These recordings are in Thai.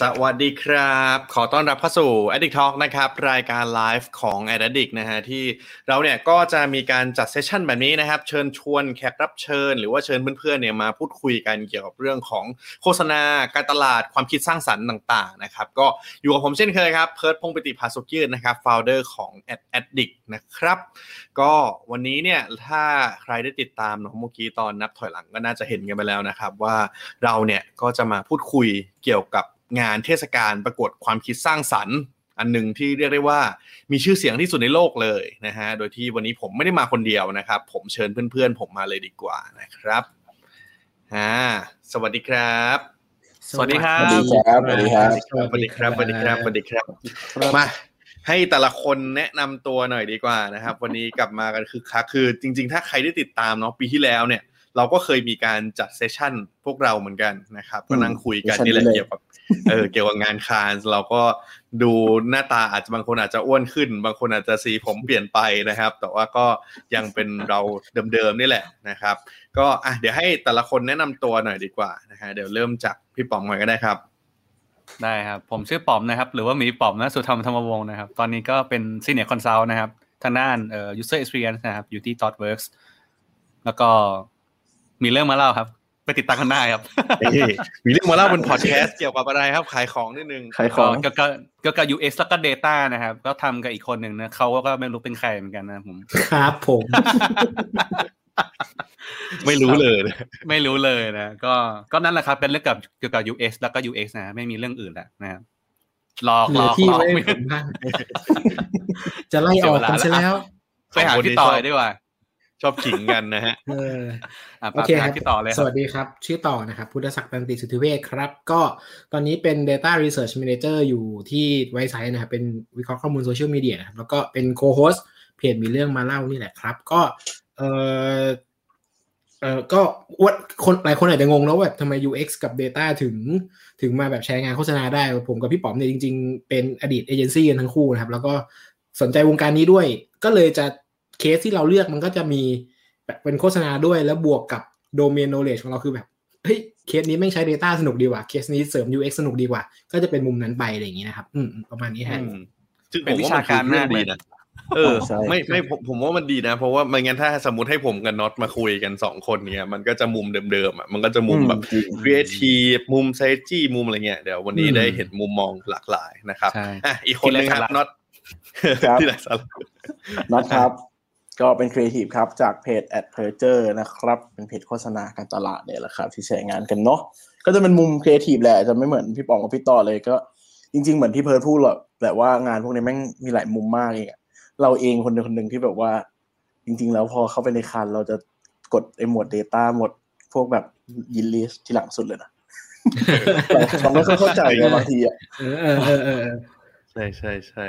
สวัสดีครับ ขอต้อนรับเข้าสู่ Addict Talk นะครับ รายการไลฟ์ของ Addict นะฮะที่เราเนี่ยก็จะมีการจัดเซสชันแบบนี้นะครับ เชิญชวนแขกรับเชิญ หรือว่าเชิญเพื่อนๆเนี่ยมาพูดคุยกันเกี่ยวกับเรื่องของโฆษณาการตลาดความคิดสร้างสรรค์ต่างๆนะครับก็อยู่กับผมเช่นเคยครับ เพิร์ดพงปิติภาสุกิจนะครับ founder ของ Addict นะครับ ก็วันนี้เนี่ยถ้าใครได้ติดตามเนาะเมื่อกี้ตอนนับถอยหลังก็น่าจะเห็นกันไปแล้วนะครับ ว่าเราเนี่ยก็จะมาพูดคุยเกี่ยวกับ งานเทศกาลประกวดความคิดสร้างสรรค์ อันหนึ่งที่เรียกได้ว่ามีชื่อเสียงที่สุดในโลกเลยนะฮะโดยที่วันนี้ผมไม่ได้มาคนเดียวนะครับ ผมเชิญเพื่อนๆ ผมมาเลยดีกว่านะครับอ่าสวัสดีครับ สวัสดีครับ สวัสดีครับสวัสดีครับสวัสดีครับสวัสดีครับสวัสดีครับมาให้แต่ละคนแนะนำตัวหน่อยดีกว่านะครับ วันนี้กลับมากันคือคักคือจริง ๆ ถ้าใครได้ติดตามเนาะปีที่แล้วเนี่ย เราก็เคยมีการจัดเซสชั่นพวกเราเหมือนกันนะครับ ก็นั่งคุยกันนี่แหละเกี่ยวกับเออเกี่ยวกับงานคานเราก็ดูหน้าตาอาจจะบางคนอาจจะอ้วนขึ้น บางคนอาจจะสีผมเปลี่ยนไปนะครับ แต่ว่าก็ยังเป็นเราเดิมๆนี่แหละนะครับ ก็อะเดี๋ยวให้แต่ละคนแนะนำตัวหน่อยดีกว่านะฮะเดี๋ยวเริ่มจากพี่ป๋อมก่อนก็ได้ครับได้ครับ ผมชื่อป๋อมนะครับ หรือว่าหมีป๋อมนะสุธรรมธรรมวงศ์นะครับ ตอนนี้ก็เป็น senior consult นะครับ ทางด้านเอ่อ user experience นะครับอยู่ที่ thoughtworks แล้วก็ มีเรื่องมาเล่าครับ ไปติดตามกันได้ครับ มีเรื่องมาเล่าบนพอดแคสต์เกี่ยวกับอะไรครับ ขายของนิดนึง ขายของก็ก็ก็กับ UX แล้วก็ data นะครับ ก็ทำกับอีกคนหนึ่งนะเขาก็ไม่รู้เป็นใครเหมือนกันนะผม ครับผม ไม่รู้เลย ไม่รู้เลยนะ ก็ก็นั่นแหละครับ เป็นเรื่องกับเกี่ยวกับ UX แล้วก็ UX นะ ไม่มีเรื่องอื่นแล้วนะครับหลอกเหหลลืออกที่หลอกไว้ไม่ผมบ้างจะไล่ออกกันซะแล้ว ไปหาพี่ต่อเลยดีกว่า ชอบขิงกันนะฮะเอออะโอไปเคคหารับพี่ต่อเลยคสรับวัสดีครับ ชื่อต่อนะครับ พุทธศักดิ์ตันติสุทธิเวชครับ ก็ตอนนี้เป็น Data Research Manager อยู่ที่ Wisesight นะครับ เป็นวิเคราะห์ข้อมูลโซเชียลมีเดียนะครับ แล้วก็เป็น co-host เพจมีเรื่องมาเล่านี่แหละครับ ก็เออเออก็วัดคนหลายคนอาจจะงงแล้วว่าแบบทำไม UX กับ Data ถึงถึงมาแบบแชร์งานโฆษณาได้ ผมกับพี่ป๋อมเนี่ยจริง ๆ เป็นอดีตเอเจนซี่กันทั้งคู่นะครับ แล้วก็สนใจวงการนี้ด้วย ก็เลยจะ เคสที่เราเลือกมันก็จะมีแบบเป็นโฆษณาด้วยแล้วบวกกับโดเมนโนเลจของเราคือแบบเฮ้ยเคสนี้ไม่งใช้ Data สนุกดีกว่าเคสนี้เสริม UX สนุกดีกว่า ก็จะเป็นมุมนั้นไปอะไรอย่างนี้นะครับ อืมประมาณนี้ฮะอืมซึ่งเป็นผมวิว่าชามันคืการอเรื่อมางกเลดียนะเออใช่ไม่ไม่ผมผมว่ามันดีนะ เพราะว่าไม่งั้นถ้าสมมติให้ผมกับน็อตมาคุยกันสองคนเนี่ย มันก็จะมุมเดิมๆอะมันก็จะมุมแบบจริงครีเอทีฟมุมไซจี้มุมอะไรเงี้ยเดี๋ยววันนี้อืมได้เห็นมุมมองหลากหลายนะครับใช่อะอีกคนนึงครับที่ไร้สาระน็อตครับที่ไร้สาระน็อตครับ ก็เป็นครีเอทีฟครับจากเพจ a d p r e s u r e นะครับ เป็นเพจโฆษณาการตลาดเนี่ยแหละครับ ที่แชร์งานกันเนาะก็จะเป็นมุมครีเอทีฟแหละจะไม่เหมือนพี่ปองกับพี่ต่อเลยก็ จริง ๆ เหมือนที่เพิร์ทพูดหรอกแต่ว่างานพวกนี้แม่งมีหลายมุมมากเองอะเราเองคนหนึ่งคนหนึ่งที่แบบว่า จริง ๆ แล้วพอเข้าไปในคานส์เราจะกดไอ้หมวด Data หมวดพวกแบบยินลิสที่หลังสุดเลยนะเราไม่ค่อยเข้าใจไงบางทีอะ เออเออเออเออใช่ใช่ใช่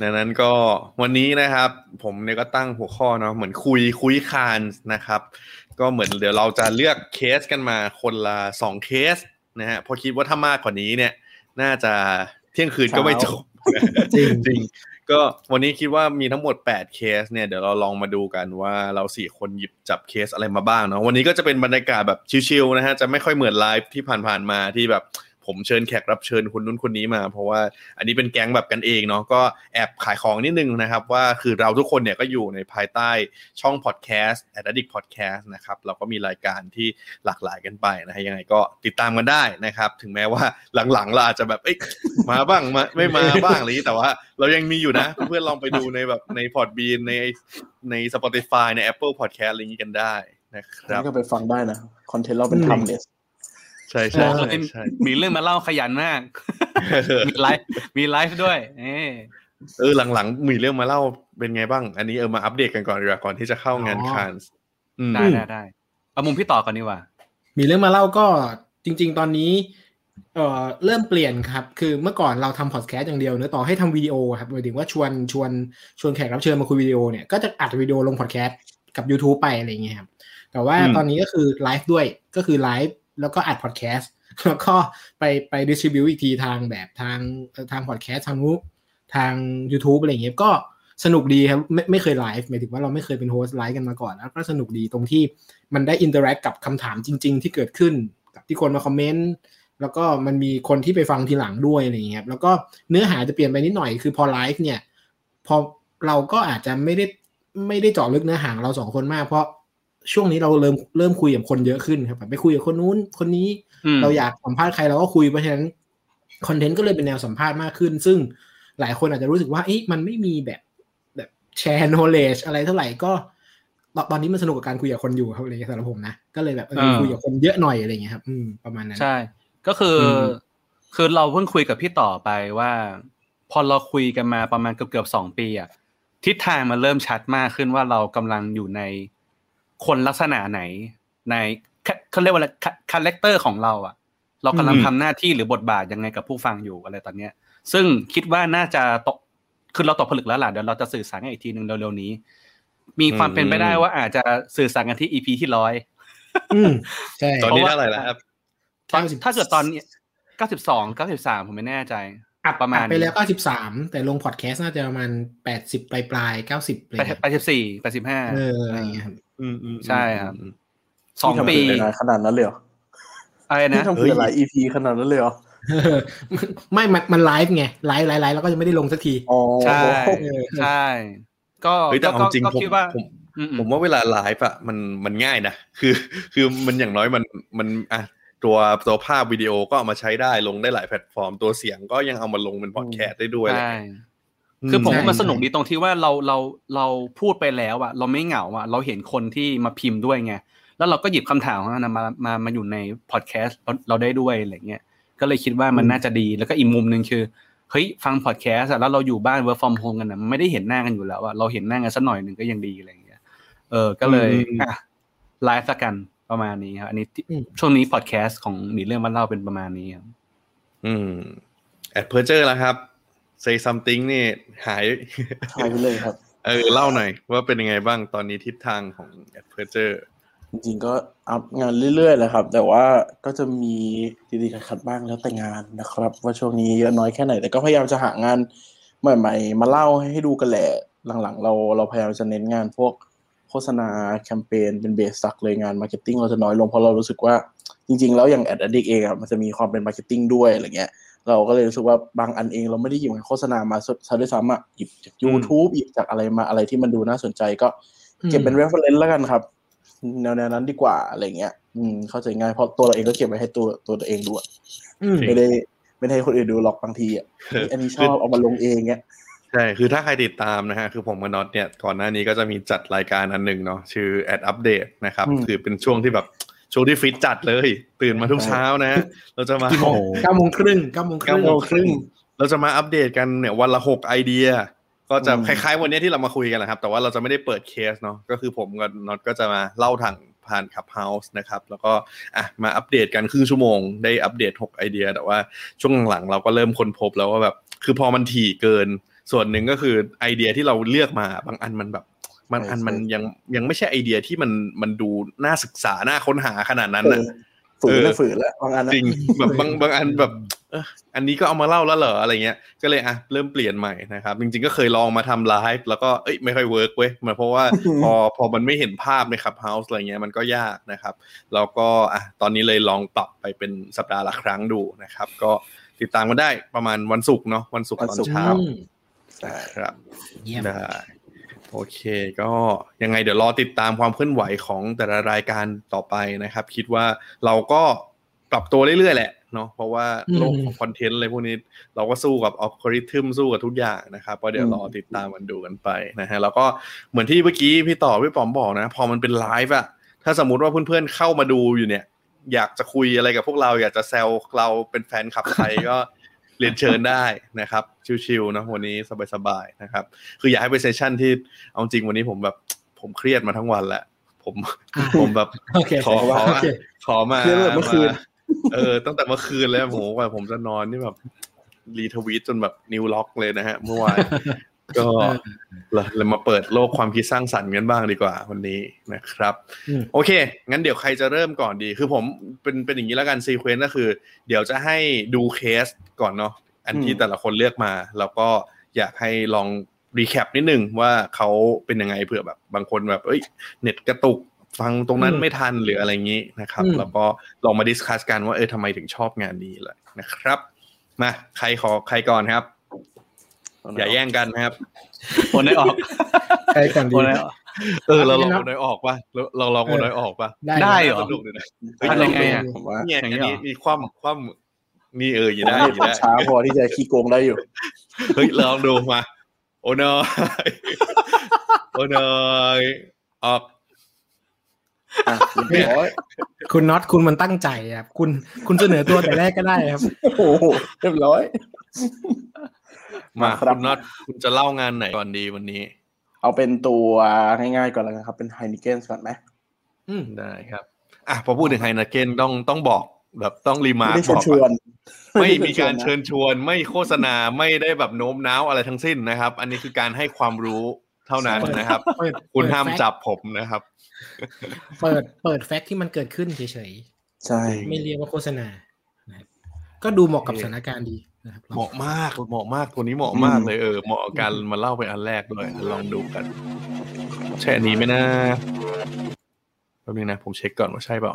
ดังนั้นก็วันนี้นะครับ ผมเนี่ยก็ตั้งหัวข้อเนาะเหมือนคุยคุยคานนะครับ ก็เหมือนเดี๋ยวเราจะเลือกเคสกันมาคนละสองเคสนะฮะเพราะคิดว่าถ้ามากกว่านี้เนี่ย น่าจะเที่ยงคืนก็ไม่จบจริงจริงก็วันนี้คิดว่ามีทั้งหมด 8 เคสเนี่ยเดี๋ยวเราลองมาดูกันว่าเราสี่คนหยิบจับเคสอะไรมาบ้างเนาะวันนี้ก็จะเป็นบรรยากาศแบบชิลๆนะฮะจะไม่ค่อยเหมือนไลฟ์ที่ผ่านๆมาที่แบบ ผมเชิญแขกรับเชิญคนนู้นคนนี้มา เพราะว่าอันนี้เป็นแก๊งแบบกันเองเนาะก็แอบขายของนิดนึงนะครับ ว่าคือเราทุกคนเนี่ยก็อยู่ในภายใต้ช่องพอดแคสต์ a d d i c t Podcast นะครับเราก็มีรายการที่หลากหลายกันไปนะฮะยังไงก็ติดตามกันได้นะครับ ถึงแม้ว่าหลังๆเราอาจจะแบบเอ้ยมาบ้างมาไม่มาบ้างอะไรอย่างนี้แต่ว่า เรายังมีอยู่นะ เพื่อนลองไปดูในแบบในพอร์ตบีนในใน Spotify ใน Apple Podcast อะไรอย่างนี้กันได้นะครับก็ไปฟังได้นะ คอนเทนต์เราเป็น timeless ใช่ใช่บอกเลใช่ยใช่มีเรื่องมาเล่าขยันมาก มีไลฟ์มีไลฟ์ด้วย เออเออหลังๆมีเรื่องมาเล่าเป็นไงบ้าง อันนี้เออมาอัปเดตกันก่อนดีกว่าก่อนที่จะเข้างานอ๋อคานส์อืมได้ได้ได้เอามุมพี่ต่อก่อนดีกว่า มีเรื่องมาเล่าก็จริง ๆ ตอนนี้เอ่อเริ่มเปลี่ยนครับ คือเมื่อก่อนเราทำพอดแคสต์อย่างเดียวเนื้อะต่อให้ทำวิดีโอครับหมายถึงว่าชวนชวนชวนแขกรับเชิญมาคุยวิดีโอเนี่ยก็จะอัดวิดีโอลงพอดแคสต์กับ YouTube ไปอะไรเงี้ยครับแต่ว่าอืมตอนนี้ก็คือไลฟ์ด้วยก็คือไลฟ์ แล้วก็อัดพอดแคสต์แล้วก็ไปไป distribute อีกทีทางแบบทางทางพอดแคสต์ทางมูทาง YouTube อะไรเงี้ยก็สนุกดีครับไม่ไม่เคยไลฟ์หมายถึงว่าเราไม่เคยเป็น host ไลฟ์กันมาก่อน แล้วก็สนุกดีตรงที่มันได้ interact กับคำถามจริง ๆ ที่เกิดขึ้น กับที่คนมาคอมเมนต์แล้วก็มันมีคนที่ไปฟังทีหลังด้วยอะไรเงี้ยครับแล้วก็เนื้อหาจะเปลี่ยนไปนิดหน่อยคือพอไลฟ์เนี่ยพอเราก็อาจจะไม่ได้ไม่ได้เจาะลึกเนื้อหาเราสองคนมากเพราะ ช่วงนี้เราเริ่มเริ่มคุยกับคนเยอะขึ้นครับแบบไปคุยกับคนนู้นคนนี้อืมเราอยากสัมภาษณ์ใครเราก็คุยเพราะฉะนั้นคอนเทนต์ก็เลยเป็นแนวสัมภาษณ์มากขึ้น ซึ่งหลายคนอาจจะรู้สึกว่าเอ๊ะมันไม่มีแบบแบบแชร์ knowledge อะไรเท่าไหร่ก็ตอนตอนนี้มันสนุกกับการคุยกับคนอยู่ครับอะไรเงี้ยสำหรับผมนะก็เลยแบบเอออ่าคุยกับคนเยอะหน่อยอะไรเงี้ยครับ อืมประมาณนั้นใช่ ก็คืออมคือเราเพิ่งคุยกับพี่ต่อไปว่า พอเราคุยกันมาประมาณเกือบเกือบๆสองปีอะทิศทางมันเริ่มชัดมากขึ้นว่าเรากำลังอยู่ใน คนลักษณะไหนในเขาเขาเรียกว่าอะไร character ของเราอะเรากำลังอืมทำหน้าที่หรือบทบาทยังไงกับผู้ฟังอยู่อะไรตอนเนี้ย ซึ่งคิดว่าน่าจะตกคือเราตกผลึกแล้วล่ะเดี๋ยวเราจะสื่อสารกันอีกทีหนึ่งเร็วๆนี้ มีความเป็นไปได้ว่าอาจจะสื่อสารกันที่ EP ที่ร้อยอืมใช่ตอนนี้เพราะว่าเท่าไหร่แล้วครับตอน90ถ้าเกิดตอนนี้เก้าสิบสองเก้าสิบสามผมไม่แน่ใจอัดประมาณอัดไปแล้ว93แต่ลงพอดแคสต์น่าจะประมาณ80ปลายปลายๆ90เลยแปดแปดสิบสี่แปดสิบห้าเอออะไรอย่างเงี้ยครับ อืมอืมใช่ครับอืมสองที่ทำปีเผื่อหลายขนาดนั้นเลยเหรออะไรที่นะทำเผื่อหลาย EP ขนาดนั้นเลยเหรอเออไม่มันมันไลฟ์ไงไลฟ์ไลฟ์ไลฟ์แล้วก็ยังไม่ได้ลงสักทีอ๋อใช่เออใช่ก็เฮ้ยแต่ก็เอาจริงก็ผมคิดว่าผมอืๆผมว่าเวลาไลฟ์อะมันมันง่ายนะคือ คือมันอย่างน้อยมันมันอะตัวตัวภาพวิดีโอก็เอามาใช้ได้ลงได้หลายแพลตฟอร์ม ตัวเสียงก็ยังเอามาลงเป็นพอดแคสต์ได้ด้วยอะไรใช่เงี้ย คือผมใช่ว่ามันสนุกใช่ดีตรงที่ว่าเราเราเราพูดไปแล้วอะเราไม่เหงาอะเราเห็นคนที่มาพิมพ์ด้วยไงแล้วเราก็หยิบคำถามของนั้นมามามาอยู่ในพอดแคสต์เราเราได้ด้วยอะไรเงี้ยก็เลยคิดว่ามันน่าจะดีแล้วก็อีกมุมหนึ่งคือเฮ้ยฟังพอดแคสต์อะแล้วเราอยู่บ้าน work from home กันนะมันไม่ได้เห็นหน้ากันอยู่แล้วอะเราเห็นหน้ากันสักหน่อยหนึ่งก็ยังดีอะไรเงี้ยเออก็เลยอะไลฟ์สักกันประมาณนี้ครับอันนี้ที่อืมช่วงนี้พอดแคสต์ของหนีเรื่องบ้านเล่าเป็นประมาณนี้ครับอืมแอดเพอร์เจอร์แล้วครับ say something นี่หายหายไปเลยครับ เออเล่าหน่อยว่าเป็นยังไงบ้างตอนนี้ทิศทางของแอดเพอร์เจอร์จริงๆก็อัพงานเรื่อยๆแหละครับ แต่ว่าก็จะมีดีๆขัดๆบ้างแล้วแต่งานนะครับ ว่าช่วงนี้เยอะน้อยแค่ไหน แต่ก็พยายามจะหางานใหม่ๆ มาเล่าให้ดูกันแหละหลังๆ เราเราพยายามจะเน้นงานพวกโฆษณาแคมเปญเป็น base สักเลยงาน marketing เราจะน้อยลงเพราะเรารู้สึกว่าจริงๆ แล้วอย่าง Ad Addict เองอะมันจะมีความเป็น marketing ด้วยอะไรเงี้ย เราก็เลยรู้สึกว่าบางอันเองเราไม่ได้หยิบโฆษณามาซะด้วยซ้ำอะหยิบจาก YouTube หยิบจากอะไรมาอะไรที่มันดูน่าสนใจก็เก็บเป็น reference แล้วกันครับ แนวๆนั้นดีกว่าอะไรเงี้ย อืม เข้าใจง่ายเพราะตัวเราเองก็เก็บไว้ให้ตัวตัวตัวเองดูอะอืมไม่ได้ไม่ได้ให้คนอื่นดูหรอกบางทีอะอันนี้ชอบเอามาลงเองเงี้ยใช่ คือถ้าใครติดตามนะฮะ คือผมกับน็อตเนี่ย ก่อนหน้านี้ก็จะมีจัดรายการอันหนึ่งเนาะ ชื่อแอดอัปเดตนะครับอืมคือเป็นช่วงที่แบบ ช่วงที่ฟิตจัดเลย ตื่นมาทุกเช้านะ เราจะมากี่โมงเก้าโมงครึ่งเก้าโมงครึ่เก้างโมงครึ่งเราจะมาอัปเดตกันเนี่ยวันละหกไอเดีย ก็จะอืมคล้ายๆวันเนี้ยที่เรามาคุยกันแหละครับ แต่ว่าเราจะไม่ได้เปิดเคสเนาะก็คือผมกับน็อตก็จะมาเล่าทางผ่าน Clubhouse นะครับ แล้วก็อะมาอัปเดตกันครึ่งชั่วโมง ได้อัปเดตหกไอเดีย แต่ว่าช่วงหลังๆเราก็เริ่มค้นพบแล้วว่าแบบ คือพอมันถี่เกิน ส่วนหนึ่งก็คือไอเดียที่เราเลือกมาบางอันมันแบบ บางอันมันยังยังไม่ใช่ไอเดียที่มันมันดูน่าศึกษาน่าค้นหาขนาดนั้นเอนะอฝืนเอแล้วอฝืนแล้วบางอันนะจริงแบบบางบางอันแบบเอออันนี้ก็เอามาเล่าแล้วเหรออะไรเงี้ย ก็เลยอะเริ่มเปลี่ยนใหม่นะครับ จริงๆก็เคยลองมาทำไลฟ์แล้วก็เอ้ยไม่ค่อย work เว้ยมันเพราะว่าพอพอมันไม่เห็นภาพใน Clubhouse อะไรเงี้ยมันก็ยากนะครับ แล้วก็อะตอนนี้เลยลองปรับไปเป็นสัปดาห์ละครั้งดูนะครับ ก็ติดตามกันได้ประมาณวันศุกร์เนาะวันศุกร์ตอนเช้าอืมครับเยี่ยมได้ โอเคก็ยังไงเดี๋ยวรอติดตามความเคลื่อนไหวของแต่ละรายการต่อไปนะครับ คิดว่าเราก็ปรับตัวเรื่อยๆแหละเนาะเพราะว่าโลกของคอนเทนต์อะไรพวกนี้ เราก็สู้กับอัลกอริทึมสู้กับทุกอย่างนะครับก็เดี๋ยวรอติดตามกันดูกันไปนะฮะแล้วก็เหมือนที่เมื่อกี้พี่ต่อพี่ป๋อมบอกนะ พอมันเป็นไลฟ์อะถ้าสมมุติว่าเพื่อนๆเข้ามาดูอยู่เนี่ย อยากจะคุยอะไรกับพวกเรา อยากจะแซวเราเป็นแฟนคลับใครก็ เรียนเชิญได้นะครับ ชิวๆนะวันนี้สบายๆนะครับ คืออยากให้เป็นเซสชั่นที่เอาจริงวันนี้ผมแบบผมเครียดมาทั้งวันแหละผมอ่าผมแบบโอเคขอขอโอเคขอมาเครียดแบบเมื่อคืนเออตั้งแต่เมื่อคืนแล้วผมว่าผมจะนอนนี่แบบ retweet จนแบบนิวล็อกเลยนะฮะเมื่อวาน ก็เราเรามาเปิดโลกความคิดสร้างสรรค์กันบ้างดีกว่าวันนี้นะครับอืมโอเค งั้นเดี๋ยวใครจะเริ่มก่อนดี คือผมเป็นเป็นอย่างนี้แล้วกัน sequence ก็คือ เดี๋ยวจะให้ดูเคสก่อนเนาะอันที่อืมแต่ละคนเลือกมา แล้วก็อยากให้ลอง recap นิดนึงว่าเขาเป็นยังไงเผื่อแบบบางคนแบบเอ้ยเน็ตกระตุกฟังตรงนั้นอืมไม่ทันหรืออะไรอย่างนี้นะครับอืมแล้วก็ลองมา discuss กันว่าเออทำไมถึงชอบงานนี้เลยนะครับมาใครขอใครก่อนครับ อย่าแย่งกันนะครับโอนได้ออกใครกันดีโอนได้ออกเออเราลองไม่นัโอบนน้อยออกป่ะเราเราลองเอโออนน้อยออกป่ะได้ได้เหรอสนุกดีนะเฮ้ยทำยังไงอะผมว่าเนี่ยอย่างนี้อันนี้เหรอมีความความนี่เอออยู่ได้ได้อยู่ได้ช้าพอที่จะขี้โกงได้อยู่เฮ้ยลองดูมาโอนอยโอนอยออกอะเรียบร้อยคุณน็อตคุณมันตั้งใจครับคุณคุณเสนอตัวแต่แรกก็ได้ครับโอ้โหเรียบร้อย มามาครับคุณน็อตคุณจะเล่างานไหนก่อนดีวันนี้ เอาเป็นตัวง่ายๆก่อนแล้วกันครับ เป็นไฮนิเกนก่อนไหมอืมได้ครับ อะพอพูดถึงไฮนาเกนต้องต้องบอกแบบต้องรีมาไม่ร์ได้กเชิบญอกชวนไม่มีการนะเชิญชวน ไม่โฆษณาไม่ได้แบบโน้มน้าวอะไรทั้งสิ้นนะครับ อันนี้คือการให้ความรู้เท่านั้นนะครับเปิดคุณเปิดห้ามแฟกต์จับผมนะครับ เปิดเปิดแฟกต์ที่มันเกิดขึ้นเฉยใช่ๆไม่เรียกว่าโฆษณานะครับก็ดูเหมาะกับสถานการณ์ดี นะครับเหมาะมากเหมาะมากตัวนี้เหมาะมากเลยเออเหมาะกับการมาเล่าเป็นอันแรกด้วยลองดูกัน ใช่อันนี้ไหมนะแป๊บนึงนะ ผมเช็คก่อนว่าใช่เปล่า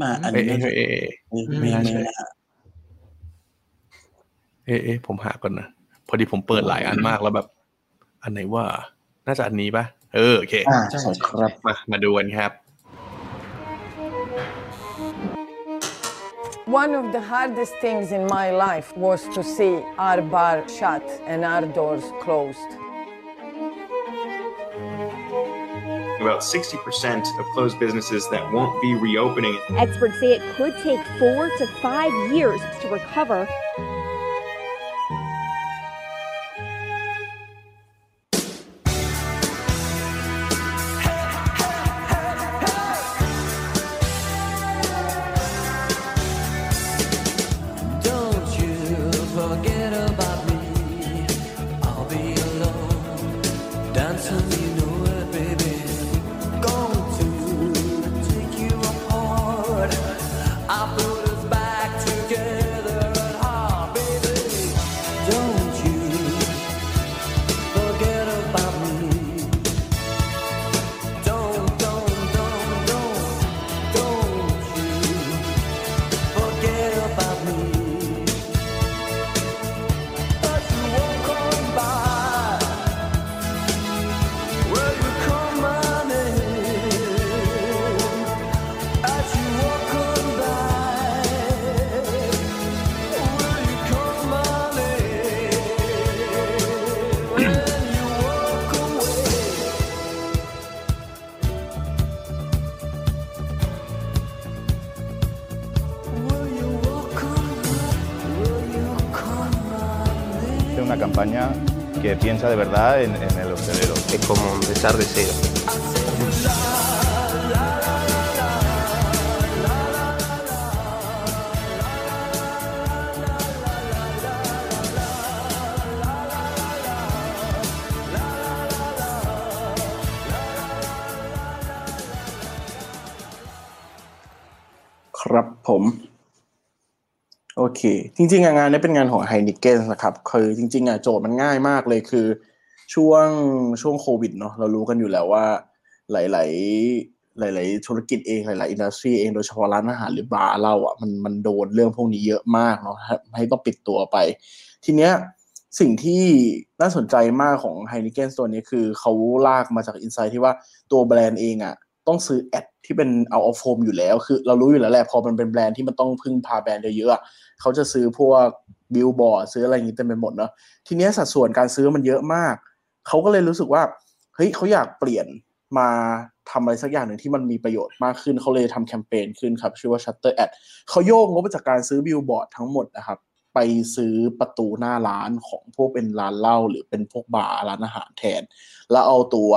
มาอันเอ๊ะนี้เอ๊ะเอ๊ะไม่น่าใช่นะฮะเอ๊ะเอ๊ะผมหาก่อนนะพอดีผมเปิดหลายอันมากแล้วแบบ อันไหนว่า น่าจะอันนี้ปะเออโอเคอ่าใช่ครับมามาดูกันครับ One of the hardest things in my life was to see our bar shut and our doors closed. about 60% of closed businesses that won't be reopening. Experts say it could take four to five years to recover. De verdad en, en el hostelero. Es como empezar de cero. จริงๆงานนี้เป็นงานของ Heineken นะครับคือจริงๆอะโจทย์มันง่ายมากเลยคือ ช่วงช่วงโควิดเนาะเรารู้กันอยู่แล้วว่า หลาย ๆหลาย ๆ ธุรกิจเอง หลาย ๆ industry เองโดยเฉพาะร้านอาหารหรือบาร์เราอะมันมันโดนเรื่องพวกนี้เยอะมากเนาะให้ต้องปิดตัวไป ทีเนี้ยสิ่งที่น่าสนใจมากของ Heineken ตัวนี้คือเขาลากมาจาก insight ที่ว่าตัวแบรนด์เองอะต้องซื้อ ad ที่เป็น out of home อยู่แล้ว คือเรารู้อยู่แล้วแหละพอมันเป็นแบรนด์ที่มันต้องพึ่งพาแบรนด์เยอะ เขาจะซื้อพวกบิลบอร์ดซื้ออะไรอย่างนี้เต็มไปหมดเนาะทีเนี้ยสัดส่วนการซื้อมันเยอะมาก เขาก็เลยรู้สึกว่าเฮ้ยเขาอยากเปลี่ยนมาทำอะไรสักอย่างหนึ่งที่มันมีประโยชน์มากขึ้นเขาเลยทำแคมเปญขึ้นครับ ชื่อว่า Shutter Ad เขาโยกงบมาจากการซื้อบิลบอร์ดทั้งหมดนะครับ ไปซื้อประตูหน้าร้านของพวกเป็นร้านเหล้าหรือเป็นพวกบาร์ร้านอาหารแทน แล้วเอาตัว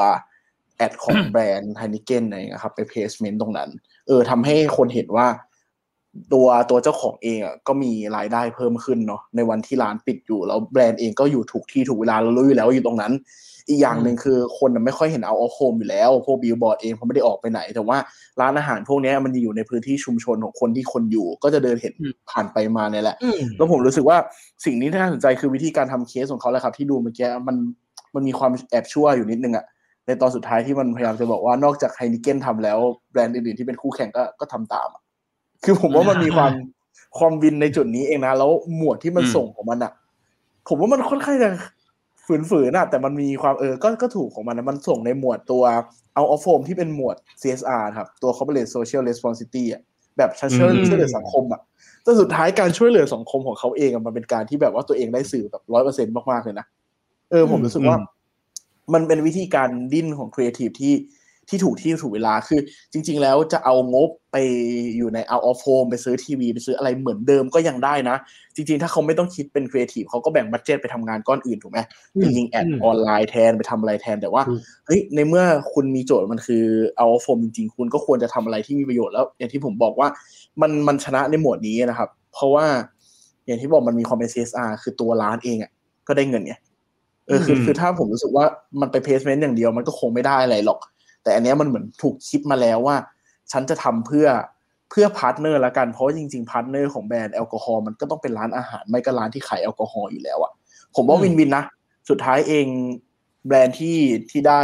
ad ของแบรนด์ Heineken อะไรเงี้ยครับ ไป placement ตรงนั้น เออทำให้คนเห็นว่า ตัวตัวเจ้าของเองอะก็มีรายได้เพิ่มขึ้นเนาะในวันที่ร้านปิดอยู่แล้วแบรนด์เองก็อยู่ถูกที่ถูกเวลาเรารู้อยู่แล้วว่าอยู่ตรงนั้น อีกอย่างหนึ่งคือคนน่ะไม่ค่อยเห็น out of home อยู่แล้ว พวกบิลบอร์ดเองเขาไม่ได้ออกไปไหน แต่ว่าร้านอาหารพวกเนี้ยมันจะอยู่ในพื้นที่ชุมชนของคนที่คนอยู่ ก็จะเดินเห็นผ่านไปมาเนี่ยแหละอืมแล้วผมรู้สึกว่าสิ่งนี้ที่น่าสนใจคือวิธีการทำเคสของเขาแหละครับ ที่ดูเมื่อกี้มันมันมีความแอบชั่วอยู่นิดนึงอะในตอนสุดท้ายที่มันพยายามจะบอกว่านอกจากไฮนิเกนทำแล้วแบรนด์อื่นๆที่เป็นคู่แข่งก็ก็ทำตามอะ คือผมว่ามันมีความความวินในจุดนี้เองนะ แล้วหมวดที่มันอืมส่งของมันอะผมว่ามันค่อนข้างจะฝืนๆนะแต่มันมีความเออ ก็ก็ถูกของมันนะมันส่งในหมวดตัวเอาออฟโฟมที่เป็นหมวด CSR ครับ ตัว corporate social responsibility อะแบบช่วยช่วยอืมช่วยเหลือสังคมอะแต่สุดท้ายการช่วยเหลือสังคมของเขาเองอะมันเป็นการที่แบบว่าตัวเองได้สื่อแบบร้อยเปอร์เซ็นต์มากๆเลยนะเออผมรู้สึกว่า มันเป็นวิธีการดิ้นของครีเอทีฟที่ ที่ถูกที่ถูกเวลาคือ จริง ๆ แล้วจะเอางบไปอยู่ใน out of home ไปซื้อทีวี ไปซื้ออะไรเหมือนเดิมก็ยังได้นะ จริง ๆ ถ้าเขาไม่ต้องคิดเป็นครีเอทีฟเขาก็แบ่ง budget ไปทำงานก้อนอื่นถูกไหมไปยิง ad อืมออนไลน์แทนไปทำอะไรแทนแต่ว่าถูกเฮ้ยในเมื่อคุณมีโจทย์มันคือ out of home จริง ๆ คุณก็ควรจะทำอะไรที่มีประโยชน์แล้ว อย่างที่ผมบอกว่ามันมันชนะในหมวดนี้นะครับ เพราะว่าอย่างที่บอกมันมีความเป็น CSR คือตัวร้านเองอะก็ได้เงินไงเออคืออืมคือถ้าผมรู้สึกว่ามันไป placement อย่างเดียวมันก็คงไม่ได้อะไรหรอก แต่อันเนี้ยมันเหมือนถูกคิดมาแล้วว่า ฉันจะทำเพื่อเพื่อ partner ละกันเพราะว่าจริงๆ partner ของแบรนด์แอลกอฮอล์มันก็ต้องเป็นร้านอาหารไม่ก็ร้านที่ขายแอลกอฮอล์อยู่แล้วอะผมว่าอืม win-win นะสุดท้ายเองแบรนด์ที่ที่ได้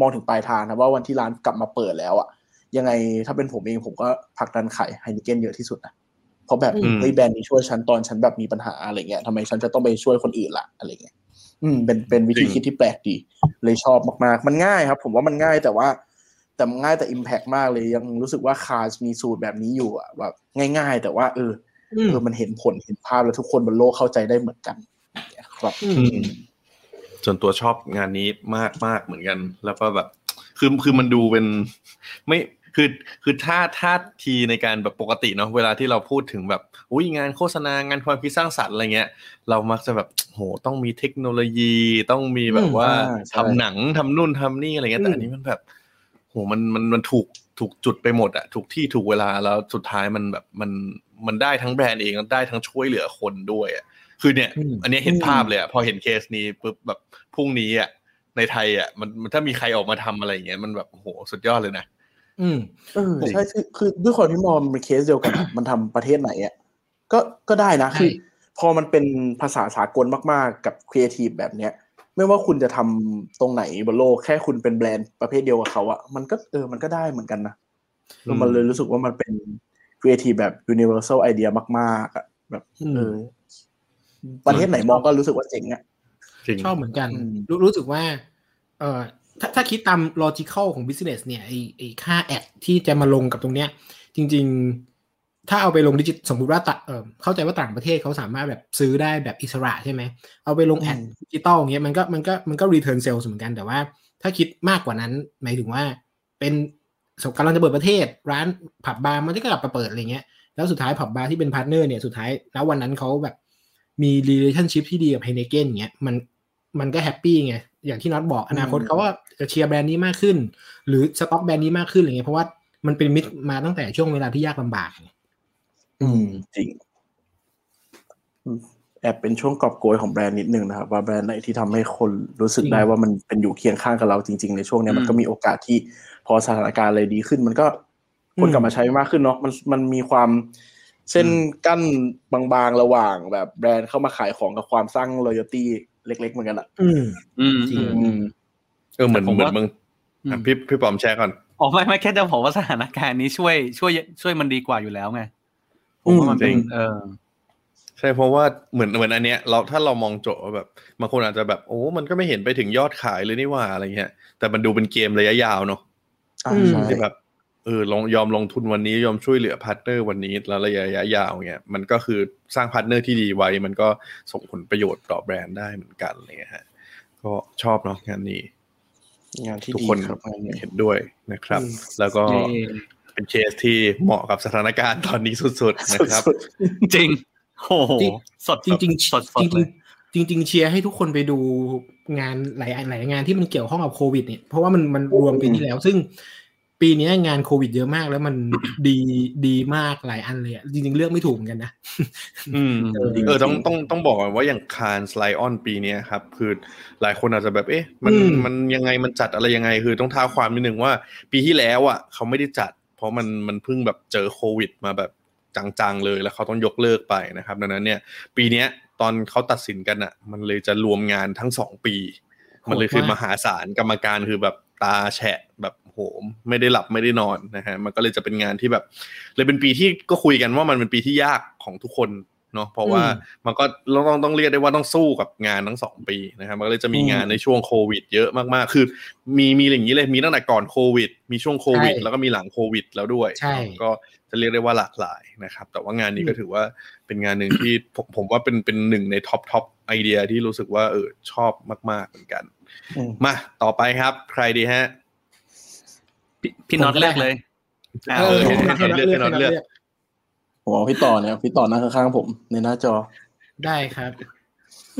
มองถึงปลายทางนะว่าวันที่ร้านกลับมาเปิดแล้วอะยังไงถ้าเป็นผมเองผมก็ผลักดันขายไฮนิเกนเยอะที่สุดนะเพราะแบบอืมเฮ้ยแบรนด์นี้ช่วยฉันตอนฉันแบบมีปัญหาอะไรเงี้ยทำไมฉันจะต้องไปช่วยคนอื่นล่ะอะไรเงี้ย อืมเป็นเป็นวิธีคิดที่แปลกดี เลยชอบมากๆ มันง่ายครับ ผมว่ามันง่ายแต่ว่า แต่มันง่ายแต่อิมแพกมากเลยยังรู้สึกว่าคาสมีสูตรแบบนี้อยู่อะแบบง่าย ๆ แต่ว่า เอออืมเออมันเห็นผลเห็นภาพแล้วทุกคนบนโลกเข้าใจได้เหมือนกันอย่างเงี้ยครับอืมอืมส่วนตัวชอบงานนี้มากมากเหมือนกัน แล้วก็แบบคือคือมันดูเป็น ไม่ คือคือถ้าท่าทีในการแบบปกติเนาะเวลาที่เราพูดถึงแบบอุ้ยงานโฆษณางานความคิดสร้างสรรค์อะไรเงี้ย เรามักจะแบบโหต้องมีเทคโนโลยีต้องมีแบบว่าอ่าใช่ทำหนังทำนู่นทำนี่อะไรเงี้ยแต่อันนี้มันแบบโหมันมันมันถูกถูกจุดไปหมดอะถูกที่ถูกเวลาแล้วสุดท้ายมันแบบมันมันได้ทั้งแบรนด์เองแล้วได้ทั้งช่วยเหลือคนด้วยอะคือเนี่ยอืมอันนี้เห็นภาพเลยอะพอเห็นเคสนี้ปุ๊บแบบพรุ่งนี้อะในไทยอะมันมันถ้ามีใครออกมาทำอะไรอย่างเงี้ยมันแบบโหสุดยอดเลยนะ อืมเออใช่คือคือด้วยความที่มองมันเป็นเคสเดียวกันอะมันทำประเทศไหนอะก็ก็ได้นะใช่คือพอมันเป็นภาษาสากลมากๆ กับครีเอทีฟแบบเนี้ย ไม่ว่าคุณจะทำตรงไหนบนโลกแค่คุณเป็นแบรนด์ประเภทเดียวกับเขาอะมันก็เออมันก็ได้เหมือนกันนะเออมันเลยรู้สึกว่ามันเป็นครีเอทีฟแบบ universal idea มากๆอะแบบอืมเออประเทศไหนมองก็รู้สึกว่าเจ๋งอะจริงชอบเหมือนกันอืมรู้รู้สึกว่า เอ่อ ถ้าถ้าคิดตาม logical ของ business เนี่ยไอไอค่าแอดที่จะมาลงกับตรงเนี้ย จริง ๆ ถ้าเอาไปลงดิจิตสมมุติว่าตะเออเข้าใจว่าต่างประเทศเขาสามารถแบบซื้อได้แบบอิสระใช่ไหม เอาไปลงแอดดิจิตอลเงี้ยมันก็มันก็มันก็ return sales เหมือนกันแต่ว่า ถ้าคิดมากกว่านั้นหมายถึงว่าเป็นสมกำลังจะเปิดประเทศร้านผับบาร์มันก็กลับมาเปิดอะไรเงี้ยแล้วสุดท้ายผับบาร์ที่เป็น partner เนี่ยสุดท้ายแล้ววันนั้นเขาแบบมี relationship ที่ดีกับ Heineken เงี้ยมัน มันก็ happy ไง อย่างที่น็อตบอกอนาคตเขาว่าจะเชียร์แบรนด์นี้มากขึ้น หรือสต็อกแบรนด์นี้มากขึ้นอะไรเงี้ยเพราะว่ามันเป็นมิตรมาตั้งแต่ช่วงเวลาที่ยากลำบากไงอืมจริงอืมแอบเป็นช่วงกอบโกยของแบรนด์นิดนึงนะครับ ว่าแบรนด์ไหนที่ทำให้คนรู้สึกได้ว่ามันเป็นอยู่เคียงข้างกับเราจริง ๆ ในช่วงเนี้ยมันก็มีโอกาสที่พอสถานการณ์อะไรดีขึ้น มันก็คนกลับมาใช้มากขึ้นเนาะมันมันมีความเส้นกั้นบางๆระหว่างแบบแบรนด์เข้ามาขายของกับความสร้าง loyalty เล็กๆเหมือนกันอะอืมอืมจริงอืมเออเหมือนแต่ผมเหมือนว่ามึงอืมอะพี่พี่ปอมแชร์ก่อนอ๋อไม่ไม่แค่จะบอกว่าสถานการณ์นี้ช่วยช่วยช่วยมันดีกว่าอยู่แล้วไงผมว่ามันเป็นจริงเออใช่เพราะว่าเหมือนเหมือนอันเนี้ยเราถ้าเรามองโจทย์ว่าแบบบางคนอาจจะแบบโอ้ มันก็ไม่เห็นไปถึงยอดขายเลยนี่หว่าอะไรเงี้ยแต่มันดูเป็นเกมระยะยาวเนาะอ่าอืมใช่ที่แบบเออลงยอมลงทุนวันนี้ยอมช่วยเหลือ partner วันนี้แล้วระยะยาวเงี้ยมันก็คือสร้าง partner ที่ดีไว้ มันก็ส่งผลประโยชน์ต่อแบรนด์ได้เหมือนกันอะไรเงี้ยฮะก็ชอบเนาะงานนี้ งานที่ทุกดีคนครับงานนี้เห็นด้วยนะครับอืมแล้วก็เย้เป็นเคสที่เหมาะกับสถานการณ์ตอนนี้สุดๆนะครับสุดจริงโอ้โหจริงสดจริงสดสๆจดเลริยงๆจริงๆจริง ๆ เชียร์ให้ทุกคนไปดูงานหลายหลายงานที่มันเกี่ยวข้องกับโควิดเนี่ยเพราะว่ามันมันรวมปีที่แล้ว ซึ่ง ปีนี้งานโควิดเยอะมากแล้วมันดีดีมากหลายอันเลยอะจริงๆเลือกไม่ถูกเหมือนกันนะอืมเออเออต้องต้องต้องบอกก่อนว่าอย่างคานสไลออนปีเนี้ยครับ คือหลายคนอาจจะแบบเอ๊ะมันอืมมันยังไงมันจัดอะไรยังไง คือต้องท้าความนิดนึงว่า ปีที่แล้วอะเขาไม่ได้จัด เพราะมันมันเพิ่งแบบเจอโควิด มาแบบจังๆเลยแล้วเขาต้องยกเลิกไปนะครับ ดังนั้นเนี่ย ปีเนี้ยตอนเขาตัดสินกันอะ มันเลยจะรวมงานทั้งสองปี มันเลยคือมหาศาลกรรมการคือแบบตาแฉะแบบโห ม ไม่ได้หลับไม่ได้นอนนะฮะมันก็เลยจะเป็นงานที่แบบ เลยเป็นปีที่ก็คุยกันว่ามันเป็นปีที่ยากของทุกคนเนาะเพราะว่าอืมมันก็เราต้องต้องเรียกได้ว่าต้องสู้กับงานทั้งสองปีนะครับมันก็เลยจะมีอืมงานในช่วงโควิด เยอะมากๆ คือ มีมีอย่างนี้เลยมีตั้งแต่ก่อนโควิด มีช่วงโควิดใช่แล้วก็มีหลังโควิด แล้วด้วยใช่ก็จะเรียกได้ว่าหลากหลายนะครับ แต่ว่างานนี้ก็ถือว่าเป็นงานหนึ่งที่ผมผมว่าเป็นเป็นหนึ่งใน top top idea ที่รู้สึกว่าเออชอบมาก ๆเหมือนกันอืมมาต่อไปครับ ใครดีฮะ พี่พี่น็อตเลือกเลยอ่าเอโออเคให้ให้เลือกให้น้องเลือกผมเอาพี่ต่อเนี่ยพี่ต่อนั่งข้างๆผมในหน้าจอได้ครับ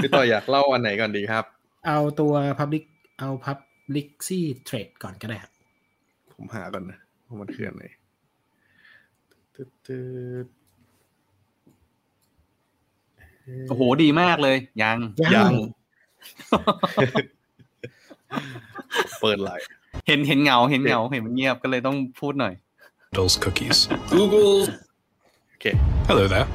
พี่ต่ออยากเล่าอันไหนก่อนดีครับ เอาตัว Public เอา Publicity Trade ก่อนก็ได้ครับผมหาก่อนนะว่ามันคืออันไหนตึ๊ดตึ๊ดโอ้โหดีมากเลย ยังยัง เปิดไลน์ เห็นเห็นเหงาเห็นเหงาเห็นมันเงียบก็เลยต้องพูดหน่อย handles cookies. Google โอเค Hello there.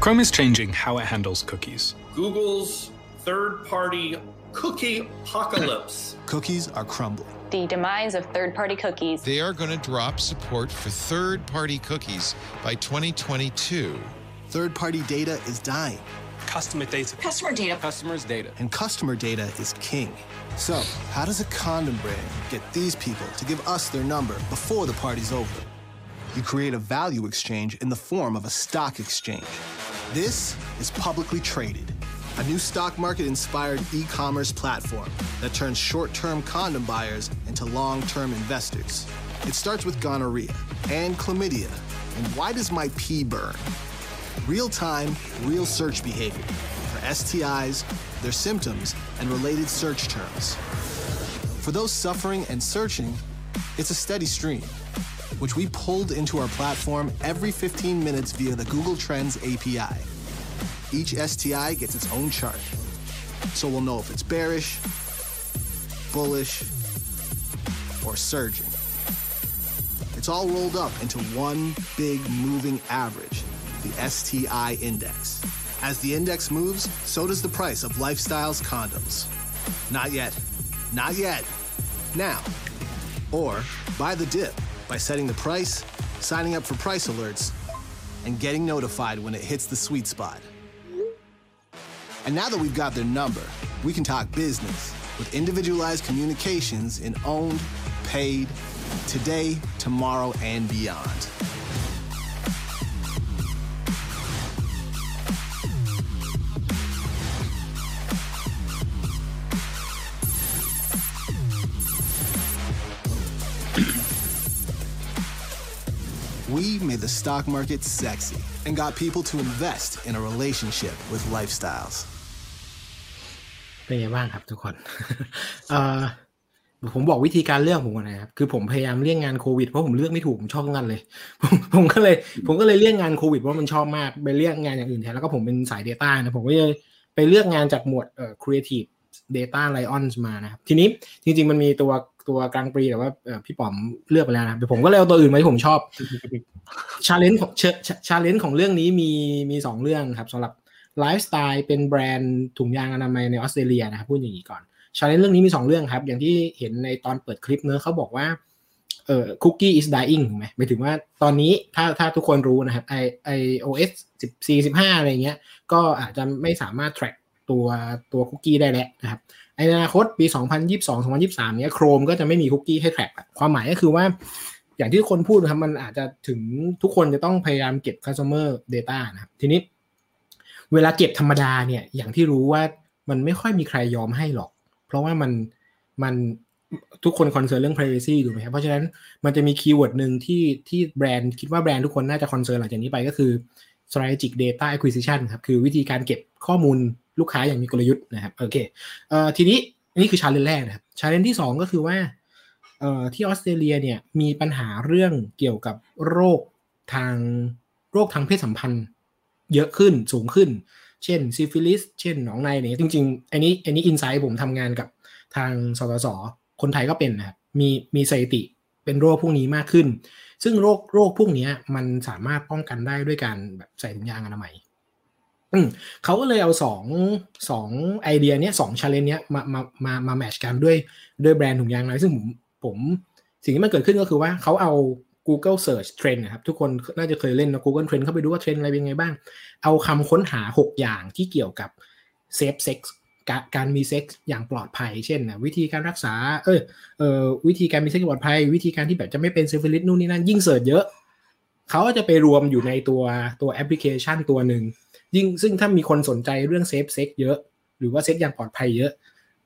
Chrome is changing how it handles cookies. Google's third-party cookie apocalypse. Cookies are crumbling. The demise of third party cookies. They are going to drop support for third party cookies by 2022. Third party data is dying. Customer data. Customer data. Customers' data. And customer data is king. So, how does a condom brand get these people to give us their number before the party's over? You create a value exchange in the form of a stock exchange. This is publicly traded, a new stock market inspired e commerce platform that turns short term condom buyers into long term investors. It starts with gonorrhea and chlamydia. And why does my pee burn? Real time, real search behavior for STIs, their symptoms, and related search terms. For those suffering and searching, it's a steady stream, which we pulled into our platform every 15 minutes via the Google Trends API. Each STI gets its own chart, so we'll know if it's bearish, bullish, or surging. It's all rolled up into one big moving average, the STI index. As the index moves, so does the price of Lifestyle's condoms. Not yet. Not yet. Now. Or buy the dip by setting the price, signing up for price alerts, and getting notified when it hits the sweet spot. And now that we've got their number, we can talk business with individualized communications in owned, paid, today, tomorrow, and beyond. We made the stock market sexy and got people to invest in a relationship with lifestyles. เป็นไงบ้างครับทุกคน เอ่อผมบอกวิธีการเลือกผมก่อนนะครับ คือผมพยายามเลี่ยงงานโควิดเพราะผมเลือกไม่ถูกผมชอบงานเลย ผมผมก็เลย ผมก็เลยเลี่ยงงานโควิดเพราะมันชอบมากไปเลือกงานอย่างอื่นแทนแล้วก็ผมเป็นสาย Data นะผมก็เลยไปเลือกงานจากหมวดเอ่อ Creative Data Lions มานะครับ ทีนี้จริง ๆ มันมีตัว ตัว Grand Prix แต่ว่าพี่ป๋อมเลือกไปแล้วนะผมก็เลยเอาตัวอื่นมาที่ผมชอบ challenge ของ challenge ของเรื่องนี้มีมีสองเรื่องครับสำหรับ LifeStyles เป็นแบรนด์ถุงยางอนามัยในออสเตรเลียนะครับพูดอย่างนี้ก่อน challenge เรื่องนี้มีสองเรื่องครับ อย่างที่เห็นในตอนเปิดคลิปเนี้ยอะเขาบอกว่าเอ่อคุกกี้ is dying ถูกไหมหมายถึงว่าตอนนี้ถ้าถ้าทุกคนรู้นะครับไอ iOS สิบสี่สิบห้าอะไรเงี้ย ก็อาจจะไม่สามารถ track ตัวตัวคุกกี้ได้แล้วนะครับ ในอนาคตปี 2022 2023 เนี้ย Chrome ก็จะไม่มีคุกกี้ให้ track อะความหมายก็คือว่า อย่างที่คนพูดครับมันอาจจะถึงทุกคนจะต้องพยายามเก็บ customer data นะครับ ทีนี้ เวลาเก็บธรรมดาเนี่ย อย่างที่รู้ว่ามันไม่ค่อยมีใครยอมให้หรอก เพราะว่ามันมันทุกคน concern เรื่อง privacy ถูกไหมครับ เพราะฉะนั้นมันจะมี keyword หนึ่งที่ที่แบรนด์คิดว่าแบรนด์ทุกคนน่าจะ concern หลังจากนี้ไปก็คือ strategic data acquisition ครับ คือวิธีการเก็บข้อมูล ลูกค้าอย่างมีกลยุทธ์นะครับโอเคเอ่อทีนี้นี่คือ challenge แรกนะครับ challenge ที่สองก็คือว่าเอ่อที่ออสเตรเลียเนี่ยมีปัญหาเรื่องเกี่ยวกับโรคทางโรคทางเพศสัมพันธ์ เยอะขึ้นสูงขึ้น เช่นซิฟิลิสเช่นหนองในเนี่ยจริงๆ อันนี้อันนี้ insight ผมทำงานกับทางสสสคนไทยก็เป็นนะครับมีมีสถิติเป็นโรคพวกนี้มากขึ้น ซึ่งโรคโรคพวกนี้มันสามารถป้องกันได้ด้วยการแบบใส่ถุงยางอนามัย เขาก็เลยเอาสองสองไอเดียเนี้ยสอง challenge เนี้ยมามามามา match กันด้วยด้วยแบรนด์ถุงยางอนามัยซึ่งผมผมสิ่งที่มันเกิดขึ้นก็คือว่าเขาเอา Google Search Trend นะครับ ทุกคนน่าจะเคยเล่นนะ Google Trend เข้าไปดูว่าเทรนด์อะไรเป็นไงบ้าง เอาคำค้นหา 6 อย่างที่เกี่ยวกับ safe sex การมีเซ็กซ์อย่างปลอดภัย เช่นนะวิธีการรักษา เออเออวิธีการมีเซ็กซ์ปลอดภัย วิธีการที่แบบจะไม่เป็นซิฟิลิสนู่นนี่นั่นยิ่ง search เยอะ เขาจะไปรวมอยู่ในตัวตัวแอปพลิเคชันตัวหนึ่ง ยิ่งซึ่งถ้ามีคนสนใจเรื่อง safe sex เยอะ หรือว่าเซ็กซ์อย่างปลอดภัยเยอะ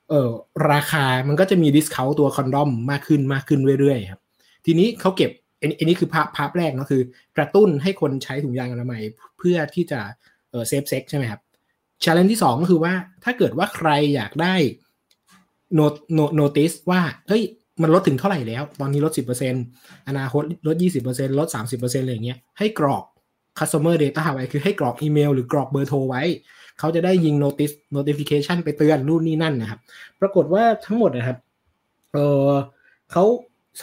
เออราคามันก็จะมี discount ตัว condom มากขึ้นมากขึ้นเรื่อยๆครับทีนี้เขาเก็บอันอันนี้คือภาพภาพแรกเนาะคือ กระตุ้นให้คนใช้ถุงยางอนามัยเพื่อที่จะเออ safe sex ใช่ไหมครับชาเลนจ์ที่สองก็คือว่าถ้าเกิดว่าใครอยากได้โนโนติสว่าเฮ้ยมันลดถึงเท่าไหร่แล้ว ตอนนี้ลด 10%อนาคตลด 20%ลด 30%อะไรอย่างเงี้ยให้กรอก customer data ไว้คือให้กรอกอีเมลหรือกรอกเบอร์โทรไว้ เขาจะได้ยิง notice notification ไปเตือนนู่นนี่นั่นนะครับ ปรากฏว่าทั้งหมดนะครับเออเขา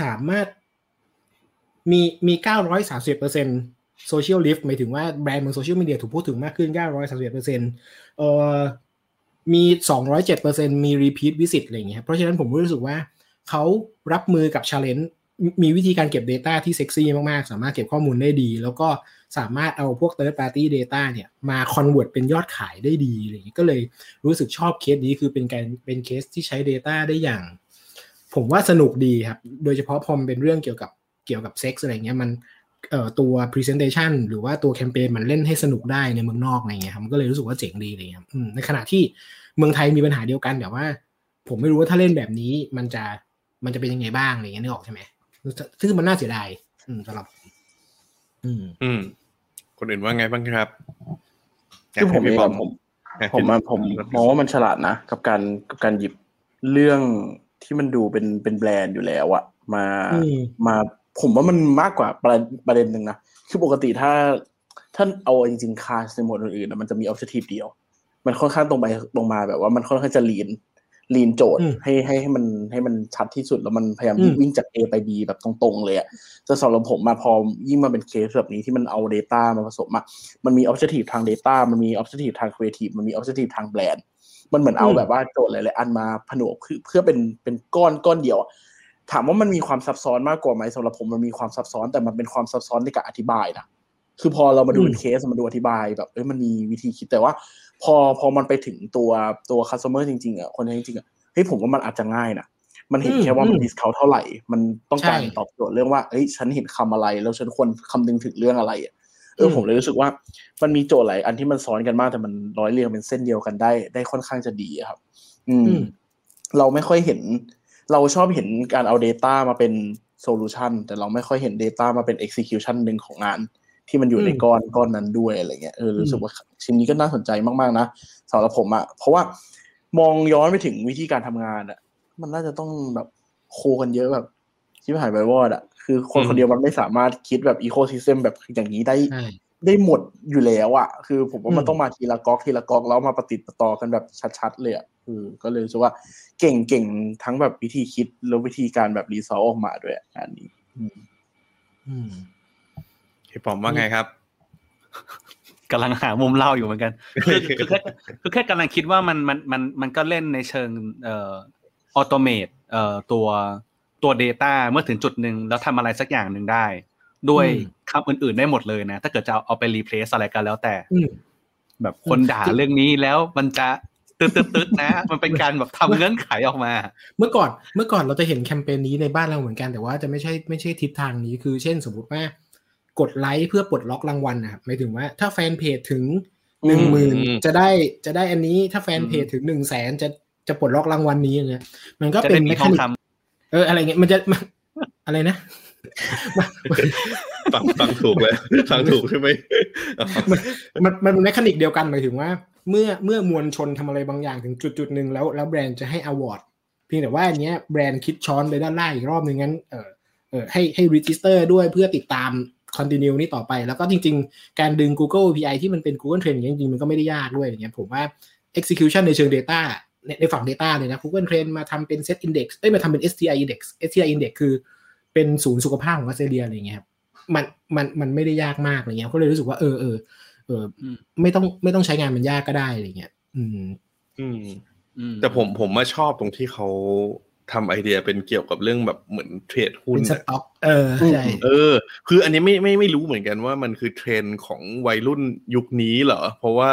สามารถมีมี 930% social lift หมายถึงว่าแบรนด์บนโซเชียลมีเดียถูกพูดถึงมากขึ้น 931%เอ่อมี 207%มี repeat visit อะไรอย่างเงี้ย เพราะฉะนั้นผมรู้สึกว่าเขารับมือกับ challenge มีวิธีการเก็บ Data ที่เซ็กซี่มาก ๆ สามารถเก็บข้อมูลได้ดี แล้วก็ สามารถเอาพวก third party data เนี่ยมา convert เป็นยอดขายได้ดีอะไรอย่างเงี้ยก็เลยรู้สึกชอบเคสนี้คือเป็นการเป็นเคสที่ใช้ Data ได้อย่าง ผมว่าสนุกดีครับ โดยเฉพาะพอมนเป็นเรื่องเกี่ยวกับเกี่ยวกับเซ็กซ์อะไรเงี้ยมันเอ่อตัว presentation หรือว่าตัวแคมเปญมันเล่นให้สนุกได้ในเมืองนอกอะไรเงี้ยครับมันก็เลยรู้สึกว่าเจ๋งดีเลยครับอืมในขณะที่เมืองไทยมีปัญหาเดียวกันแต่ว่า ผมไม่รู้ว่าถ้าเล่นแบบนี้มันจะมันจะเป็นยังไงบ้างอะไรเงี้ยนึกออกใช่ไหมซึ่งมันน่าเสียดายอืมสำหรับ อืม อืม คนอื่นว่าไงบ้างครับคือผมเองอะผมผมอะผมมองว่ามันฉลาดนะ กับการกับการหยิบเรื่องที่มันดูเป็นเป็นแบรนด์อยู่แล้วอะมาอืมมาผมว่ามันมากกว่าประเด็นประเด็นหนึ่งนะ คือปกติถ้าถ้าเอาจริงๆคาสในหมวดอื่นๆอะมันจะมีออบเจกตีฟเดียว มันค่อนข้างตรงไปตรงมาแบบว่ามันค่อนข้างจะลีน ลีนโจทย์อืมให้ให้ให้มันให้มันชัดที่สุดแล้วมันพยายามอืมวิ่งจาก A ไป B แบบตรงๆเลยอะแต่สำหรับผมมาพอยิ่งมาเป็นเคสแบบนี้ที่มันเอา Data มาผสมอะมันมี Objective ทาง Data มันมี Objective ทาง Creative มันมี Objective ทางแบรนด์มันเหมือนเอาอืมแบบว่าโจทย์หลายๆอันมาผนวกเพื่อเพื่อเป็นเป็นก้อนก้อนเดียวอะถามว่ามันมีความซับซ้อนมากกว่าไหมสำหรับผมมันมีความซับซ้อนแต่มันเป็นความซับซ้อนในการอธิบายนะคือพอเรามาดูเป็นเคสมาดูอธิบายแบบเอ้ยมันมีวิธีคิดแต่ว่า พอพอมันไปถึงตัวตัว customer จริงๆอะคนใช้จริงๆอะเฮ้ยผมว่ามันอาจจะง่ายนะมันเห็นอืมแค่ว่ามันอืมดิสเขาเท่าไหร่ มันต้องการใช่ตอบโจทย์เรื่องว่าเอ้ยฉันเห็นคำอะไร แล้วฉันควรคำนึงถึงเรื่องอะไรอะเอออืมผมเลยรู้สึกว่ามันมีโจทย์หลายอันที่มันซ้อนกันมากแต่มันร้อยเรียงเป็นเส้นเดียวกันได้ ได้ค่อนข้างจะดีอะครับอืมอืม เราไม่ค่อยเห็น เราชอบเห็นการเอา Data มาเป็น solution แต่เราไม่ค่อยเห็น Data มาเป็น execution หนึ่งของงาน ที่มันอยู่ในอืมก้อนก้อนนั้นด้วยอะไรเงี้ยเออรู้สึกว่าชิ้นนี้ก็น่าสนใจมากๆนะสำหรับผมอะเพราะว่ามองย้อนไปถึงวิธีการทำงานอะมันน่าจะต้องแบบ co กันเยอะแบบชิบหายวายวอดอะคือคนอืมคนเดียวมันไม่สามารถคิดแบบ ecosystem แบบอย่างนี้ได้ใช่ได้หมดอยู่แล้วอะคือผมว่ามันอืมต้องมาทีละก๊อกทีละก๊อกแล้วมาประติดประต่อกันแบบชัดๆเลยอะเออก็เลยรู้สึกว่าเก่งเก่งทั้งแบบวิธีคิดแล้ววิธีการแบบ result ออกมาด้วยอะงานนี้ อืมอืม พี่ป๋อมว่าไงครับกำลังหามุมเล่าอยู่เหมือนกันคือคือแค่คือแค่กำลังคิดว่ามันมันมันมันก็เล่นในเชิงเอ่อออโตเมตเอ่อตัวตัว Data เมื่อถึงจุดหนึ่งแล้วทำอะไรสักอย่างหนึ่งได้ ด้วยอืมคำอื่นๆได้หมดเลยนะ ถ้าเกิดจะเอาเอาไปรีเพลซอะไรกันแล้วแต่อืมแบบคนด่าเรื่องนี้แล้วมันจะตึ๊ดตึ๊ดตึ๊ดนะ มันเป็นการแบบทำเงื่อนไขออกมา เมื่อก่อนเมื่อก่อนเราจะเห็นแคมเปญนี้ในบ้านเราเหมือนกันแต่ว่าจะไม่ใช่ไม่ใช่ทิศทางนี้คือเช่นสมมติว่า กดไลค์เพื่อปลดล็อกรางวัลนะครับหมายถึงว่าถ้าแฟนเพจถึงหนึ่งหมื่นอืมจะได้จะได้อันนี้ถ้าแฟนเพจถึงหนึ่งแสนจะจะปลดล็อกรางวัลนี้อย่างเงี้ยมันก็จะเป็ได้นมีแมทคาองนิกคเอออะไรเงี้ยมันจะมันอะไรนะฟังฟังถูกเลยฟังถูกใช่ไหมมันมันมันเป็นแมคานิกเดียวกันหมายถึงว่า เมื่อเมื่อมวลชนทำอะไรบางอย่างถึงจุดจุดหนึ่งแล้วแล้วแบรนด์จะให้อวอร์ดเพียงแต่ว่าอันเนี้ยแบรนด์คิดช้อนไปด้านล่างอีกรอบนึงงั้นเออเออให้ให้รีจิสเตอร์ด้วยเพื่อติดตาม continue นี่ต่อไป แล้วก็จริง ๆ การดึง Google API ที่มันเป็น Google Trend อย่างเงี้ยจริงๆมันก็ไม่ได้ยากด้วยอย่างเงี้ยผมว่า execution ในเชิง data ในในฝั่ง data เลยนะ Google Trend มาทำเป็น set index เอ้ยมาทำเป็น STI index STI index คือเป็นศูนย์สุขภาพของออสเตรเลียอะไรเงี้ยครับมันมันมันไม่ได้ยากมากอะไรเงี้ยก็เลยรู้สึกว่าเออเออเออไม่ต้องไม่ต้องใช้งานมันยากก็ได้อะไรเงี้ย อืม อืมแต่ผมผมมาชอบตรงที่เขา ทำไอเดียเป็นเกี่ยวกับเรื่องแบบเหมือนเทรดหุ้นเป็นสต็อกเออใช่เออ คืออันนี้ไม่ไม่ไม่รู้เหมือนกันว่ามันคือเทรนด์ของวัยรุ่นยุคนี้เหรอ เพราะว่า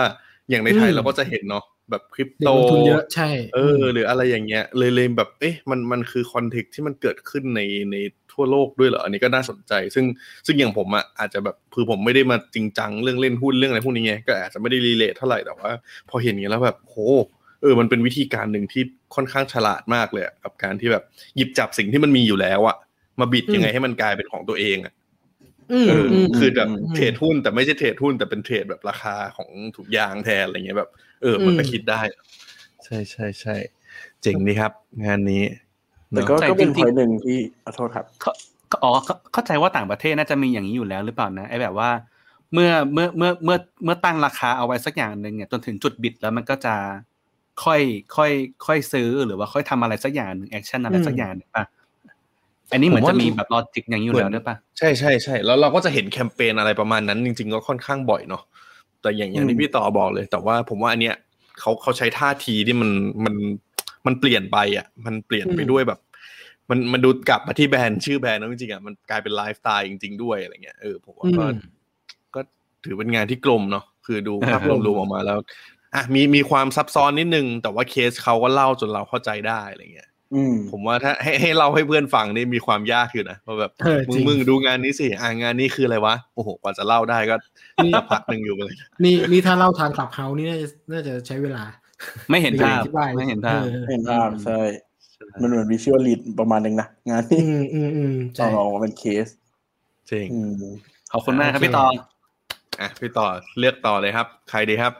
อย่างในไทยอืมเราก็จะเห็นเนาะแบบคริปโตเด็กลงทุนเยอะใช่ เออ หรืออะไรอย่างเงี้ย เลยเลยแบบเอ๊ะมันมันคือ context ที่มันเกิดขึ้นในในทั่วโลกด้วยเหรอ อันนี้ก็น่าสนใจ ซึ่งซึ่งอย่างผมอะอาจจะแบบคือผมไม่ได้มาจริงจังเรื่องเล่นหุ้นเรื่องอะไรพวกนี้ไงก็อาจจะไม่ได้ relate เท่าไหร่แต่ว่า พอเห็นอย่างนี้แล้วแบบโห เออมันเป็นวิธีการหนึ่งที่ค่อนข้างฉลาดมากเลยอะกับการที่แบบหยิบจับสิ่งที่มันมีอยู่แล้วอะมาบิดยังไงให้มันกลายเป็นของตัวเองอะอืมเอออมคือแบบอืมเทรดหุ้นแต่ไม่ใช่เทรดหุ้นแต่เป็นเทรดแบบราคาของทุกอย่างแทนอะไรเงี้ยแบบ เออ มันก็อืมคิดได้ ใช่ใช่ใช่เจ๋งดีครับ งานนี้ แต่เนอะก็แต่ก็เป็นจริพงๆอยหนึ่งที่ขอโทษครับเขาเขาอ๋อเข้าเข้าใจว่าต่างประเทศน่าจะมีอย่างนี้อยู่แล้วหรือเปล่านะไอ้แบบว่า เมื่อเมื่อเมื่อเมื่อเมื่อตั้งราคาเอาไว้สักอย่างหนึ่งเนี่ยจนถึงจุดบิดแล้วมันก็จะ ค่อยค่อย ค่อยซื้อหรือว่าค่อยทำอะไรสักอย่างหนึ่ง action อะไรสักอย่างหนึ่งป่ะอันนี้เหมือนจะมีแบบ logic อย่างนี้อยู่แล้วด้วยป่ะใช่ใช่ใช่แล้วเราก็จะเห็นแคมเปญอะไรประมาณนั้น จริง ๆ ก็ค่อนข้างบ่อยเนาะแต่อย่างอย่างที่พี่ต่อบอกเลย แต่ว่าผมว่าอันเนี้ยเขาเขาใช้ท่าทีที่มันมันมันเปลี่ยนไปอะ มันเปลี่ยนไปอืมด้วยแบบ มันมันดูกลับมาที่แบรนด์ชื่อแบรนด์แล้วจริงๆอะมันกลายเป็นไลฟ์สไตล์จริง ๆด้วยอะไรเงี้ยเออผมว่าก็อืมก็ถือเป็นงานที่กลมเนาะคือดูภาพอ่าฮะรวมๆออกมาแล้ว อะมีมีความซับซ้อนนิดนึง แต่ว่าเคสเขาก็เล่าจนเราเข้าใจได้อะไรเงี้ยอืมผมว่าถ้าให้ให้เล่าให้เพื่อนฟังนี่มีความยากอยู่นะเพราะแบบเออมึจงริงมึงดูงานนี้สิอ่างานนี้คืออะไรวะโอ้โหกว่าจะเล่าได้ก็สักพักหนึ่งอยู่เลย นี่นี่ถ้าเล่าทางคลับเฮานี่น่าจะน่าจะใช้เวลา ไม่เห็นภาพอธิบายไม่เห็นภาพออเห็นภาพใช่มันเหมือนวิชวลลีดประมาณหนึงนะงานนี้อืมอืมอืมต้ใช่องออกมาเป็นเคสจริงอืมขอบคุณมากครับโอเคพี่ต่ออะพี่ต่อเลือกต่อเลยครับ ใครดีครับ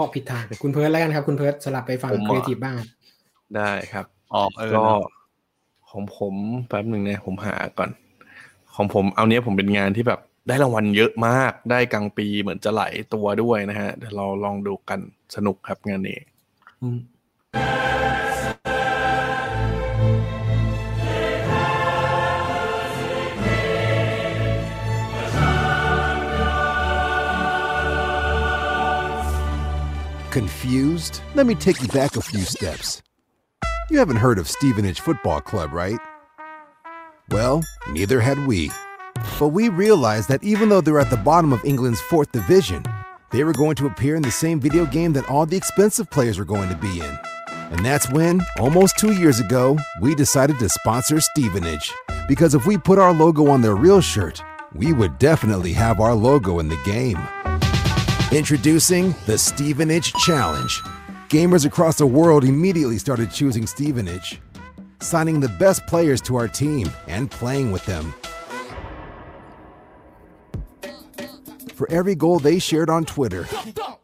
ออกผิดทางคุณเพิร์ดแล้วกันครับ คุณเพิร์ดสลับไปฟังผมเหครอรีเอทีฟบ้าง ได้ครับอ๋อเออก็เนอะของผมแป๊บหนึ่งนะผมหาก่อน ของผมเอาเนี้ยผมเป็นงานที่แบบได้รางวัลเยอะมากได้กลางปีเหมือนจะไหลตัวด้วยนะฮะเดี๋ยวเราลองดูกันสนุกครับงานนี้ Confused? Let me take you back a few steps. You haven't heard of Stevenage Football Club, right? Well, neither had we. But we realized that even though they're at the bottom of England's fourth division, they were going to appear in the same video game that all the expensive players were going to be in. And that's when, almost two years ago, we decided to sponsor Stevenage. Because if we put our logo on their real shirt, we would definitely have our logo in the game. Introducing the Stevenage Challenge. Gamers across the world immediately started choosing Stevenage, signing the best players to our team and playing with them. For every goal they shared on Twitter,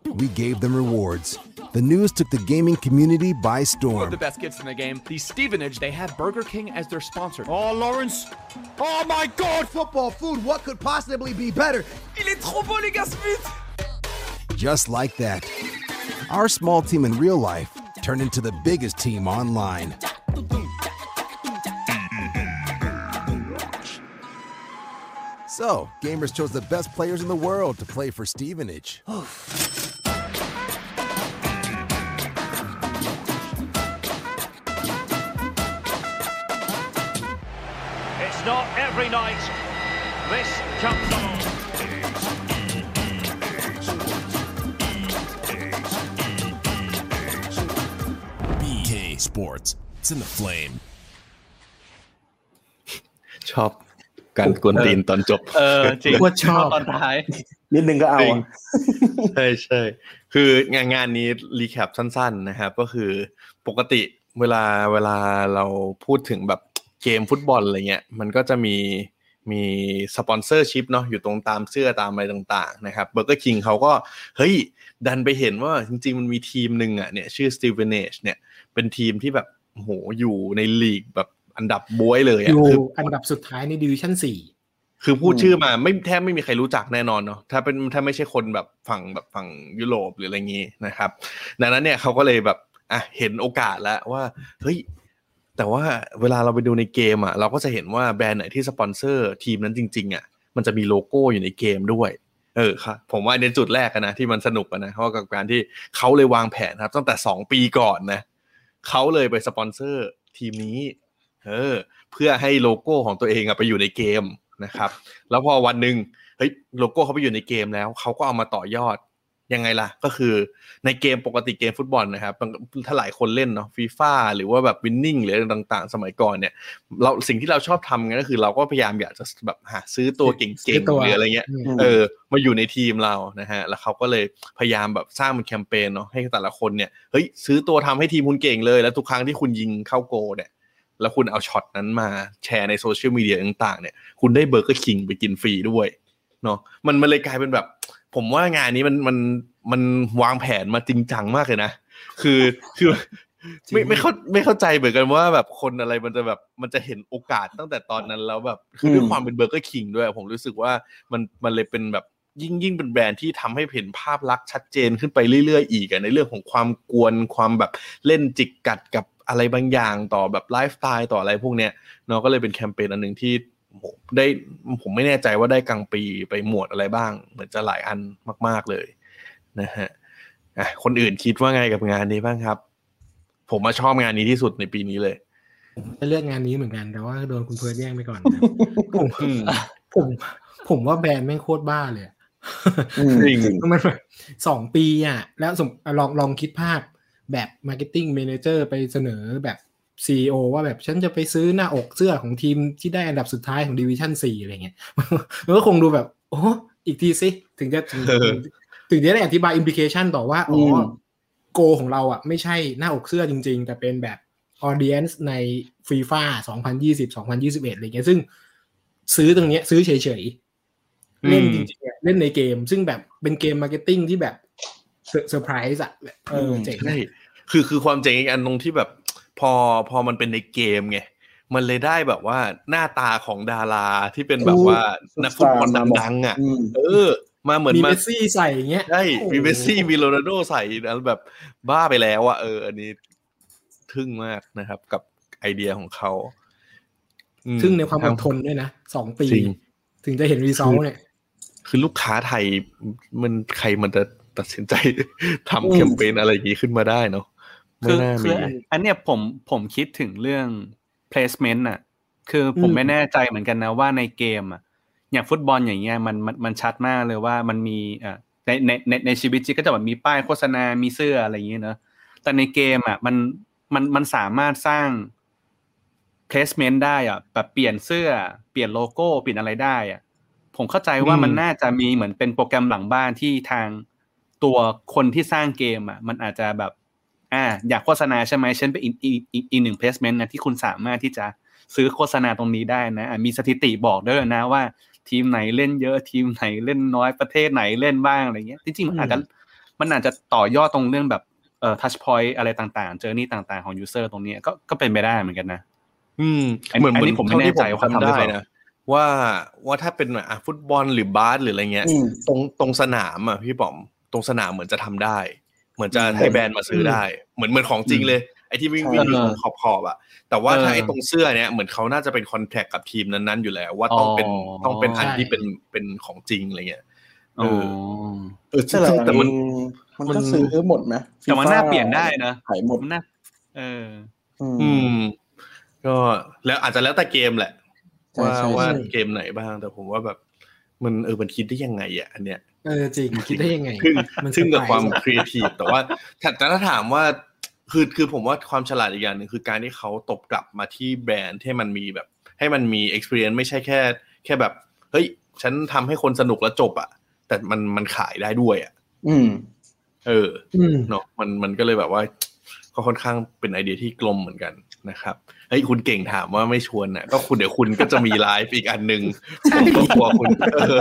we gave them rewards. The news took the gaming community by Two of storm. the best gifts in the game. The Stevenage, they had Burger King as their sponsor. Oh, Lawrence! Oh my god! Football food, what could possibly be better? Il est trop beau, les gars, Smith! Just like that. Our small team in real life turned into the biggest team online. So, gamers chose the best players in the world to play for Stevenage. It's not every night this comes along. BK Sports. It's in the flame. ชอบการกวนตีนตอนจบ เออจริงโคตรชอบตอนท้าย นิดนึงก็เอาจริงอะใช่ใช่คืองานงานนี้รีแคปสั้น ๆ นะครับ ก็คือปกติเวลาเวลาเราพูดถึงแบบเกมฟุตบอลอะไรเงี้ย มันก็จะมีมี sponsorship เนาะอยู่ตรงตามเสื้อตามอะไรต่างๆนะครับเบอร์เกอร์คิงเขาก็ เฮ้ย ดันไปเห็นว่าจริงๆ มันมีทีมหนึ่งอะเนี่ยชื่อ Stevenage เนี่ย เป็นทีมที่แบบโอ้โหอยู่ในลีกแบบอันดับบ๊วยเลยอะอยู่คืออันดับสุดท้ายใน division สี่คือพูดชื่อมาไม่แทบไม่มีใครรู้จักแน่นอนเนาะถ้าเป็นถ้าไม่ใช่คนแบบฝั่งแบบฝั่งยุโรปหรืออะไรงี้นะครับ ดังนั้นเนี่ยเขาก็เลยแบบอะเห็นโอกาสแล้วว่าเฮ้ยแต่ว่าเวลาเราไปดูในเกมอะเราก็จะเห็นว่าแบรนด์ไหนที่สปอนเซอร์ทีมนั้นจริง ๆ อะ มันจะมีโลโก้อยู่ในเกมด้วย เออครับผมว่าในจุดแรกอะนะที่มันสนุกอะนะเพราะว่ากับการที่เขาเลยวางแผนครับ ตั้งแต่สองปีก่อนนะ เขาเลยไปสปอนเซอร์ทีมนี้ เออ เพื่อให้โลโก้ของตัวเองอะไปอยู่ในเกมนะครับ แล้วพอวันหนึ่งเฮ้ยโลโก้เขาไปอยู่ในเกมแล้วเขาก็เอามาต่อยอด ยังไงล่ะ ก็คือในเกมปกติเกมฟุตบอลนะครับบางถ้าหลายคนเล่นเนาะฟีฟ่าหรือว่าแบบวินนิ่งหรืออะไรต่างๆ สมัยก่อนเนี่ย เราสิ่งที่เราชอบทำกันก็คือ เราก็พยายามอยากจะแบบหาซื้อตัวเก่ซื้งอตัวๆหรืออะไรเงี้ยอืมเออมาอยู่ในทีมเรานะฮะแล้วเขาก็เลยพยายามแบบสร้างเป็นแคมเปญเนาะให้แต่ละคนเนี่ยเฮ้ยซื้อตัวทำให้ทีมคุณเก่งเลย แล้วทุกครั้งที่คุณยิงเข้าโกลเนี่ยแล้วคุณเอาช็อตนั้นมาแชร์ในโซเชียลมีเดียต่างๆ เนี่ย คุณได้เบอร์เกอร์คิงไปกินฟรีด้วยเนาะมันมันเลยกลายเป็นแบบ ผมว่างานนี้มันมันมันวางแผนมาจริงจังมากเลยนะคือคือไม่ไม่เข้าไม่เข้าใจเหมือนกันว่าแบบคนอะไรมันจะแบบมันจะเห็นโอกาสตั้งแต่ตอนนั้นแล้วแบบคือด้วยอืมความเป็นเบอร์เกอร์คิงด้วย ผมรู้สึกว่ามันมันเลยเป็นแบบยิ่งยิ่งเป็นแบรนด์ที่ทำให้เห็นภาพลักษณ์ชัดเจนขึ้นไปเรื่อยๆอีกอะในเรื่องของความกวนความแบบเล่นจิกกัดกับอะไรบางอย่างต่อแบบไลฟ์สไตล์ต่ออะไรพวกเนี้ยเนาะก็เลยเป็นแคมเปญอันหนึ่งที่ โอ้โหได้ผมไม่แน่ใจว่าได้กลางปีไปหมวดอะไรบ้าง เหมือนจะหลายอันมาก ๆเลยนะฮะอะคนอื่นคิดว่าไงกับงานนี้บ้างครับ ผมมาชอบงานนี้ที่สุดในปีนี้เลยจะเลือกงานนี้เหมือนกันแต่ว่าโดนคุณเพิร์ดแย่งไปก่อนนะผมอืมผมผมว่าแบรนด์แม่งโคตรบ้าเลยอะอืมจริงมันแบบสองปีอะ แล้วสมลองลองคิดภาพแบบมาร์เก็ตติ้ง a ม a เจอร์ไปเสนอแบบ CEO ว่าแบบฉันจะไปซื้อหน้าอกเสื้อของทีมที่ได้อันดับสุดท้ายของ division สี่อะไรเงี้ยมันก็คงดูแบบโอ้อีกทีสิถึงจะถึงเออถึงจะได้อธิบาย implication ต่อว่าอ๋อโลโก้ของเราอะ ไม่ใช่หน้าอกเสื้อจริง ๆ แต่เป็นแบบ audience ในฟีฟ่า2020 2021อะไรเงี้ยซึ่งซื้อตรงเนี้ย ซื้อเฉยๆ เล่นจริงๆอะเล่นในเกม ซึ่งแบบเป็นเกม marketing ที่แบบเซอร์ไพรส์อะเออเจ๋งใช่คือคือความเจ๋งอีกอันตรงที่แบบ พอพอมันเป็นในเกมไงมันเลยได้แบบว่าหน้าตาของดาราที่เป็นแบบว่านักฟุตบอลดังๆอะอืมเออ มาเหมือนมีมาเมสซี่ใส่อย่างเงี้ยใช่โอ้โหมีเมสซี่มีโรนัลโดใส่แล้วแบบบ้าไปแล้วอะเออ อันนี้ทึ่งมากนะครับ กับไอเดียของเขาอืมซึ่งในความอดทนด้วยนะสองปีจริงถึงจะเห็นรีซอลเนี่ย คือลูกค้าไทยมันใครมันจะตัดสินใจทำอืมแคมเปญอะไรอย่างนี้ขึ้นมาได้เนาะไม่ คือน่าคืมีออันอันเนี้ยผมผมคิดถึงเรื่อง placement น่ะ คือผมอืมไม่แน่ใจเหมือนกันนะว่าในเกมอะอย่างฟุตบอลอย่างเงี้ยมันมันมันชัดมากเลยว่ามันมีอะในในในในชีวิตจริงก็จะแบบมีป้ายโฆษณา มีเสื้ออะไรอย่างเงี้ยเนอะแต่ในเกมอะมันมันมันสามารถสร้าง placement ได้อะแบบเปลี่ยนเสื้อเปลี่ยนโลโก้เปลี่ยนอะไรได้อะผมเข้าใจว่าอืมมันน่าจะมีเหมือนเป็นโปรแกรมหลังบ้านที่ทางตัวคนที่สร้างเกมอะมันอาจจะแบบ อ่าอยากโฆษณาใช่ไหมฉันเป็นอีกอีกอีกอีกหนึ่ง placement นะที่คุณสามารถที่จะซื้อโฆษณาตรงนี้ได้นะอะมีสถิติบอกด้วยนะว่า ทีมไหนเล่นเยอะทีมไหนเล่นน้อยประเทศไหนเล่นบ้างอะไรเงี้ยจริงๆมันอาจจะมันอาจจะต่อยอดตรงเรื่องแบบเอ่อ touch point อะไรต่างๆ เจอนี่ต่างๆของ user ตรงเนี้ยก็ก็เป็นไปได้เหมือนกันนะ อืมอันเหมือนอันเหมือนนี้ผมไม่แน่ใจว่าเขาทำหรือได้เปล่านะว่าว่าถ้าเป็นแบบอะฟุตบอลหรือบาสหรืออะไรเงี้ยอืมตรงตรงสนามอะพี่ป๋อมตรงสนามเหมือนจะทำได้ เหมือนจะให้แบรนด์มาซื้อได้ เหมือนเหมือนของจริงเลยไอ้ที่วิ่งวิ่งอยู่ตรงขอบขอบๆอะแต่ว่าถ้าเออไอ้ตรงเสื้อเนี้ยเหมือนเขาน่าจะเป็นคอนแทคกับทีมนั้นๆอยู่แล้ว ว่าต้องเป็นอ๋อต้องเป็นอันใช่ที่เป็นเป็นของจริงอะไรเงี้ยเออ๋ออเออใช่ซึ่งแหละแต่มันมันก็ซื้อหมดไหมแต่มันน่าเปลี่ยนได้นะขายหมดมันน่าเออ อืม ก็แล้วอาจจะแล้วแต่เกมแหละใช่ว่าใช่ว่าใช่เกมไหนบ้างแต่ผมว่าแบบ มันเออมันคิดได้ยังไงอะอันเนี้ยเออจริงคิดได้ยังไงซึ่งมันซึ่งกับ surprise ความอะครีเอทีฟแต่ว่าแต่แต่ถ้าถามว่าคือคือผมว่าความฉลาดอีกอย่างหนึ่งคือการที่เขาตบกลับมาที่แบรนด์ให้มันมีแบบ ให้มันมี experience ไม่ใช่แค่ แค่แบบ เฮ้ย ฉันทำให้คนสนุกแล้วจบอะ แต่มันมันขายได้ด้วยอะ อืม เอออืมเนาะมันมันก็เลยแบบว่าก็ค่อนข้างเป็นไอเดียที่กลมเหมือนกัน นะครับเฮ้ยคุณเก่งถามว่าไม่ชวนน่ะก็คุณเดี๋ยวคุณก็จะมีไลฟ์อีกอันหนึ่งผมก็กลัวคุณเออ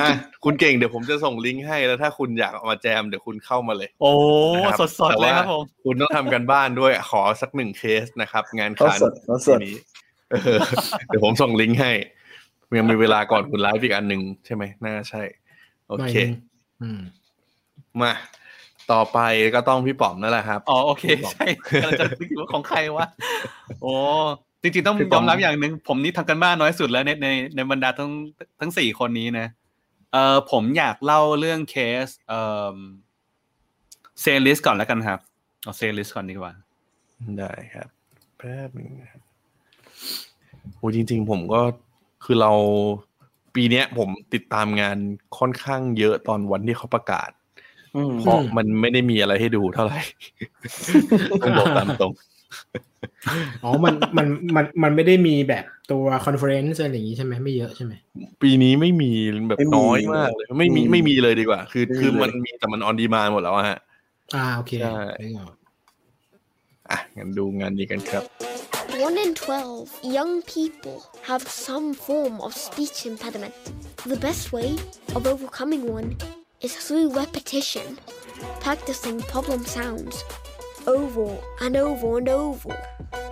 อะคุณเก่งเดี๋ยวผมจะส่งลิงก์ให้แล้วถ้าคุณอยากเอามาแจมเดี๋ยวคุณเข้ามาเลย โอ้นะครับสดๆแต่เลยว่าครับผมคุณต้องทำกันบ้านด้วยขอสักหนึ่งเคสนะครับ งานคานสดสดทีนี้เออเดี๋ยวผมส่งลิงก์ให้ยังมีเวลาก่อนคุณไลฟ์อีกอันหนึ่งใช่ไหมน่าใช่ โอเคหน่อยหนึ่งอืมมา ต่อไปก็ต้องพี่ป๋อมนั่นแหละครับ อ๋อโอเคพี่ป๋มใช่กำลังจะนึกอยู่ว่าของใครวะโอ้จริงๆต้องพี่ป๋ยออมมรับอย่างหนึ่งผมนี่ทำกันบ้านน้อยสุดแล้วในในในบรรดาทั้งทั้งสี่คนนี้นะเอ่อผมอยากเล่าเรื่องเคสเอ่อเซลิสก่อนแล้วกันครับเอาเซลิสก่อนดีกว่า ได้ครับแป๊บนึงนะครับโอ้จริง ๆ ผมก็คือเราปีเนี้ยผมติดตามงานค่อนข้างเยอะตอนวันที่เขาประกาศอืม เพราะมันไม่ได้มีอะไรให้ดูเท่าไหร่ต้องบอกตามตรงอ๋อ มัน มัน มัน มันไม่ได้มีแบบตัว conference อะไรอย่างงี้ใช่ไหมไม่เยอะใช่ไหม ปีนี้ไม่มีแบบไม่มีน้อยมากเลย ไม่มีอืมไม่มีเลยดีกว่า คือไม่มีคือเลยมันมีแต่มัน on demand หมดแล้วอะฮะ อ่า โอเคใช่นึกออกอะ งั้นดูงานนี้กันครับ One in 12 young people have some form of speech impediment. The best way of overcoming one is through repetition, practicing problem sounds over and over and over.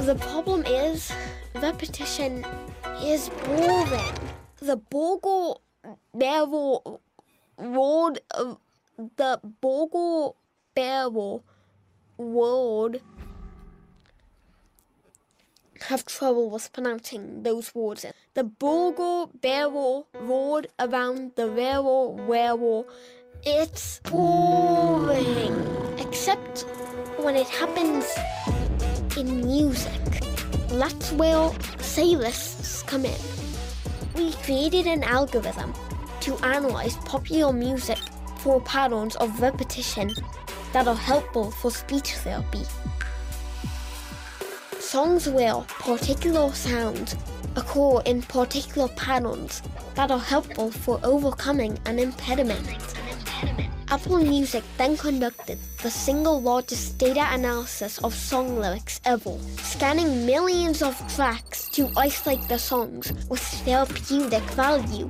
The problem is, repetition is boring. The Bogle Barrel Road, uh, the Bogle Barrel Road have trouble with pronouncing those words. The Bogle Barrel Road around the railroad railroad. It's boring. Except when it happens in music. That's where say come in. We created an algorithm to analyze popular music for patterns of repetition that are helpful for speech therapy. Songs where particular sounds occur in particular patterns that are helpful for overcoming an impediment. Apple Music then conducted the single largest data analysis of song lyrics ever, scanning millions of tracks to isolate the songs with therapeutic value.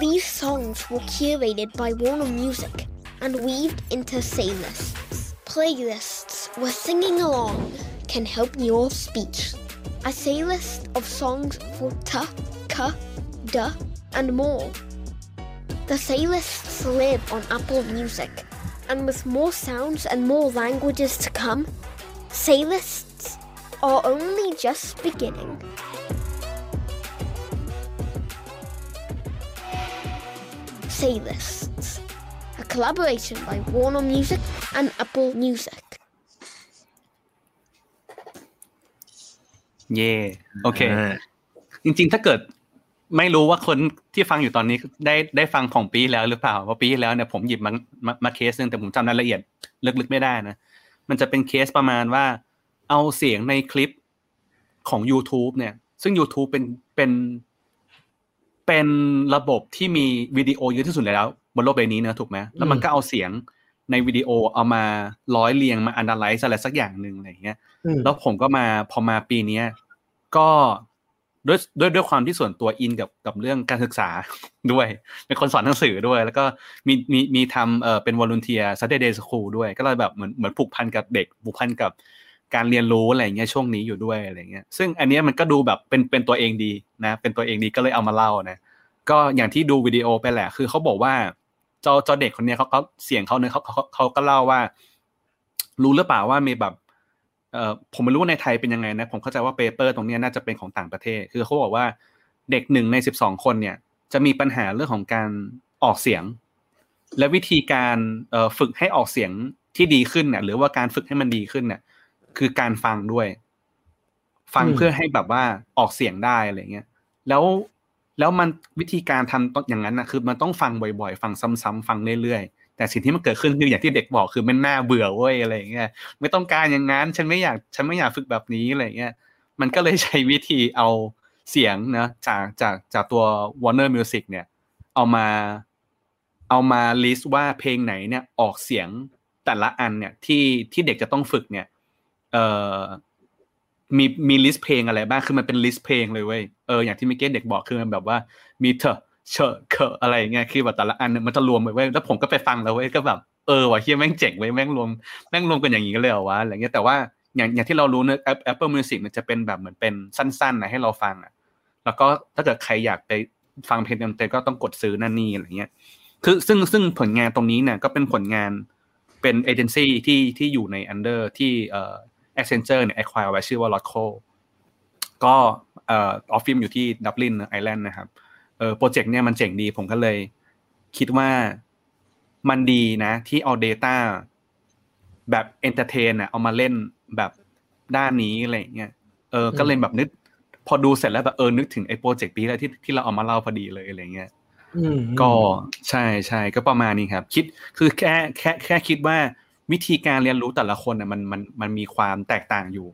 These songs were curated by Warner Music and weaved into playlists. Playlists where singing along can help your speech. A playlist of songs for ta, ka, da, and more. The playlists live on Apple Music, and with more sounds and more languages to come, playlists are only just beginning. Playlists, a collaboration by Warner Music and Apple Music. เย่โอเค อ่า จริงๆ ถ้าเกิด ไม่รู้ว่าคนที่ฟังอยู่ตอนนี้ได้ได้ฟังของปีที่แล้วหรือเปล่าเพราะปีที่แล้วเนี่ยผมหยิบมามามาเคสหนึงแต่ผมจำรายละเอียดลึกๆไม่ได้นะ มันจะเป็นเคสประมาณว่า เอาเสียงในคลิปของ YouTube เนี่ย ซึ่ง YouTube เป็นเป็น เป็นระบบที่มีวิดีโอเยอะที่สุดแล้ว บนโลกใบนี้เนอะถูกไหมแล้วมันก็เอาเสียงในวิดีโอเอามาร้อยเรียงมา analyze อะไรสักอย่างหนึ่งอะไรอย่างเงี้ยอืมแล้วผมก็มาพอมาปีเนี้ยก็ ด้วยด้วยด้วยความที่ส่วนตัวอินกับกับเรื่องการศึกษาด้วย เป็นคนสอนหนังสือด้วย แล้วก็มีมีมีทำเอ่อเป็นวอล u n เทีย Saturday School ด้วย ก็เลยแบบเหมือนเหมือนผูกพันกับเด็กผูกพันกับการเรียนรู้อะไรเงี้ยช่วงนี้อยู่ด้วยอะไรเงี้ยซึ่งอันนี้มันก็ดูแบบเป็นเป็นตัวเองดีนะ เป็นตัวเองดีก็เลยเอามาเล่านะ ก็อย่างที่ดูวิดีโอไปแหละ คือเขาบอกว่าจ้าเจ้าเด็กคนนี้เขาเขาเสียงเขาเนี่ยเขาเขาเขาก็เล่าว่า รู้หรือเปล่าว่ามีแบบ เอ่อผมไม่รู้ว่าในไทยเป็นยังไงนะ ผมเข้าใจว่าเปเปอร์ตรงนี้น่าจะเป็นของต่างประเทศ คือเขาบอกว่าเด็กหนึ่งในสิบสองคนเนี่ย จะมีปัญหาเรื่องของการออกเสียง และวิธีการฝึกให้ออกเสียงที่ดีขึ้นเนี่ยหรือว่าการฝึกให้มันดีขึ้นเนี่ย คือการฟังด้วย ฟังเพื่อให้แบบว่าออกเสียงได้อะไรเงี้ยแล้วแล้วมันวิธีการทำต้องอย่างนั้นนะคือมันต้องฟังบ่อยๆ ฟังซ้ำๆฟังเรื่อยๆ แต่สิ่งที่มันเกิดขึ้นคืออย่างที่เด็กบอกคือมันน่าเบื่อเว้ยอะไรอย่างเงี้ยไม่ต้องการอย่างนั้นฉันไม่อยากฉันไม่อยากฝึกแบบนี้อะไรเงี้ยมันก็เลยใช้วิธีเอาเสียงนะจากจากจากตัว Warner Music เนี่ย เอามาเอามา list ว่าเพลงไหนเนี่ยออกเสียงแต่ละอันเนี่ยที่ที่เด็กจะต้องฝึกเนี่ย เอ่อมีมี list เพลงอะไรบ้างคือมันเป็น list เพลงเลยเว้ยเอออย่างที่เมื่อกี้เด็กบอกคือมันแบบว่ามีเธอ เชอะเคอะอะไรอย่างเงี้ยคือแบบแต่ละอันเนี่ยมันจะรวมไปเว้ยแล้วผมก็ไปฟังแล้วเว้ยก็แบบเออว่ะเฮียแม่งเจ๋งเว้ยแม่งรวมแม่งรวมกันอย่างนี้กันเลยเหรอวะอะไรเงี้ยแต่ว่าอย่างอย่างที่เรารู้เนอะ App- Apple Music มันจะเป็นแบบเหมือนเป็นสั้นๆนะให้เราฟังอะ แล้วก็ถ้าเกิดใครอยากไปฟังเพลงเต็มๆก็ต้องกดซื้อนั่นนี่อะไรเงี้ย คือซึ่งซึ่งผลงานตรงนี้เนี่ยก็เป็นผลงานเป็นเอเจนซี่ที่ที่อยู่ใน under ที่เอ่อ Accenture เนี่ย acquire ไว้ชื่อว่า Rothco ก็เอ่อออฟฟิศอยู่ที่ดับลินไอร์แลนด์นะครับ ออโปรเจกต์เนี่ยมันเจ๋งดี ผมก็เลย คิดว่ามันดีนะ ที่เอา Data แบบเอนเตอร์เทนอะเอามาเล่นแบบด้านนี้อะไรอย่างเงี้ยเออก็เลยแบบนึก พอดูเสร็จแล้วแบบเออนึกถึงไอ้โปรเจกต์นี้แล้วที่ที่เราเอามาเล่าพอดีเลยอะไรเงี้ยอืมก็ใช่ใช่ก็ประมาณนี้ครับ คิดคือแค่แค่แค่คิดว่าวิธีการเรียนรู้แต่ละคนน่ะมันมันมันมีความแตกต่างอยู่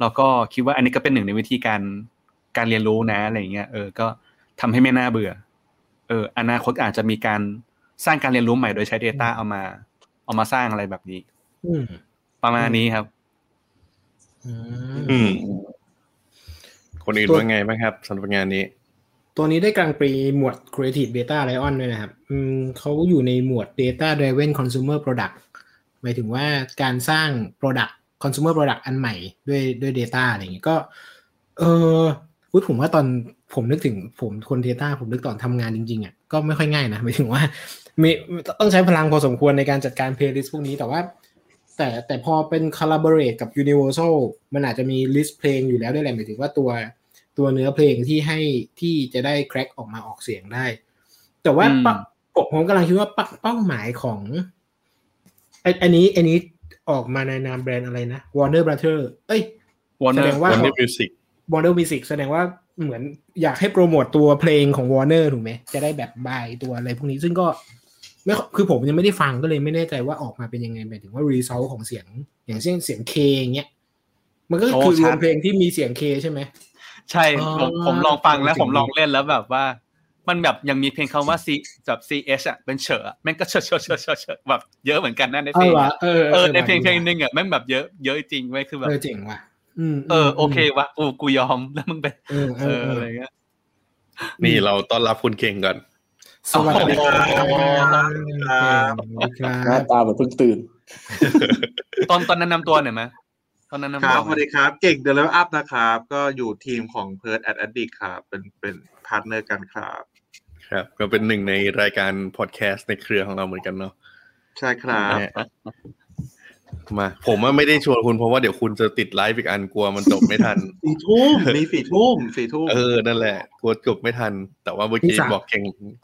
แล้วก็คิดว่าอันนี้ก็เป็นหนึ่งในวิธีการการเรียนรู้นะอะไรเงี้ยเออก็ ทำให้ไม่น่าเบื่อ เออ อนาคตอาจจะมีการสร้างการเรียนรู้ใหม่โดยใช้ Data เอามา เอามาสร้างอะไรแบบนี้อืมประมาณนี้ครับ อืม คนอื่นตัวว่าไงบ้างครับสำหรับงานนี้ ตัวนี้ได้กลางปีหมวด Creative Data Lion ด้วยนะครับ อืมเขาอยู่ในหมวด Data Driven Consumer Product หมายถึงว่าการสร้าง Product Consumer Product อันใหม่ด้วยด้วย Data อะไรอย่างเงี้ยก็ เอออุ๊ยผมว่าตอน ผมนึกถึงผมคน Data ผมนึกตอนทำงานจริงๆอะก็ไม่ค่อยง่ายนะหมายถึงว่ามีต้องใช้พลังพอสมควรในการจัดการ playlist พวกนี้แต่ว่า แต่แต่พอเป็น collaborate กับ Universal มันอาจจะมี list เพลงอยู่แล้วด้วยแหละหมายถึงว่าตัวตัวเนื้อเพลงที่ให้ที่จะได้ crack ออกมาออกเสียงได้ แต่ว่าอืมเป้าผมผมกำลังคิดว่าเป้าเป้าหมายของไอ้อันนี้อันนี้ออกมาในนามแบรนด์อะไรนะ Warner Brother เอ้ย Warner แสดงว่า Warner Music Warner Music แสดงว่าเหมือนอยากให้โปรโมตตัวเพลงของ Warner ถูกไหมจะได้แบบบายตัวอะไรพวกนี้ซึ่งก็ไม่คือผมยังไม่ได้ฟังก็เลยไม่แน่ใจว่าออกมาเป็นยังไงหมายถึงว่า result ของเสียง อย่างเช่นเสียง K อย่างเงี้ยมันก็โอ้คือรวชัมดเพลงที่มีเสียง K ใช่ไหมใช่อ๋อผมผมลองฟังแล้วจริงๆผมลองเล่นแล้วแบบว่า มันแบบยังมีเพลงคำว่า C แบบ C H อะเป็นเฉอะอะแม่งก็เฉอะเฉอะเฉอะเฉอะเฉอะแบบเยอะเหมือนกันนะในเพลงเอาเหรออะเออเออเออในเพลงว่ะเพลงหนึงอะแม่งแบบเยอะเยอะจริงเว้ยคือแบบเออเจ๋งว่ะอืม เออมโอเควะกูกูยอมแล้วมึงไปเออเอเอออเออออะไรเงี้ยนี่เราต้อนรับคุณเก่งก่อนสวัสดีครับโอ้โหสวัสดีคหน้ารับตาแบบเพิ่งตื่น ตอนตอนนั้นนำตัวหน่อยไหมตอนนั้นนำคตัวรับหสน่วัอยสดีครับ เก่งเดลเลอัพนะครับ ก็อยู่ทีมของเพิร์ดแอดแอดดิกครับ เป็นเป็นพาร์ทเนอร์กันครับ ครับ ก็เป็นหนึ่งในรายการพอดแคสต์ในเครือของเราเหมือนกันเนาะใช่ครับนะฮะ มา ผมว่าไม่ได้ชวนคุณเพราะว่าเดี๋ยวคุณจะติดไลฟ์อีกอันกลัวมันจบไม่ทันสี่ทุ่มมีสี่ทุ่มสี่ทุ่มเออนั่นแหละกลัวจบไม่ทัน แต่ว่าเมื่อกี้นี่สามบอกเก่ง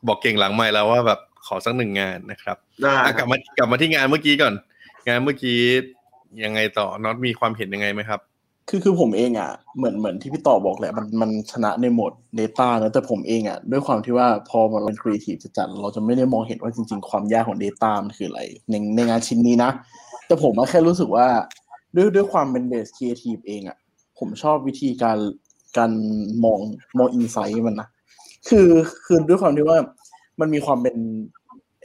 บอกเก่งหลังไมค์แล้วว่าแบบขอสักหนึ่งงานนะครับได้อะกลับมากลับมาที่งานเมื่อกี้ก่อน งานเมื่อกี้ยังไงต่อน็อตมีความเห็นยังไงไหมครับ คือคือผมเองอะเหมือนเหมือนที่พี่ต่อบอกแหละมันมันชนะในโหมด Data นะแต่ผมเองอะด้วยความที่ว่าพอมันเป็นครีเอทีฟจัดๆเราจะไม่ได้มองเห็นว่าจริง ๆ ความยากของ Data มันคืออะไรในในงานชิ้นนี้นะ แต่ผมอะแค่รู้สึกว่าด้วยด้วยความเป็น base creative เองอะ ผมชอบวิธีการการมองมอง insight มันนะคือคือด้วยความที่ว่ามันมีความเป็น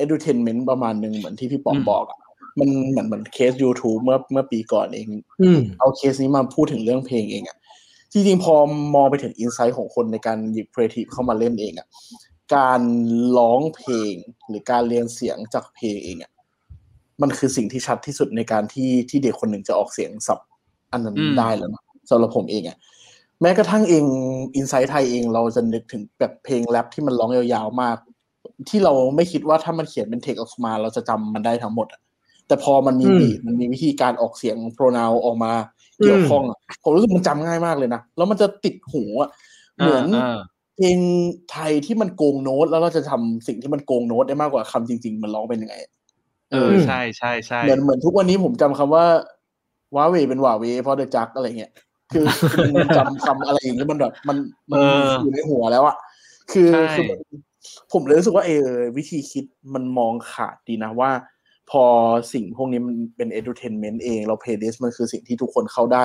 edutainment ประมาณหนึ่งเหมือนที่พี่ป๋อมบอกอะมันเหมือนเหมือนเคส YouTube เมื่อเมื่อปีก่อนเองอืมเอาเคสนี้มาพูดถึงเรื่องเพลงเองอะจริงๆพอมองไปถึง insight ของคนในการหยิบครีเอทีฟเข้ามาเล่นเองอะการร้องเพลงหรือการเรียนเสียงจากเพลงเองอะ มันคือสิ่งที่ชัดที่สุดในการที่ที่เด็กคนหนึ่งจะออกเสียงสับอันนั้นอืมได้แล้วนะสำหรับผมเองอะแม้กระทั่งเองอินไซต์ไทยเองเราจะนึกถึงแบบเพลงแรปที่มันร้องยาวๆมาก ที่เราไม่คิดว่าถ้ามันเขียนเป็นเทคออกมา เราจะจำมันได้ทั้งหมดอะแต่พอมันมีอืมบีทมันมีวิธีการออกเสียงโปรนาวออกมาเกี่ยวข้องอะผมรู้สึกมันจำง่ายมากเลยนะแล้วมันจะติดหูอะเหมือนอ่าเพลงไทยที่มันโกงโน้ต แล้วเราจะทำสิ่งที่มันโกงโน้ตได้มากกว่าคำจริง ๆ มันร้องเป็นยังไง เออใช่ใช่ใช่เหมือนเหมือนทุกวันนี้ผมจำคำว่าว้าเวเป็นว่าเวเพราะเดอะจักอะไรเงี้ยคือคือมันจำคำอะไรอย่างเงี้ยมันแบบมันมันเอออยู่ในหัวแล้วอะคือใช่คือมันผมเลยรู้สึกว่าเออวิธีคิดมันมองขาดดีนะว่า พอสิ่งพวกนี้มันเป็น edutainment เองเรา playlist มันคือสิ่งที่ทุกคนเข้าได้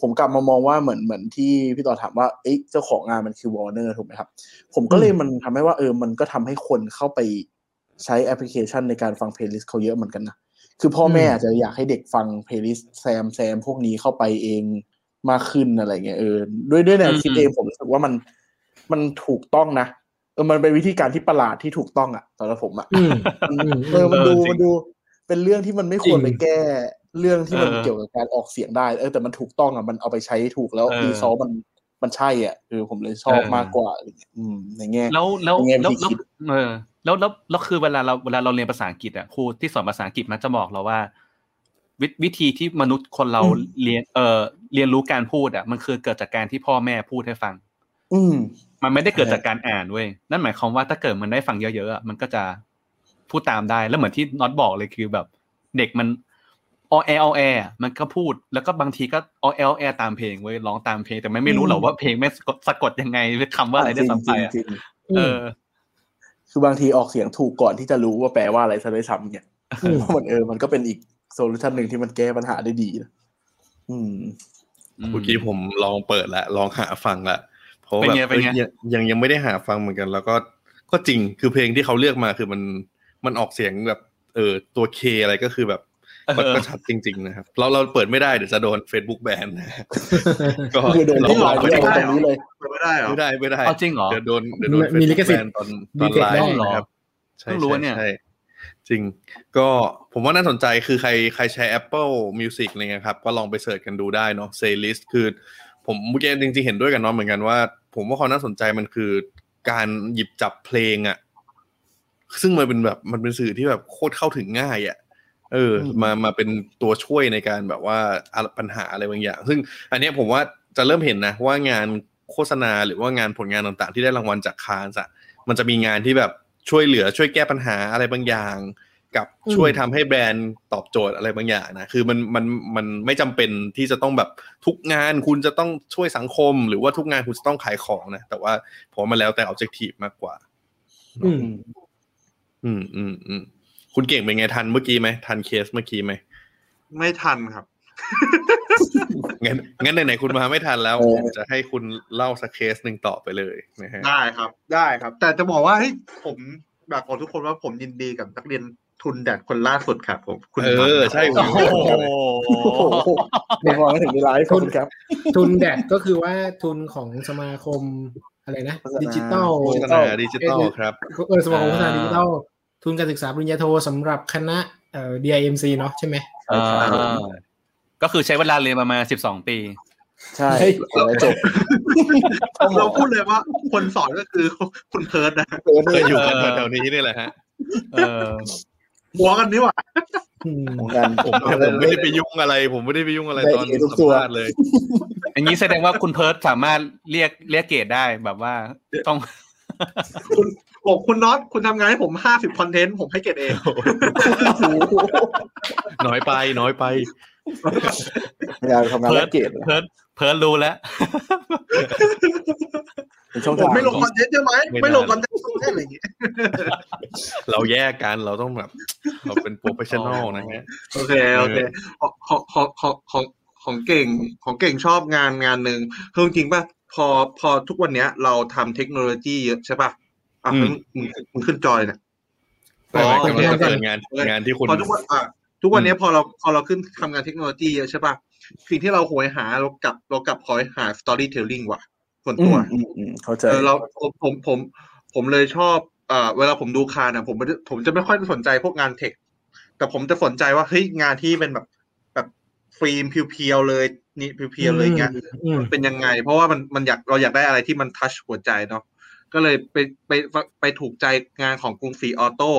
ผมกลับมามองว่าเหมือนเหมือนที่พี่ต่อถามว่าเอ๊ะเจ้าของงานมันคือ Warner ถูกไหมครับ ผมก็เลยมันทำให้ว่าเออมันก็ทำให้คนเข้าไป ใช้แอปพลิเคชันในการฟัง playlist เขาเยอะเหมือนกันนะคือพ่อแม่อืมอาจจะอยากให้เด็กฟัง playlist แซมแซมพวกนี้เข้าไปเองมากขึ้นอะไรเงี้ยเออด้วยด้วยแนวคิดอืมเองผมรู้สึกว่ามันมันถูกต้องนะเออมันเป็นวิธีการที่ประหลาดที่ถูกต้องอะสำหรับผมอะอืมเออมันดูเออจริงมันดูเป็นเรื่องที่มันไม่ควรจริงไปแก้ เรื่องที่มันเออเกี่ยวกับการออกเสียงได้เออแต่มันถูกต้องอะมันเอาไปใช้ถูกแล้วเออรีซอมันมันใช่อะคือผมเลยชอบเออมากกว่าอะไรเงี้ยอืมในแง่แล้วแล้วในแง่แล้ววิธีแล้วคิดเออ แล้วแล้วแล้วคือเวลาเราเวลาเราเรียนภาษาอังกฤษอะครูที่สอนภาษาอังกฤษมันจะบอกเราว่า วิวิธีที่มนุษย์คนเราอืมเรียนเอ่อเรียนรู้การพูดอะมันคือเกิดจากการที่พ่อแม่พูดให้ฟัง อืมมันไม่ได้เกิดจากการอ่านเว้ยนั่นหมายความว่าถ้าเกิดมันได้ฟังเยอะๆอะมันก็จะพูดตามได้แล้วเหมือนที่น็อตบอกเลยคือแบบ เด็กมันออแออแอมันก็พูดแล้วก็บางทีก็ออแอแอตามเพลงเว้ยร้องตามเพลงแต่ไม่ไม่รู้หรอกว่าเพลงแม่งสะกดสะกดยังไงหรือคำว่าอะไรได้ซ้ำไปอะจริงๆเออ คือบางทีออกเสียงถูกก่อนที่จะรู้ว่าแปลว่าอะไรซะด้วยซ้ำเนี่ยอืมเพราะมันเออมันก็เป็นอีกโซลูชันหนึ่งที่มันแก้ปัญหาได้ดีนะอืมเมื่อกี้ผมลองเปิดละลองหาฟังละเพราะเป็นแบบไงเป็นไงอุ้ยยังยังยังไม่ได้หาฟังเหมือนกัน แล้วก็ก็จริงคือเพลงที่เขาเลือกมาคือมันมันออกเสียงแบบ เออตัวเคอะไรก็คือแบบ มันก็ชัดจริง ๆ นะครับ เราเราเปิดไม่ได้เดี๋ยวจะโดน Facebook แบนนะก็คือโดนเราที่ลไลองน์ไม่ไม่ได้ได้ตรงนี้เลยไม่ได้เหรอไม่ได้ไม่ได้เอาจริงเหรอเดี๋ยวโดนเดี๋ยวโดนมีลิ Facebook ขสิทแบธิ์นตอนตมีอนเทคไลได้ฟ์เหรอนะครับใช่เพิ่งรู้ใช่เนี่ยใช่จริง ก็ผมว่าน่าสนใจคือใครใครใช้ Apple Music อะไรเงี้ยครับ ก็ลองไปเสิร์ชกันดูได้เนาะ Playlist คือ ผมเมื่อกี้จริงๆ เห็นด้วยกับน้องเหมือนกันว่า ผมว่าความน่าสนใจมันคือการหยิบจับเพลงอะซึ่งมันเป็นแบบมันเป็นสื่อที่แบบโคตรเข้าถึงง่ายอะ เออมามาเป็นตัวช่วยในการแบบว่าอะปัญหาอะไรบางอย่าง ซึ่งอันเนี้ยผมว่าจะเริ่มเห็นนะว่างานโฆษณาหรือว่างานผลงานต่างๆ ที่ได้รางวัลจากคานส์อะมันจะมีงานที่แบบช่วยเหลือช่วยแก้ปัญหาอะไรบางอย่าง กับอืมช่วยทำให้แบรนด์ตอบโจทย์อะไรบางอย่างนะคือมันมันมันไม่จำเป็นที่จะต้องแบบทุกงานคุณจะต้องช่วยสังคม หรือว่าทุกงานคุณจะต้องขายของนะแต่ว่าผมว่ามันแล้วแต่ objective มากกว่า อืม อืมอืมอืม คุณเก่งเป็นไงทันเมื่อกี้ไหมทันเคสเมื่อกี้ไหมไม่ทันครับงั้นงั้นไหนๆคุณมาไม่ทันแล้วเออผมจะให้คุณเล่าสักเคสหนึ่งต่อไปเลยนะฮะได้ครับ ได้ครับ แต่จะบอกว่าให้ยผมแบบบอกทุกคนว่าผมยินดีกับนักเรียนทุน DAAT คนล่าสุดครับผมคุณเออใช่ผมโอ้โหโอ้โหไม่มองไม่ถึงในไลฟ์ขอบคุณครับ ทุน DAAT ก็คือว่าทุนของสมาคมอะไรนะโฆษณาดิจิตอลโฆษณาดิจิตอลครับเออสมาคมโฆษณาดิจิตอล ทุนการศึกษาปริญญาโทสำหรับคณะเอ่อ DIMC เนาะใช่ไหมอ่าก็คือใช้เวลาเรียนประมาณสิบสองปี ใช่แล้วจบเราพูดเลยว่าคนสอนก็คือคุณเพิร์ดนะเคยอยู่กันแถวๆนี้นี่แหละฮะเออหัวกันนี่หว่าอืมของกันผมผมไม่ได้ไปยุ่งอะไร ผมไม่ได้ไปยุ่งอะไรตอนได้เอทุกสัมตัวภาษณ์เลยอย่างนี้แสดงว่าคุณเพิร์ดสามารถเรียกเรียกเกรดได้แบบว่าต้องคุณ บอกคุณน็อตคุณทำงานให้ผมห้าสิบคอนเทนต์ผมให้เกรดเองน้อยไปน้อยไปอยากทำงานเพิแลร์ดกเกรดนะเพิร์ดเพิร์ดรู้แล้วเป็นช่องผมทางไม่ลงคอนเทนต์ใช่ไหมไม่ได้ไม่ลงคอนเทนต์อะไรอย่างเงี้ยเราแยกกันเราต้องแบบเราเป็น professional นะฮะโอเคโอเคของของของของของเก่งของเก่งชอบงานงานหนึ่งคือจริงๆป่ะพอพอทุกวันเนี้ยเราทำเทคโนโลยีเยอะใช่ป่ะ อะอืมมึงมึงขึ้นจอเนี่ยไม่ไม่อ๋อกำลังจะเปิดงานงานที่คุณพอทุกวันอะทุกวันเนี้ยพอเราพอเราขึ้นทำงานเทคโนโลยีเยอะใช่ป่ะสิ่งที่เราโหยหาเรากลับเรากลับคอยหา storytelling ว่ะส่วนอืตัวมอืมอืมเข้าใจเออเราผมผมผมผมเลยชอบอ่าเวลาผมดูคานอะผมไม่ได้ผมจะไม่ค่อยสนใจพวกงานเทค แต่ผมจะสนใจว่าเฮ้ยงานที่เป็นแบบแบบฟิล์มเพียวๆเลยนี่เพียวๆเลยอย่างเงี้ยอืมเป็นยังไง เพราะว่ามันมันอยากเราอยากได้อะไรที่มันทัชหัวใจเนาะ ก็เลยไปไปไปไปถูกใจงานของกรุงศรีออโต้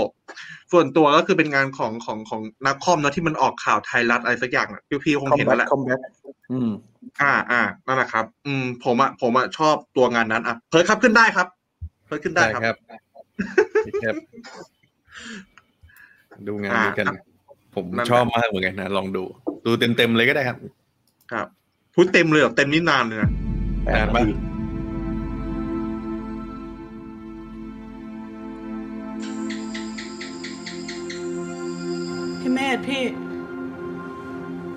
ส่วนตัวก็คือเป็นงานของของของนักคอมเนาะที่มันออกข่าวไทยรัฐอะไรสักอย่างอะพี่ๆคงคอมเห็นแบ็แล้วแหละคอมแบ็คอืมอ่าอ่านั่นแหละครับ อืม ผมอะผมอะชอบตัวงานนั้นอะเพิร์ดครับขึ้นได้ครับเพิร์ดขึ้นได้ครับครับครับดูงานอ่านี้กันครับผมนั่นแหละชอบมากเหมือนกันนะลองดู ดูเต็มๆเลยก็ได้ครับ ครับพูดเต็มเลยเหรอเต็มนี่นานเลยนะนานปะ พี่เมธพี่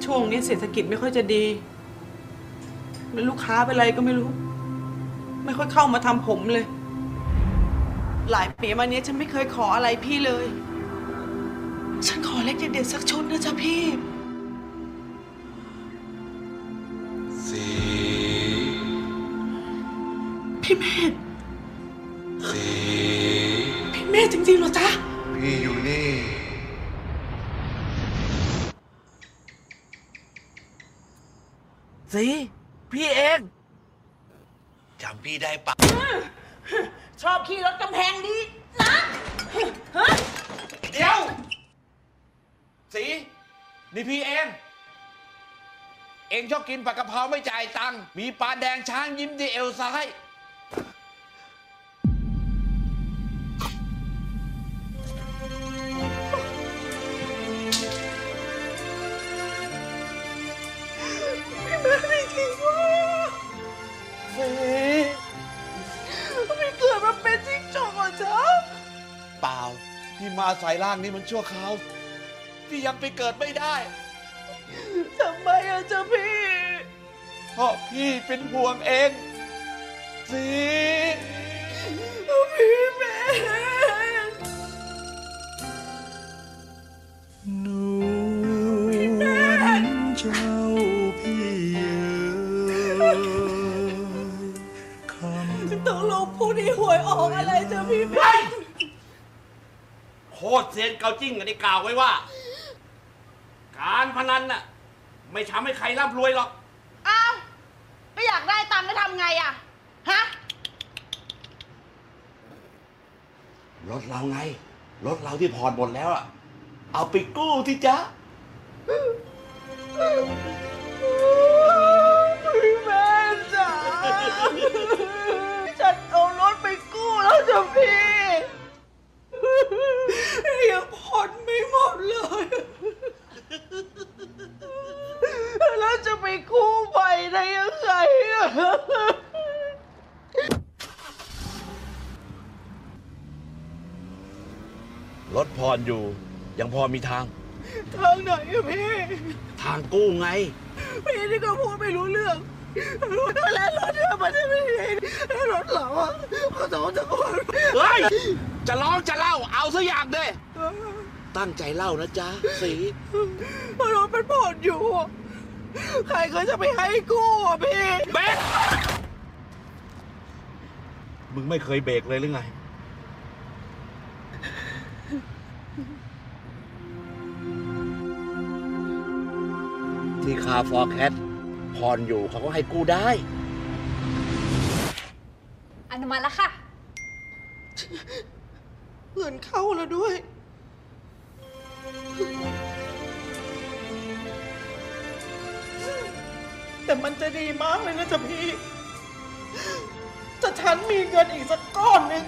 ช่วงนี้เศรษฐกิจไม่ค่อยจะดีแล้วลูกค้าเป็นไรก็ไม่รู้ ไม่ค่อยเข้ามาทำผมเลย หลายปีมาเนี้ยฉันไม่เคยขออะไรพี่เลย ฉันขอเล็กเด็ดๆสักชุดนะจ๊ะพี่พี่เมธจริงๆเหรอจ๊ะ พี่อยู่นี่ สิพี่เองจำพี่ได้ปะชอบขี่รถกำแพงดีนะฮะเดี๋ยว สีนี่พี่เอง เองชอบกินผักกะเพราไม่จ่ายตังค์มีปลาแดงช้างยิ้มที่เอวซ้าย เปล่าพี่มาสายล่างนี่มันชั่วคราวพี่ยังไปเกิดไม่ได้ ทำไมอะจ๊ะพี่ เพราะพี่เป็นห่วงเอง สิพี่แม่หนูเจ้าพี่เอ๋ยคำต้องลงพูดที่หวยออกอะไรจ๊ะพี่แม่โคตรเซียนเกาจิ้งกันได้กล่าวไว้ว่า การพนันน่ะไม่ทำให้ใครร่ำรวยหรอก อ้าวก็อยากได้ตังค์แล้วทำไงอะฮะ รถเราไง รถเราที่ผ่อนหมดแล้วอะ เอาไปกู้ที่จ๊ะพี่แม่จ๋าฉันเอารถไปกู้แล้วจ้ะพี่ ยังผ่อนไม่หมดเลย แล้วจะไปกู้ไปได้ยังไงอะรถผ่อนอยู่ ยังพอมีทาง ทางไหนอะพี่ ทางกู้ไง พี่นี่ก็พูดไม่รู้เรื่อง แล้วรถเนี่ยมันจะไม่ดีแล้วรถเราอะเขาสองจะคนเฮ้ย จะร้องจะเล่า เอาซะอย่างเด้ตั้งใจเล่านะจ๊ะ สีเพราะรถมันผ่อนอยู่ ใครก็จะไปให้กู้อะพี่เบรกมึงไม่เคยเบรกเลยหรือไง ที่คาฟอร์แคท ผ่อนอยู่เขาก็ให้กู้ได้ อนุมัติแล้วค่ะ เงินเข้าแล้วด้วย แต่มันจะดีมากเลยนะจ๊ะพี่ ถ้าฉันมีเงินอีกสักก้อนหนึ่ง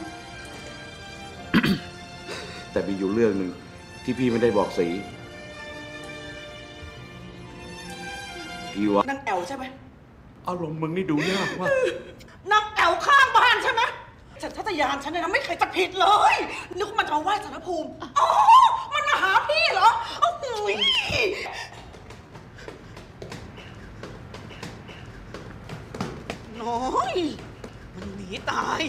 แต่มีอยู่เรื่องหนึ่งที่พี่ไม่ได้บอกสี พี่ว่านั่งแอลใช่ไหมอารมณ์มึงนี่ดูยากว่ะนั่งแอลข้างบ้านใช่ไหมฉันทัตยานฉันเนี่ยนะไม่เคยจะผิดเลย นึกว่ามันจะมาไหว้สารภูมิอ๋อมันมาหาพี่เหรอโอ้โหยน้อย มันหนีตาย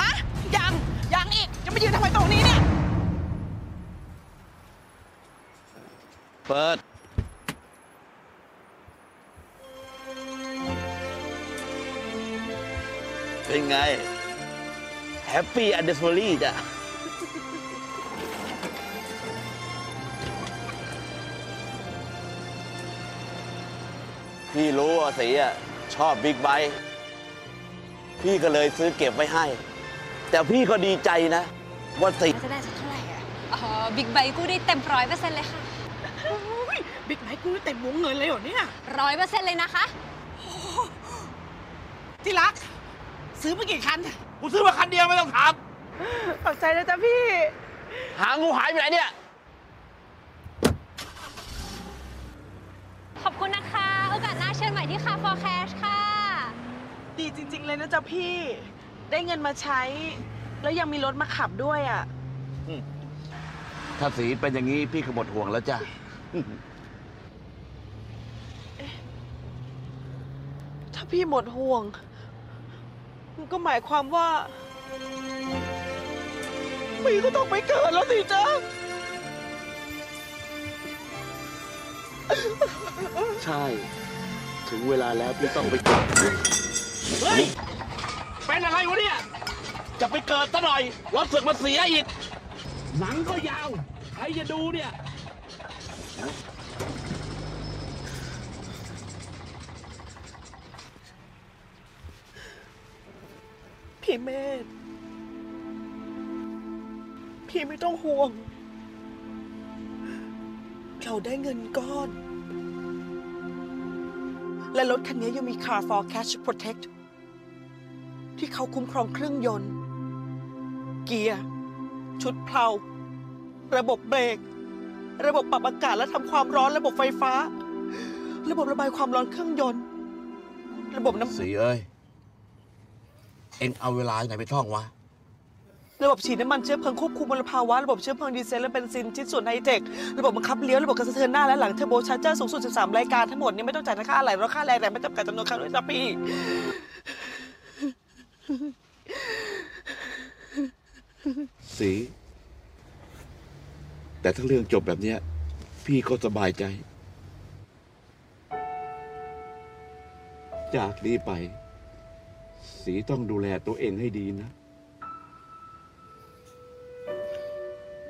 ฮะ ยัง ยังอีก จะมายืนทำไมตรงนี้เนี่ย เปิด เป็นไง Happy Anniversary จ้ะ พี่รู้ว่าสีอะ ชอบบิ๊กไบค์พี่ก็เลยซื้อเก็บไว้ให้ แต่พี่ก็ดีใจนะ ว่าสีจะได้สักเท่าไหร่อะอ๋อบิ๊กไบค์กู้ได้เต็มร้อยเปอร์เซ็นต์เลยค่ะบิ๊กไบค์กูเต็มวงเงินเลยเหรอเนี่ยร้อยเปอร์เซ็นต์เลยนะคะ ที่รัก ซื้อมากี่คัน กูซื้อมาคันเดียวไม่ต้องถาม ขอบใจนะจ๊ะพี่ หางูหายไปไหนเนี่ย ขอบคุณนะคะ โอกาสหน้าเชิญใหม่ที่คาฟอร์แคชค่ะ ดีจริง ๆ เลยนะจ๊ะพี่ ได้เงินมาใช้ แล้วยังมีรถมาขับด้วยอะ ถ้าสีเป็นอย่างนี้พี่ก็หมดห่วงแล้วจ้ะ ถ้าพี่หมดห่วง มันก็หมายความว่าพี่ก็ต้องไปเกิดแล้วสิจ๊ะ ใช่ ถึงเวลาแล้วพี่ต้องไปเก็บเฮ้ย เป็นอะไรวะเนี่ย จะไปเกิดซะหน่อยรถเสือกมาเสียอีก หนังก็ยาว ใครจะดูเนี่ย พี่เมธพี่ไม่ต้องห่วง เราได้เงินก้อน และรถคันนี้ยังมี Car for Cash Protect ที่เขาคุ้มครองเครื่องยนต์ เกียร์ ชุดเพลา ระบบเบรก ระบบปรับอากาศและทำความร้อนระบบไฟฟ้า ระบบระบายความร้อนเครื่องยนต์ ระบบน้ำ สีเอ้ย เอ็งเอาเวลาไหนไปท่องวะ ระบบฉีดน้ำมันเชื้อเพลิงควบคุมมลภาวะ ระบบเชื้อเพลิงดีเซลและเบนซินชิ้นส่วนไฮเทค ระบบบังคับเลี้ยว ระบบกระสะเทือนหน้าและหลังเทอร์โบชาร์เจอร์สูงสุด 13 รายการทั้งหมดนี้ไม่ต้องจ่ายค่าอะไรและค่าแรงแต่ไม่จำกัดจำนวนครั้งด้วยนะพี่สี แต่ถ้าเรื่องจบแบบเนี้ย พี่ก็สบายใจ จากนี้ไป สีต้องดูแลตัวเองให้ดีนะ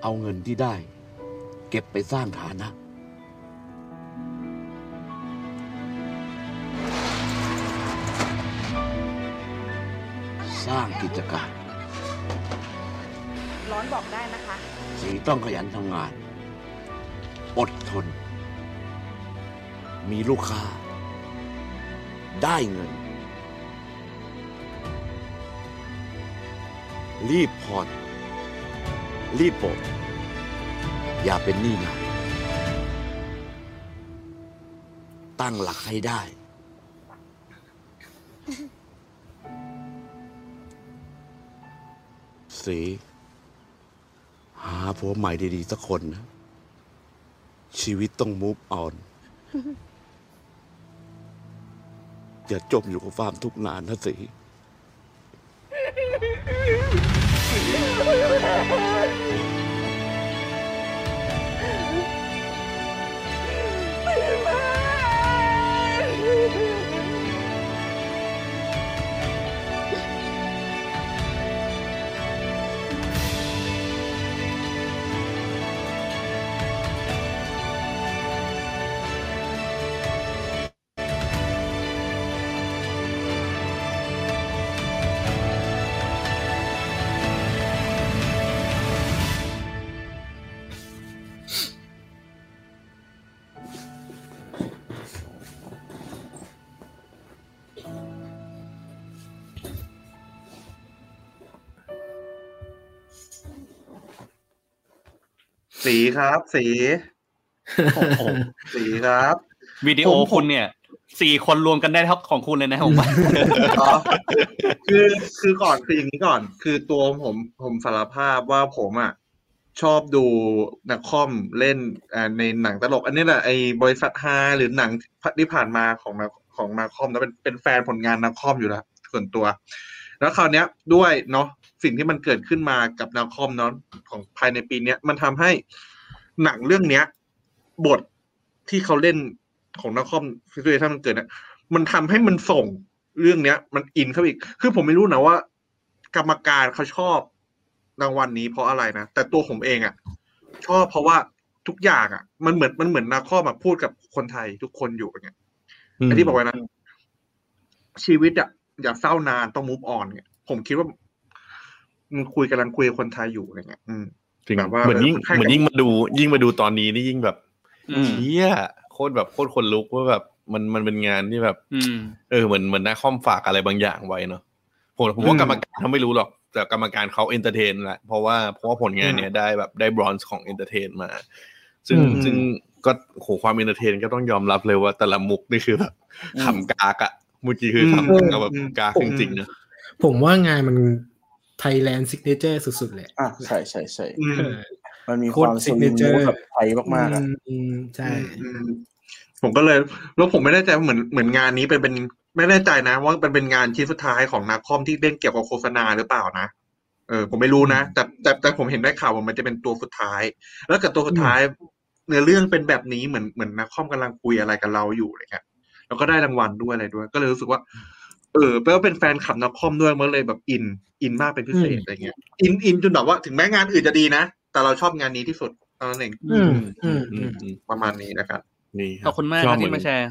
เอาเงินที่ได้ เก็บไปสร้างฐานะ สร้างกิจการ ร้อนบอกได้นะคะ สีต้องขยันทำงาน อดทน มีลูกค้า ได้เงิน รีบผ่อน รีบโปดอย่าเป็นหนี้นานตั้งหลักให้ได้ สี หาผัวใหม่ดีๆสักคนนะ ชีวิตต้องมูฟออน อย่าจมอยู่กับความทุกข์นานนะสิ Please, สีครับ สีสีครับวิดีโอคุณเนี่ยสี่คนรวมกันได้เท่าของคุณเลยนะผมว่าอ๋อคือคือก่อนคืออย่างนี้ก่อน คือตัวผมผมสารภาพว่าผมอะชอบดูนักคอมเล่นอ่าในหนังตลก อันนี้แหละไอ้บริษัทฮาหรือหนังที่ผ่านมาของนักของนาคอมแล้วเป็นเป็นแฟนผลงานนาคอมอยู่แล้วส่วนตัว แล้วคราวเนี้ยด้วยเนาะ สิ่งที่มันเกิดขึ้นมากับนาคอมเนาะของภายในปีเนี้ยมันทำให้หนังเรื่องเนี้ย บทที่เขาเล่นของนาคอมฟิสิกส์ถ้ามันเกิดเนี่ยมันทำให้มันส่งเรื่องเนี้ย มันอินเข้าไปอีก คือผมไม่รู้นะว่า กรรมการเขาชอบรางวัลนี้เพราะอะไรนะ แต่ตัวผมเองอะชอบเพราะว่าทุกอย่างอะมันเหมือนมันเหมือนนาคอมอะพูดกับคนไทยทุกคนอยู่อย่างเงี้ยอืมไอ้ที่บอกไว้นะชีวิตอะอย่าเศร้านานต้อง move on เนี่ยผมคิดว่ามัน คุยกำลังคุยกับคนไทยอยู่อะไรเงี้ยอืมจริงแบบว่าเหมือนยิ่งให้กับเหมือนยิ่งมาดู ยิ่งมาดูตอนนี้นี่ยิ่งแบบอืมเชี่ยโคตรแบบโคตรขนลุกว่าแบบมันมันเป็นงานที่แบบอืมเออเหมือนเหมือนนักคอมฝากอะไรบางอย่างไว้เนาะผมผมว่าอืมกรรมการเขาไม่รู้หรอกแต่กรรมการเขา entertain แหละเพราะว่าเพราะว่าผลงานเนี้ยได้แบบได้บรอนซ์ของ entertain มา ซึ่งอืมซึ่งก็โหความ entertain ก็ต้องยอมรับเลยว่าแต่ละมุกนี่คือแบบขำกากอะเมื่อกี้คือขำกากแบบกากจริงๆนะผมว่างานมัน Thailand signature สุดๆเลยอะใช่ใช่ใช่อืมมันมีโคคตรวามซิซิกกเนเนเจเจออร์ร์แบบไทยมากๆอะอืมใช่อืมผมก็เลยแล้วผมไม่แน่ใจว่าเหมือนเหมือนงานนี้เป็นเป็นไม่แน่ใจนะ ว่าเป็นเป็นงานชิ้นสุดท้ายของน้าค่อมที่เล่นเกี่ยวกับโฆษณาหรือเปล่านะเออผมไม่รู้นะแต่แต่แต่ผมเห็นได้ข่าวว่ามันจะเป็นตัวสุดท้าย แล้วกับตัวสุดท้ายเนื้อเรื่องเป็นแบบนี้เหมือนเหมือนน้าค่อมกำลังคุยอะไรกับเราอยู่อะไรเงี้ยแล้วก็ได้รางวัลด้วยอะไรด้วย ก็เลยรู้สึกว่า เออแปลว่าเป็นแฟนคลับน้าค่อมด้วยมันเลยแบบอิน อินมากเป็นพิเศษอืมอะไรเงี้ย อินอินจนแบบว่าถึงแม้งานอื่นจะดีนะ แต่เราชอบงานนี้ที่สุดเท่านั้นเองอืมอืมอืมอืมประมาณนี้นะครับนี่ขอบคุณมากชครับเหที่มาแชร์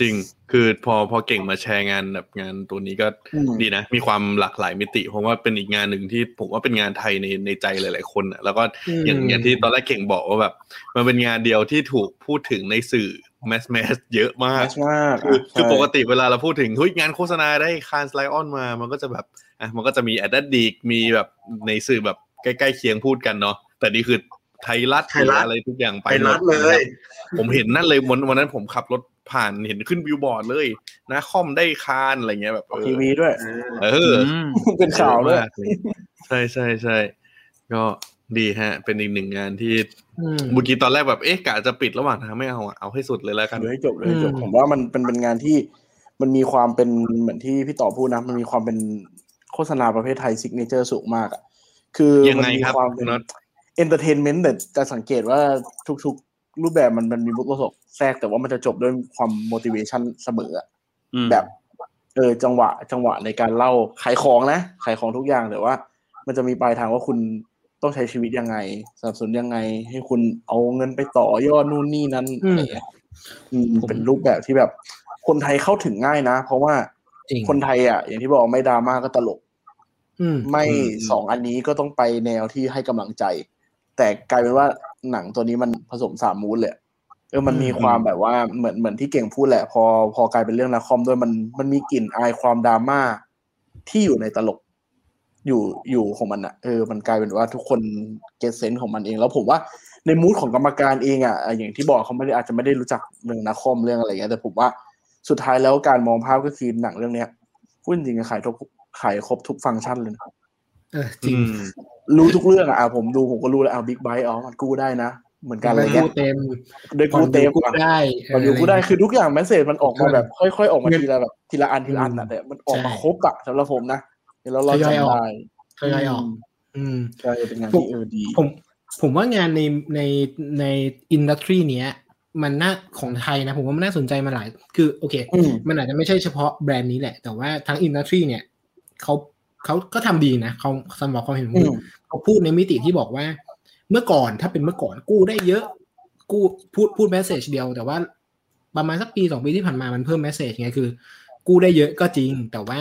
จริง คือพอพอเก่งมาแชร์งานแบบงานตัวนี้ก็อืมดีนะ มีความหลากหลายมิติ เพราะว่าเป็นอีกงานหนึ่งที่ผมว่าเป็นงานไทยในในใจหลาย ๆ คนอะแล้วก็อย่างอืมอย่างที่ตอนแรกเก่งบอกว่าแบบ มันเป็นงานเดียวที่ถูกพูดถึงในสื่อ mass mass เยอะมาก mass มากคืออะคือใช่ปกติเวลาเราพูดถึงเฮ้ยงานโฆษณาได้ Cannes Lions มา มันก็จะแบบอะมันก็จะมี Ad Addict มีแบบในสื่อแบบใกล้ๆเคียงพูดกันเนาะแต่นี่คือไทยรัฐไทยรัฐหรืออะไรทุกอย่างไปไทยรัฐหมดเลยนะครับผมเห็นนั่นเลยวันวันนั้นผมขับรถผ่านเห็นขึ้นบิลบอร์ดเลยน้าค่อมได้ Cannes อะไรเงี้ยแบบเออทีวีด้วย เออเป็นข่าวด้วยเยอะมกเลใช่ใช่ใช่ก็ ดีฮะ เป็นอีกหนึ่งงานที่อืมเมื่อกี้ตอนแรกแบบเอ๊ะกะจะปิดระหว่างทางไม่เอาอะเอาให้สุดเลยแล้วกันเลยให้จบเลยให้จบอืมผมว่ามันเป็นเป็นงานที่มันมีความเป็นเหมือนที่พี่ต่อพูดนะ มันมีความเป็นโฆษณาประเภทไทย signature สูงมากอะคือยังไงครับมันมีความเป็น not entertainment แต่จะสังเกตว่าทุกๆ รูปแบบมันมันมีมุกตลกแทรกแต่ว่ามันจะจบด้วยความ motivation เสมออะอืมแบบเออจังหวะจังหวะในการเล่าขายของนะขายของทุกอย่างแต่ว่า มันจะมีปลายทางว่าคุณ ต้องใช้ชีวิตยังไงสนับสนุนยังไง ให้คุณเอาเงินไปต่อยอดนู่นนี่นั้นอืมอะไรเงี้ยอืมเป็นรูปแบบที่แบบ คนไทยเข้าถึงง่ายนะ เพราะว่าจริงคนไทยอะ อย่างที่บอกไม่ดราม่าก็ตลกอืมไม่อืมสองอันนี้ก็ต้องไปแนวที่ให้กำลังใจ แต่กลายเป็นว่าหนังตัวนี้มันผสมสามมูดเลยเออมันมีความแบบว่าเหมือนเหมือนที่เก่งพูดแหละ พอพอกลายเป็นเรื่องละคอมด้วยมันมันมีกลิ่นอายความดราม่าที่อยู่ในตลก อยู่อยู่ของมันอะเออมันกลายเป็นว่าทุกคนเก็ตเซนส์ของมันเอง แล้วผมว่าในมูดของกรรมการเองอะอะอย่างที่บอกเขาไม่ได้อาจจะไม่ได้รู้จักเรื่องนักคอมเรื่องอะไรเงี้ยแต่ผมว่าสุดท้ายแล้วการมองภาพก็คือหนังเรื่องเนี้ยพูดจริงๆขายทุกขายครบทุกฟังก์ชันเลยนะเออจริงอืมรู้ทุกเรื่องอะอะผมดูผมก็รู้แล้วเอา big bike อ๋อมันกู้ได้นะเหมือนกันอะไรกู้เงี้ยเต็มได้กู้เต็มผ่อนอยู่กู้อะได้ผ่อนอยู่กู้ได้คือทุกอย่าง message มันออกมาแบบ ค่อยๆออกมาเงินทีละแบบทีละอันทีละอันอะแต่มันออกมาครบอะสำหรับผมนะ เดี๋ยวเราเราทยอยอจำอกได้ทยอยออก อืมใช่เป็นงานผมที่เออดี ผม ผมว่างานในในใน industry เนี้ย มันน่าของไทยนะ ผมว่ามันน่าสนใจมาหลาย คือโอเคอืมมันอาจจะไม่ใช่เฉพาะแบรนด์นี้แหละ แต่ว่าทั้ง industry เนี่ยเขาเขาก็ทำดีนะเขาสำหรับความเห็นผมอืคือมเขาพูดในมิติที่บอกว่า เมื่อก่อนถ้าเป็นเมื่อก่อนกู้ได้เยอะ กู้พูดพูด message เดียว แต่ว่าประมาณสักปีสองปีที่ผ่านมามันเพิ่ม message ไงคือ กู้ได้เยอะก็จริง แต่ว่า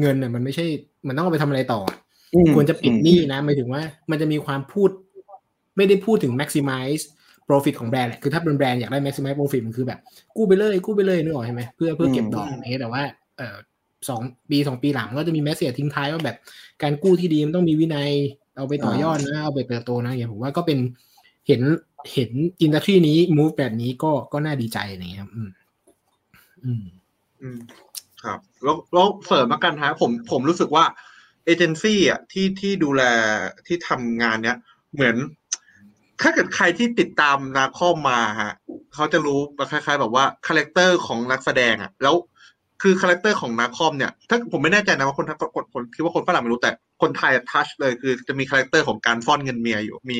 เงินเนี่ยมันไม่ใช่ มันต้องเอาไปทำอะไรต่ออะอืมควรจะปิดอืมหนี้นะหมายถึงว่า มันจะมีความพูด ไม่ได้พูดถึง maximize profit ของแบรนด์แหละคือถ้าเป็นแบรนด์อยากได้ maximize profit มันคือแบบ กู้ไปเลยกู้ไปเลยนึกออกใช่ไหมเพื่อเพื่อเก็บดอกอะไรเงี้ยแต่ว่าเออสองปีสองปีหลังก็จะมี message ทิ้งท้ายว่าแบบการกู้ที่ดีมันต้องมีวินัย เอาไปต่อยอดนะเอาไปเติบโตนะอย่างเงี้ยผมว่าก็เป็นเห็นเห็น industry นี้ move แบบนี้ก็ก็น่าดีใจอะไรเงี้ยครับอืม อืมอืม ครับแล้วแล้วเสริมมากันฮะผมผมรู้สึกว่าเอเจนซี่อะที่ที่ดูแลที่ทำงานเนี้ยเหมือน ถ้าเกิดใครที่ติดตามน้าค่อมมาฮะเขาจะรู้คล้าย ๆ แบบว่า character ของนักแสดงอะ แล้วคือ character ของน้าค่อมเนี่ยถ้าผมไม่แน่ใจนะว่าคนคนคนคิดว่าคนฝรั่งไม่รู้แต่คนไทย touch เลยคือจะมีคาแรคเตอร์ของการฟ้อนเงินเมียอยู่มี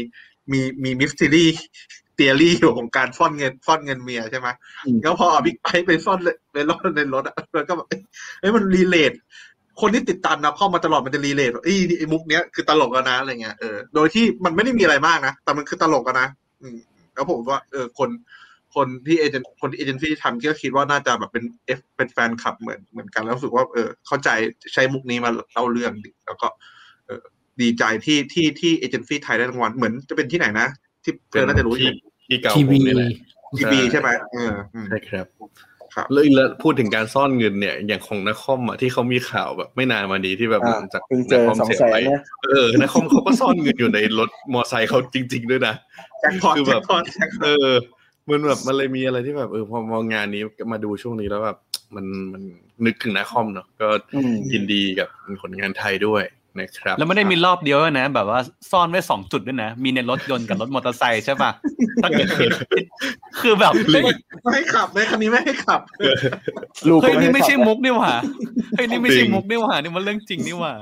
มีมี history อยู่ของการฟ้อนเงินฟ้อนเงินเมียใช่ไหมแล้วพอเอา big bike ไปซ่อนเลยไปล่อนในรถอะแล้วก็แบบเอ้ยมัน relateคนที่ติดตามน้าค่อมมาตลอดมันจะ relate ว่าเอ้ยนี่ไอ้มุกเนี้ยคือตลกแล้วนะอะไรเงี้ยเออโดยที่มันไม่ได้มีอะไรมากนะ แต่มันคือตลกอะนะอืมแล้วผมว่าเออคนคนที่ agen คนที่เอเจนซี่ทำก็คิดว่าน่าจะแบบเป็น F เป็นแฟนคลับเหมือนเหมือนกันแล้วรู้สึกว่าเออเข้าใจใช้มุกนี้มาเล่าเรื่องดีแล้วก็ เออดีใจที่ที่ที่เอเจนซี่ไทยได้รางวัลเหมือนจะเป็นที่ไหนนะ ที่เพื่อนน่าจะรู้ที่ที่เก่าทีผมวีนี่แหละ TB ใช่ไหมเอออืมใช่ครับครับแล้วแล้วพูดถึงการซ่อนเงินเนี่ยอย่างของนักคอมอะที่เขามีข่าวแบบไม่นานมานี้ที่แบบอ่าหลังจากเพิ่งเจอนักคอมสองเสียแสนไปเนี่ยเออนักคอมเขาก็ซ่อนเงินอยู่ในรถมอไซค์เขาจริง ๆ ด้วยนะแจ็คพอตคือแจ็แบคบพอตแจ็คพอตเออมันแบบมันเลยมีอะไรที่แบบเออพอมองงานนี้มาดูช่วงนี้แล้วแบบมันมันนึกถึงนักคอมเนาะก็อืมยินดีกับผลงานไทยด้วย นะครับแล้วไม่ได้มีรอบเดียวด้วยนะ แบบว่าซ่อนไว้สองจุดด้วยนะ มีในรถยนต์กับรถมอเตอร์ไซค์ใช่ป่ะถ้าเกิดเห็นคือแบบเฮ้ยไม่ให้ขับเลยคันนี้ไม่ให้ขับลูกก็เฮ้ยนี่ให้ไม่ใช่ขับมุกนี่หว่าเฮ้ยนี่ไม่จใช่ริงมุกนี่หว่านี่มันเรื่องจริงนี่หว่า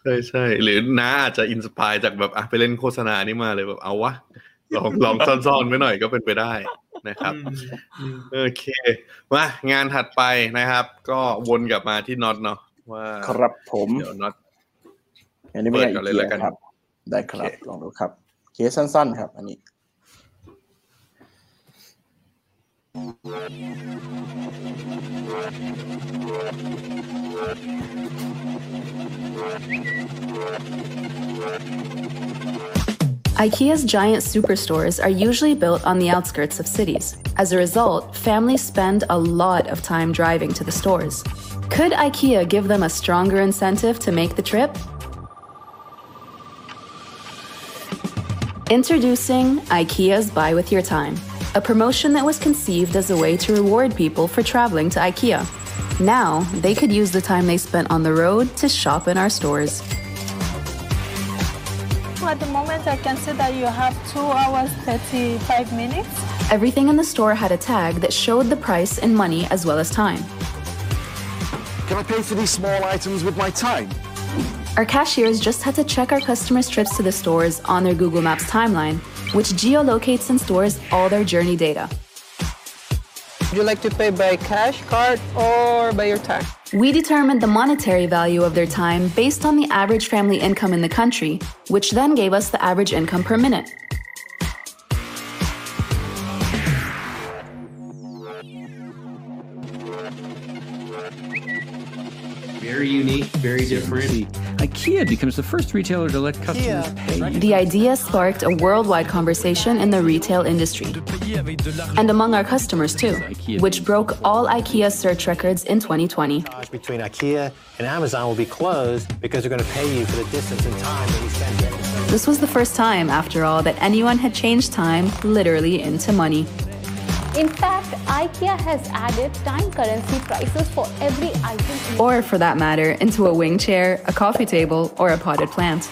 ใช่ใช่หรือน้าอาจจะอินสปายจากแบบอะไปเล่นโฆษณานี่มาเลยแบบเอาวะลองลองซ่อนๆไว้หน่อยก็เป็นไปได้นะครับโอเคมางานถัดไปนะครับ ก็วนกลับมาที่น็อตเนาะว่าครับผมเดี๋ยวน็อต อันนี้เป็น เปิด ไง ก่อนเลยแล้วกัน ครับ ได้ครับ ลองดูครับ เคสสั้นๆ ครับ อันนี้ IKEA's giant superstores are usually built on the outskirts of cities. As a result, families spend a lot of time driving to the stores. Could IKEA give them a stronger incentive to make the trip? Introducing IKEA's Buy With Your Time, a promotion that was conceived as a way to reward people for traveling to IKEA. Now, they could use the time they spent on the road to shop in our stores. At the moment, I can see that you have 2 hours 35 minutes. Everything in the store had a tag that showed the price in money as well as time. Can I pay for these small items with my time? Our cashiers just had to check our customers' trips to the stores on their Google Maps timeline, which geolocates and stores all their journey data. Would you like to pay by cash, card, or by your tag? We determined the monetary value of their time based on the average family income in the country, which then gave us the average income per minute. Very unique, very different. IKEA becomes the first retailer to let customers pay. The idea sparked a worldwide conversation in the retail industry and among our customers too, which broke all IKEA search records in 2020. between IKEA and Amazon will be closed because they're going to pay you for the distance and time that you spend getting This was the first time, after all, that anyone had changed time literally into money. In fact, IKEA has added time currency prices for every item. in- Or, for that matter, into a wing chair, a coffee table, or a potted plant.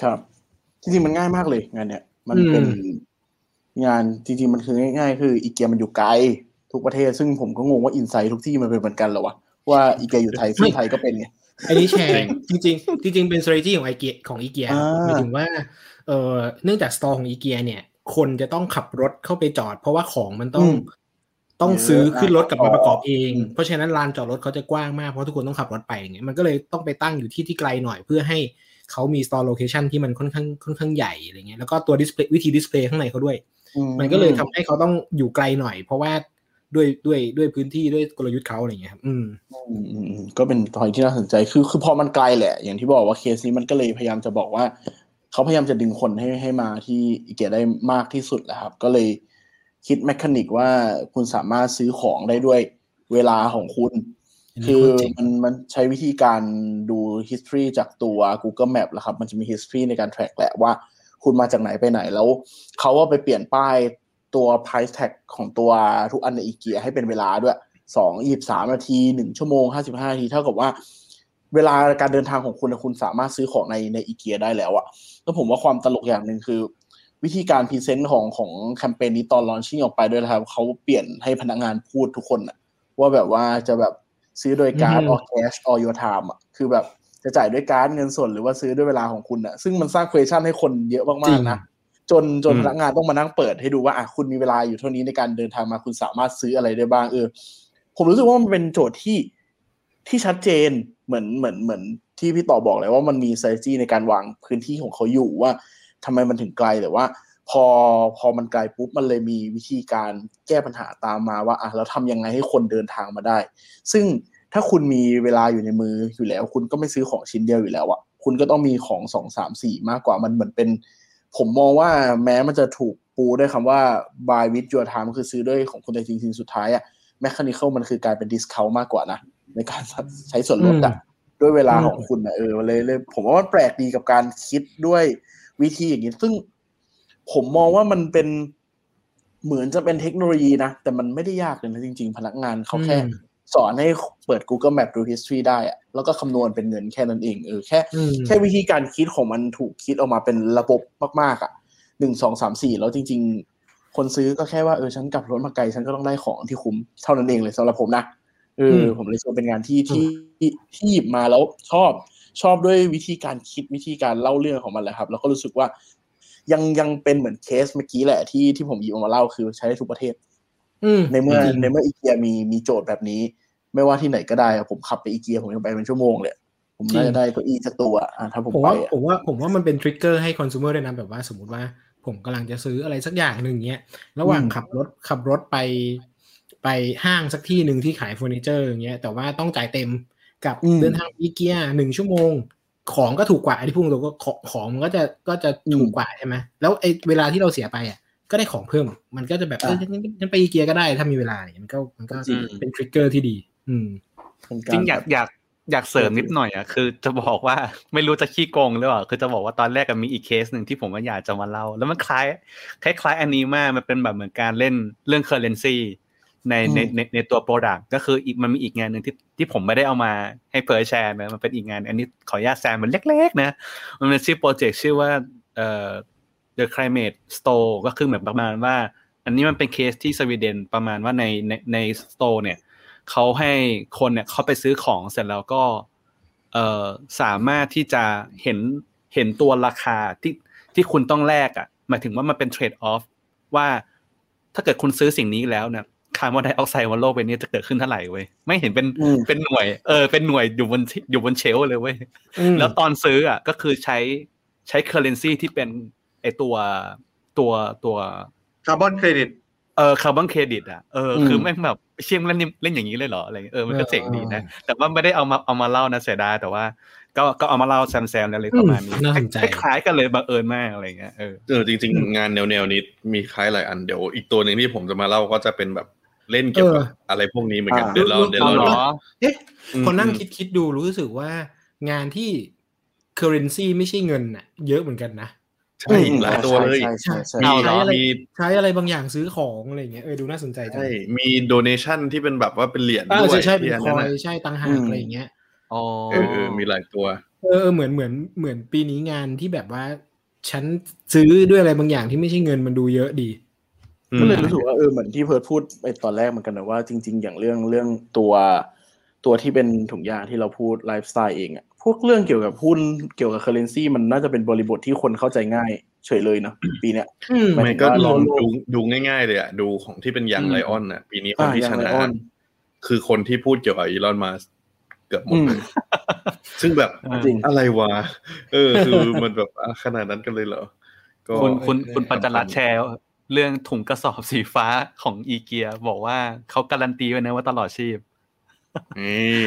ครับจริงๆมันง่ายมากเลยงานเนี้ยมันเป็นอืมงานจริงๆมันคือง่ายๆ คืออีเกียมันอยู่ไกลทุกประเทศ ซึ่งผมก็งงว่า insight ทุกที่มันเป็นเหมือนกันเหรอวะว่าอีเกียอยู่ไทยซึ่งไทยก็เป็นไง อันนี้แชร์จริงๆจริงๆเป็น strategy ของไอเกียของอีเกียอ่าหมายถึงว่าเอ่อเนื่องจาก store ของอีเกียเนี่ย คนจะต้องขับรถเข้าไปจอด เพราะว่าของมันต้องต้องซื้อขึ้นรถกลับมาประกอบเอง เพราะฉะนั้นลานจอดรถเขาจะกว้างมากเพราะทุกคนต้องขับรถไปอย่างเงี้ยมันก็เลยต้องไปตั้งอยู่ที่ที่ไกลหน่อยเพื่อให้เขามี store location ที่มันค่อนข้างค่อนข้างใหญ่อะไรเงี้ยแล้วก็ตัว display วิธี display ข้างในเขาด้วยอืมมันก็เลยทำให้เขาต้องอยู่ไกลหน่อย เพราะว่า ด้วยด้วยด้วยพื้นที่ด้วยกลยุทธ์เขาอะไรเงี้ยครับอืมอืมอืมอืมก็เป็นพอยที่น่าสนใจคือคือพอมันไกลแหละ อย่างที่บอกว่าเคสนี้มันก็เลยพยายามจะบอกว่าเขาพยายามจะดึงคนให้ให้มาที่อีเกียได้มากที่สุดแหละครับ ก็เลยคิดแมคานิกว่าคุณสามารถซื้อของได้ด้วยเวลาของคุณอันนี้คือโคตรเจ๋งมันมันใช้วิธีการดู history จากตัว Google Map แหละครับ มันจะมี history ในการ track แหละว่า คุณมาจากไหนไปไหนแล้วเขาว่าไปเปลี่ยนป้าย ตัว price tag ของตัวทุกอันในอีเกียให้เป็นเวลาด้วยสองยี่สามนาทีหนึ่งชั่วโมงห้าสิบห้านาทีเท่ากับว่า เวลาการเดินทางของคุณน่ะคุณสามารถซื้อของในในอีเกียได้แล้วอะแล้วผมว่าความตลกอย่างหนึ่งคือ วิธีการพรีเซนต์ของของแคมเปญนี้ตอนลอนชิ่งออกไปด้วยนะครับเขาเปลี่ยนให้พนักงานพูดทุกคนอะว่าแบบว่าจะแบบซื้อโดยการ์ดอืม or cash or your time อะคือแบบจะจ่ายด้วยการ์ดเงินสดหรือว่าซื้อด้วยเวลาของคุณอะซึ่งมันสร้าง question ให้คนเยอะมากๆนะ จนจนอืมพนักงานต้องมานั่งเปิดให้ดูว่าอะคุณมีเวลาอยู่เท่านี้ในการเดินทางมาคุณสามารถซื้ออะไรได้บ้างเออ ผมรู้สึกว่ามันเป็นโจทย์ที่ที่ชัดเจนเหมือนเหมือนเหมือนที่พี่ต่อบอกเลยว่ามันมี strategy ในการวางพื้นที่ของเขาอยู่ว่าทำไมมันถึงไกลแต่ว่า พอพอมันไกลปุ๊บมันเลยมีวิธีการแก้ปัญหาตามมาว่าอะเราทำยังไงให้คนเดินทางมาได้ ซึ่งถ้าคุณมีเวลาอยู่ในมืออยู่แล้ว คุณก็ไม่ซื้อของชิ้นเดียวอยู่แล้วอะคุณก็ต้องมีของสองสามสี่มากกว่ามันเหมือนเป็น ผมมองว่าแม้มันจะถูกปูด้วยคำว่า buy with your time คือซื้อด้วยของคุณแต่จริงๆ สุดท้ายอะ mechanical มันคือกลายเป็น discount มากกว่านะ ในการใช้ส่วนลดอะด้วยเวลาของคุณนะเออเลยเลย ผมว่ามันแปลกดีกับการคิดด้วยวิธีอย่างนี้ ซึ่งผมมองว่ามันเป็นเหมือนจะเป็นเทคโนโลยีนะ แต่มันไม่ได้ยากเลยนะจริง ๆ พนักงานเขาแค่อืมสอนให้เปิด Google Map ดู history ได้อะ แล้วก็คำนวณเป็นเงินแค่นั้นเองเออแค่อืมแค่วิธีการคิดของมันถูกคิดออกมาเป็นระบบมากๆอะหนึ่งสองสามสี่แล้วจริง ๆ คนซื้อก็แค่ว่าเออฉันกลับรถมาไกลฉันก็ต้องได้ของที่คุ้มเท่านั้นเองเลยสำหรับผมนะเอออมผมเลยคิดว่าเป็นงานที่ที่ที่ที่หยิบมาแล้วชอบชอบด้วยวิธีการคิดวิธีการเล่าเรื่องของมันแหละครับ แล้วก็รู้สึกว่ายังยังเป็นเหมือนเคสเมื่อกี้แหละที่ที่ผมหยิบออกมาเล่าคือใช้ได้ทุกประเทศอืมในเมื่อจริงในเมื่ออีเกียมีมีโจทย์แบบนี้ ไม่ว่าที่ไหนก็ได้อะผมขับไปอีเกียผมยังไปเป็นชั่วโมงเลยผมน่าจริจะงได้เก้าอี้สักตัวอะถ้าผมผมไปว่าอะผมว่าผมว่ามันเป็นทริกเกอร์ให้คอน sumer ด้วยนะแบบว่าสมมติว่าผมกำลังจะซื้ออะไรสักอย่างหนึ่งเนี้ยระหว่างอืมขับรถขับรถไปไปห้างสักที่หนึ่งที่ขายเฟอร์นิเจอร์อย่างเงี้ยแต่ว่าต้องจ่ายเต็มกับเดินทางอีเกียหนึ่งชั่วโมง ของก็ถูกกว่าอันที่พูดตรงก็ของของมันก็จะก็จะถูกกว่าใช่ไหมแล้วไอ้เวลาที่เราเสียไปอะก็ได้ของเพิ่ม มันก็จะแบบเออฉันฉันไปอีเกียก็ได้ถ้ามีเวลาเนี่ยมันก็มันก็จริงเป็น trigger ที่ดี อืมจริงอยากอยากอยากเสริมนิดหน่อยอะคือจะบอกว่าไม่รู้จะขี้โกงหรือเปล่าคือจะบอกว่าตอนแรกก็มีอีกเคสหนึ่งที่ผมก็อยากจะมาเล่า แล้วมันคล้ายคล้ายคล้ายอันนี้มากมันเป็นแบบเหมือนการเล่นเรื่อง currency ในในในในตัว product ก็คืออีกมันมีอีกงานหนึ่งที่ที่ผมไม่ได้เอามาให้เผยแชร์นะมันเป็นอีกงาน อันนี้ขออนุญาตแซมมันเล็ก ๆ นะ มันเป็นชื่อโปรเจกต์ชื่อว่าเอ่อ The Climate Store ก็คือเหมือนประมาณว่า อันนี้มันเป็นเคสที่สวีเดนประมาณว่าในในในสโตร์เนี่ย เขาให้คนเนี่ยเขาไปซื้อของเสร็จแล้วก็ เอ่อสามารถที่จะเห็นเห็นตัวราคาที่ที่คุณต้องแลกอะหมายถึงว่ามันเป็น trade-off ว่าถ้าเกิดคุณซื้อสิ่งนี้แล้วเนี่ยคาร์บอนไดออกไซด์บนโลกใบนี้จะเกิดขึ้นเท่าไหร่เว้ยไม่เห็นเป็นเป็นหน่วย เออเป็นหน่วยอยู่บนอยู่บน shelf เลยเว้ยอืมแล้วตอนซื้ออะก็คือใช้ใช้ currency ที่เป็นไอตัวตัวตัวคาร์บอนเครดิต เออคาร์บอนเครดิตอะเอออมคือแม่งแบบเชี่ยเล่นนี่เล่นอย่างนี้เลยเหรออะไรเงี้ยเออมันก็เออเจ๋งดีนะ แต่ว่าไม่ได้เอามาเอามาเล่านะเสียดายแต่ว่า ก็ก็เอามาเล่าแซมแซมอะไรประมาณนี้อืมน่าสนใจคล้ายๆกันเลยบังเอิญมากอะไรเงี้ยเออเออจริง ๆ งานแนวๆนี้มีคล้ายหลายอันเดี๋ยวอีกตัวหนึ่งที่ผมจะมาเล่าก็จะเป็นแบบเล่นเกี่ยวกับเอออะไรพวกนี้เหมือนกันอ่าเดี๋ยวเราเดี๋ยวเราเอาเหรอเอ๊ะอืมพอนั่งคิดคิดดูรู้สึกว่างานที่ currency ไม่ใช่เงินน่ะ เยอะเหมือนกันนะ ใช่หลายตัวเลยใช่ใช่ใช่มีใช้อะไรมีใช้อะไรบางอย่างซื้อของอะไรอย่างเงี้ยเออดูน่าสนใจจังใช่มีโดเนชันที่เป็นแบบว่าเป็นเหรียญเออด้วยใช่ใช่เป็นที่อันคนั้นอยน่ะใช่ตังหากอะไรอย่างเงี้ยอ๋อเออเออมีหลายตัวเออเออเหมือนเหมือนเหมือนปีนี้งานที่แบบว่า ฉันซื้อด้วยอะไรบางอย่างที่ไม่ใช่เงินมันดูเยอะดีก็เลยรู้สึกว่าเออเหมือนที่เพิร์ดพูดไปตอนแรกเหมือนกันนะว่าจริง ๆ อย่างเรื่องเรื่องตัวตัวที่เป็นถุงยางที่เราพูดไลฟ์สไตล์เองอะ พวกเรื่องเกี่ยวกับหุ้นเกี่ยวกับเคอร์เรนซีมันน่าจะเป็นบริบทที่คนเข้าใจง่าย เฉยเลยเนอะปีเนี้ยอืมหายไม่ถึก็ว่าลองโลกดูดูง่าย ๆ เลยอะดูของที่เป็นยังอืมไลออนอะปีนี้คนที่อ่าช Young นะ Lion คือคนที่พูดเกี่ยวกับอีลอนมาเกือบหมดอืมเลยซึ่งแบบจริงอะไรวะเออ คือมันแบบอะขนาดนั้นกันเลยเหรอก็คุณคุณคุณปัญจรัตน์แชร์เรื่องถุงกระสอบสีฟ้าของอีเกียบอกว่าเขาการันตีไว้นะว่าตลอดชีพนี่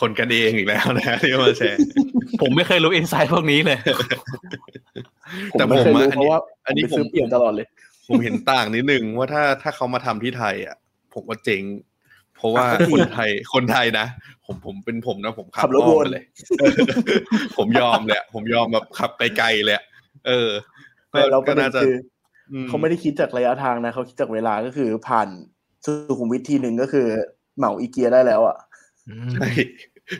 คนกันเองอีกแล้วนะที่มาแชร์ ผมไม่เคยรู้อินไซต์พวกนี้เลยผมแต่ไม่ผมเคยอะรู้เพราะว่าอันนี้ผมไปผมซื้อเปลี่ยนตลอดเลย ผมเห็นต่างนิดนึงว่าถ้าถ้าเขามาทำที่ไทย อะ ผมว่าเจ๋งเพราะว่าอะก็จริงคนไทยคนไทยนะผมผมเป็นผมนะผมขัขับบรถอ้อมวนไปเลย ผมยอมเลยอะผมยอมแบบขับไกลๆเลยอะเออก็แต่เราปก็ระเด็น่านจะคืออมเขาไม่ได้คิดจากระยะทางนะเขาคิดจากเวลาก็คือผ่านสุขุมวิททีหนึ่งก็คือเหมาอีเกียได้แล้วอะ ใช่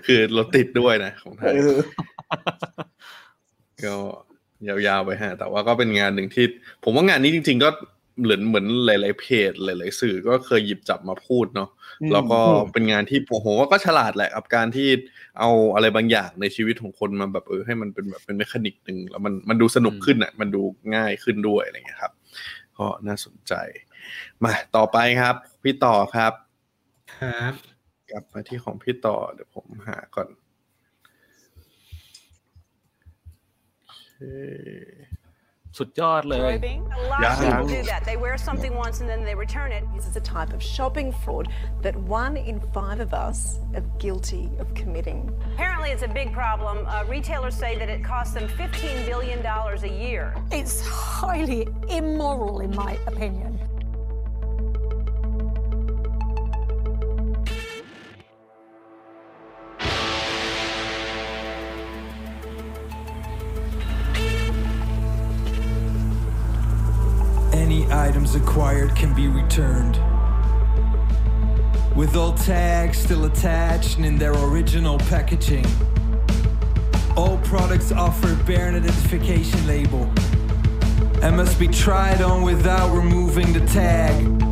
คือรถติดด้วยนะของไทยเออก็ยาวๆไปฮะ แต่ว่าก็เป็นงานหนึ่งที่ ผมว่างานนี้จริง ๆ ก็เหมือนเหมือนหลายๆเพจหลาย ๆ สื่อก็เคยหยิบจับมาพูดเนาะอืมแล้วก็อืมเป็นงานที่โอ้โหก็ฉลาดแหละกับการที่เอาอะไรบางอย่างในชีวิตของคนมาแบบเออให้มันเป็นแบบเป็นเมคานิกหนึ่งแล้วมันมันดูสนุกขึ้นอะมันดูง่ายขึ้นด้วยอะไรเงี้ยครับก็น่าสนใจ มาต่อไปครับ พี่ต่อครับ ครับ กลับมาที่ของพี่ต่อเดี๋ยวผมหาก่อนโอเคสุดยอดเลย A lot of people do that. They wear something once and then they return it. This is a type of shopping fraud that one in five of us are guilty of committing. Apparently, it's a big problem. Uh, retailers say that it costs them $15 billion a year. It's highly immoral, in my opinion. Items acquired can be returned. With all tags still attached and in their original packaging. All products offer bare identification label and must be tried on without removing the tag.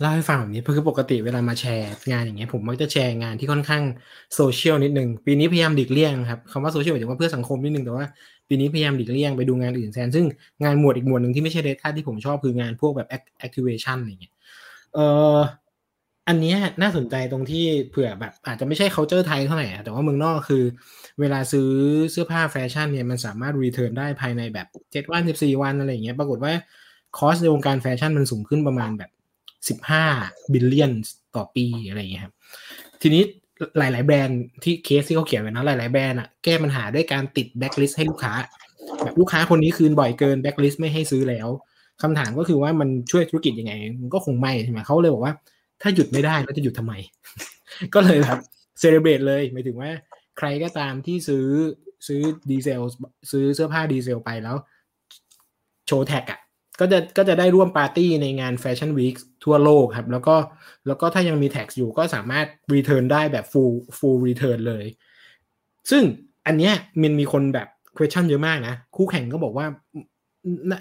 เล่าให้ฟังแบบนี้คือปกติเวลามาแชร์งานอย่างเงี้ยผมมักจะแชร์งานที่ค่อนข้างโซเชียลนิดนึง ปีนี้พยายามหลีกเลี่ยงครับคำว่าโซเชียลหมายถึงว่าเพื่อสังคมนิดนึงแต่ว่าปีนี้พยายามหลีกเลี่ยงไปดูงานอื่นแทนซึ่งงานหมวดอีกหมวดหนึ่งที่ไม่ใช่ Data ที่ผมชอบคืองานพวกแบบ act- activation อะไรเงี้ยเอ่ออันนี้น่าสนใจตรงที่เผื่อแบบอาจจะไม่ใช่ culture ไทยเท่าไหร่แต่ว่าเมืองนอกคือ เวลาซื้อเสื้อผ้าแฟชั่นเนี่ยมันสามารถ return ได้ภายในแบบเจ็ดวันสิบสี่วันอะไรอย่างเงี้ยปรากฏว่าcost ในวงการแฟชั่นมันสูงขึ้นประมาณแบบ สิบห้า billion ต่อปีอะไรอย่างเงี้ยครับ ทีนี้หลาย ๆ แบรนด์ที่เคสที่เขาเขียนไว้นะหลาย ๆ แบรนด์อะแก้ปัญหาด้วยการติดแบ็กลิสต์ให้ลูกค้า แบบลูกค้าคนนี้คืนบ่อยเกินแบ็กลิสต์ไม่ให้ซื้อแล้วคำถามก็คือว่ามันช่วยธุรกิจยังไง มันก็คงไม่ใช่ไหมเขาเลยบอกว่า ถ้าหยุดไม่ได้แล้วจะหยุดทำไม ก็เลยแบบ celebrate เลยหมายถึงว่าใครก็ตามที่ซื้อซื้อดีเซลซื้อเสื้อผ้าดีเซลไปแล้ว โชว์ tag อะ ก็จะก็จะได้ร่วมปาร์ตี้ในงาน Fashion Week ทั่วโลกครับ แล้วก็แล้วก็ถ้ายังมี tag อยู่ก็สามารถ return ได้แบบ full full return เลย ซึ่งอันเนี้ยมันมีคนแบบ question เยอะมากนะ คู่แข่งก็บอกว่า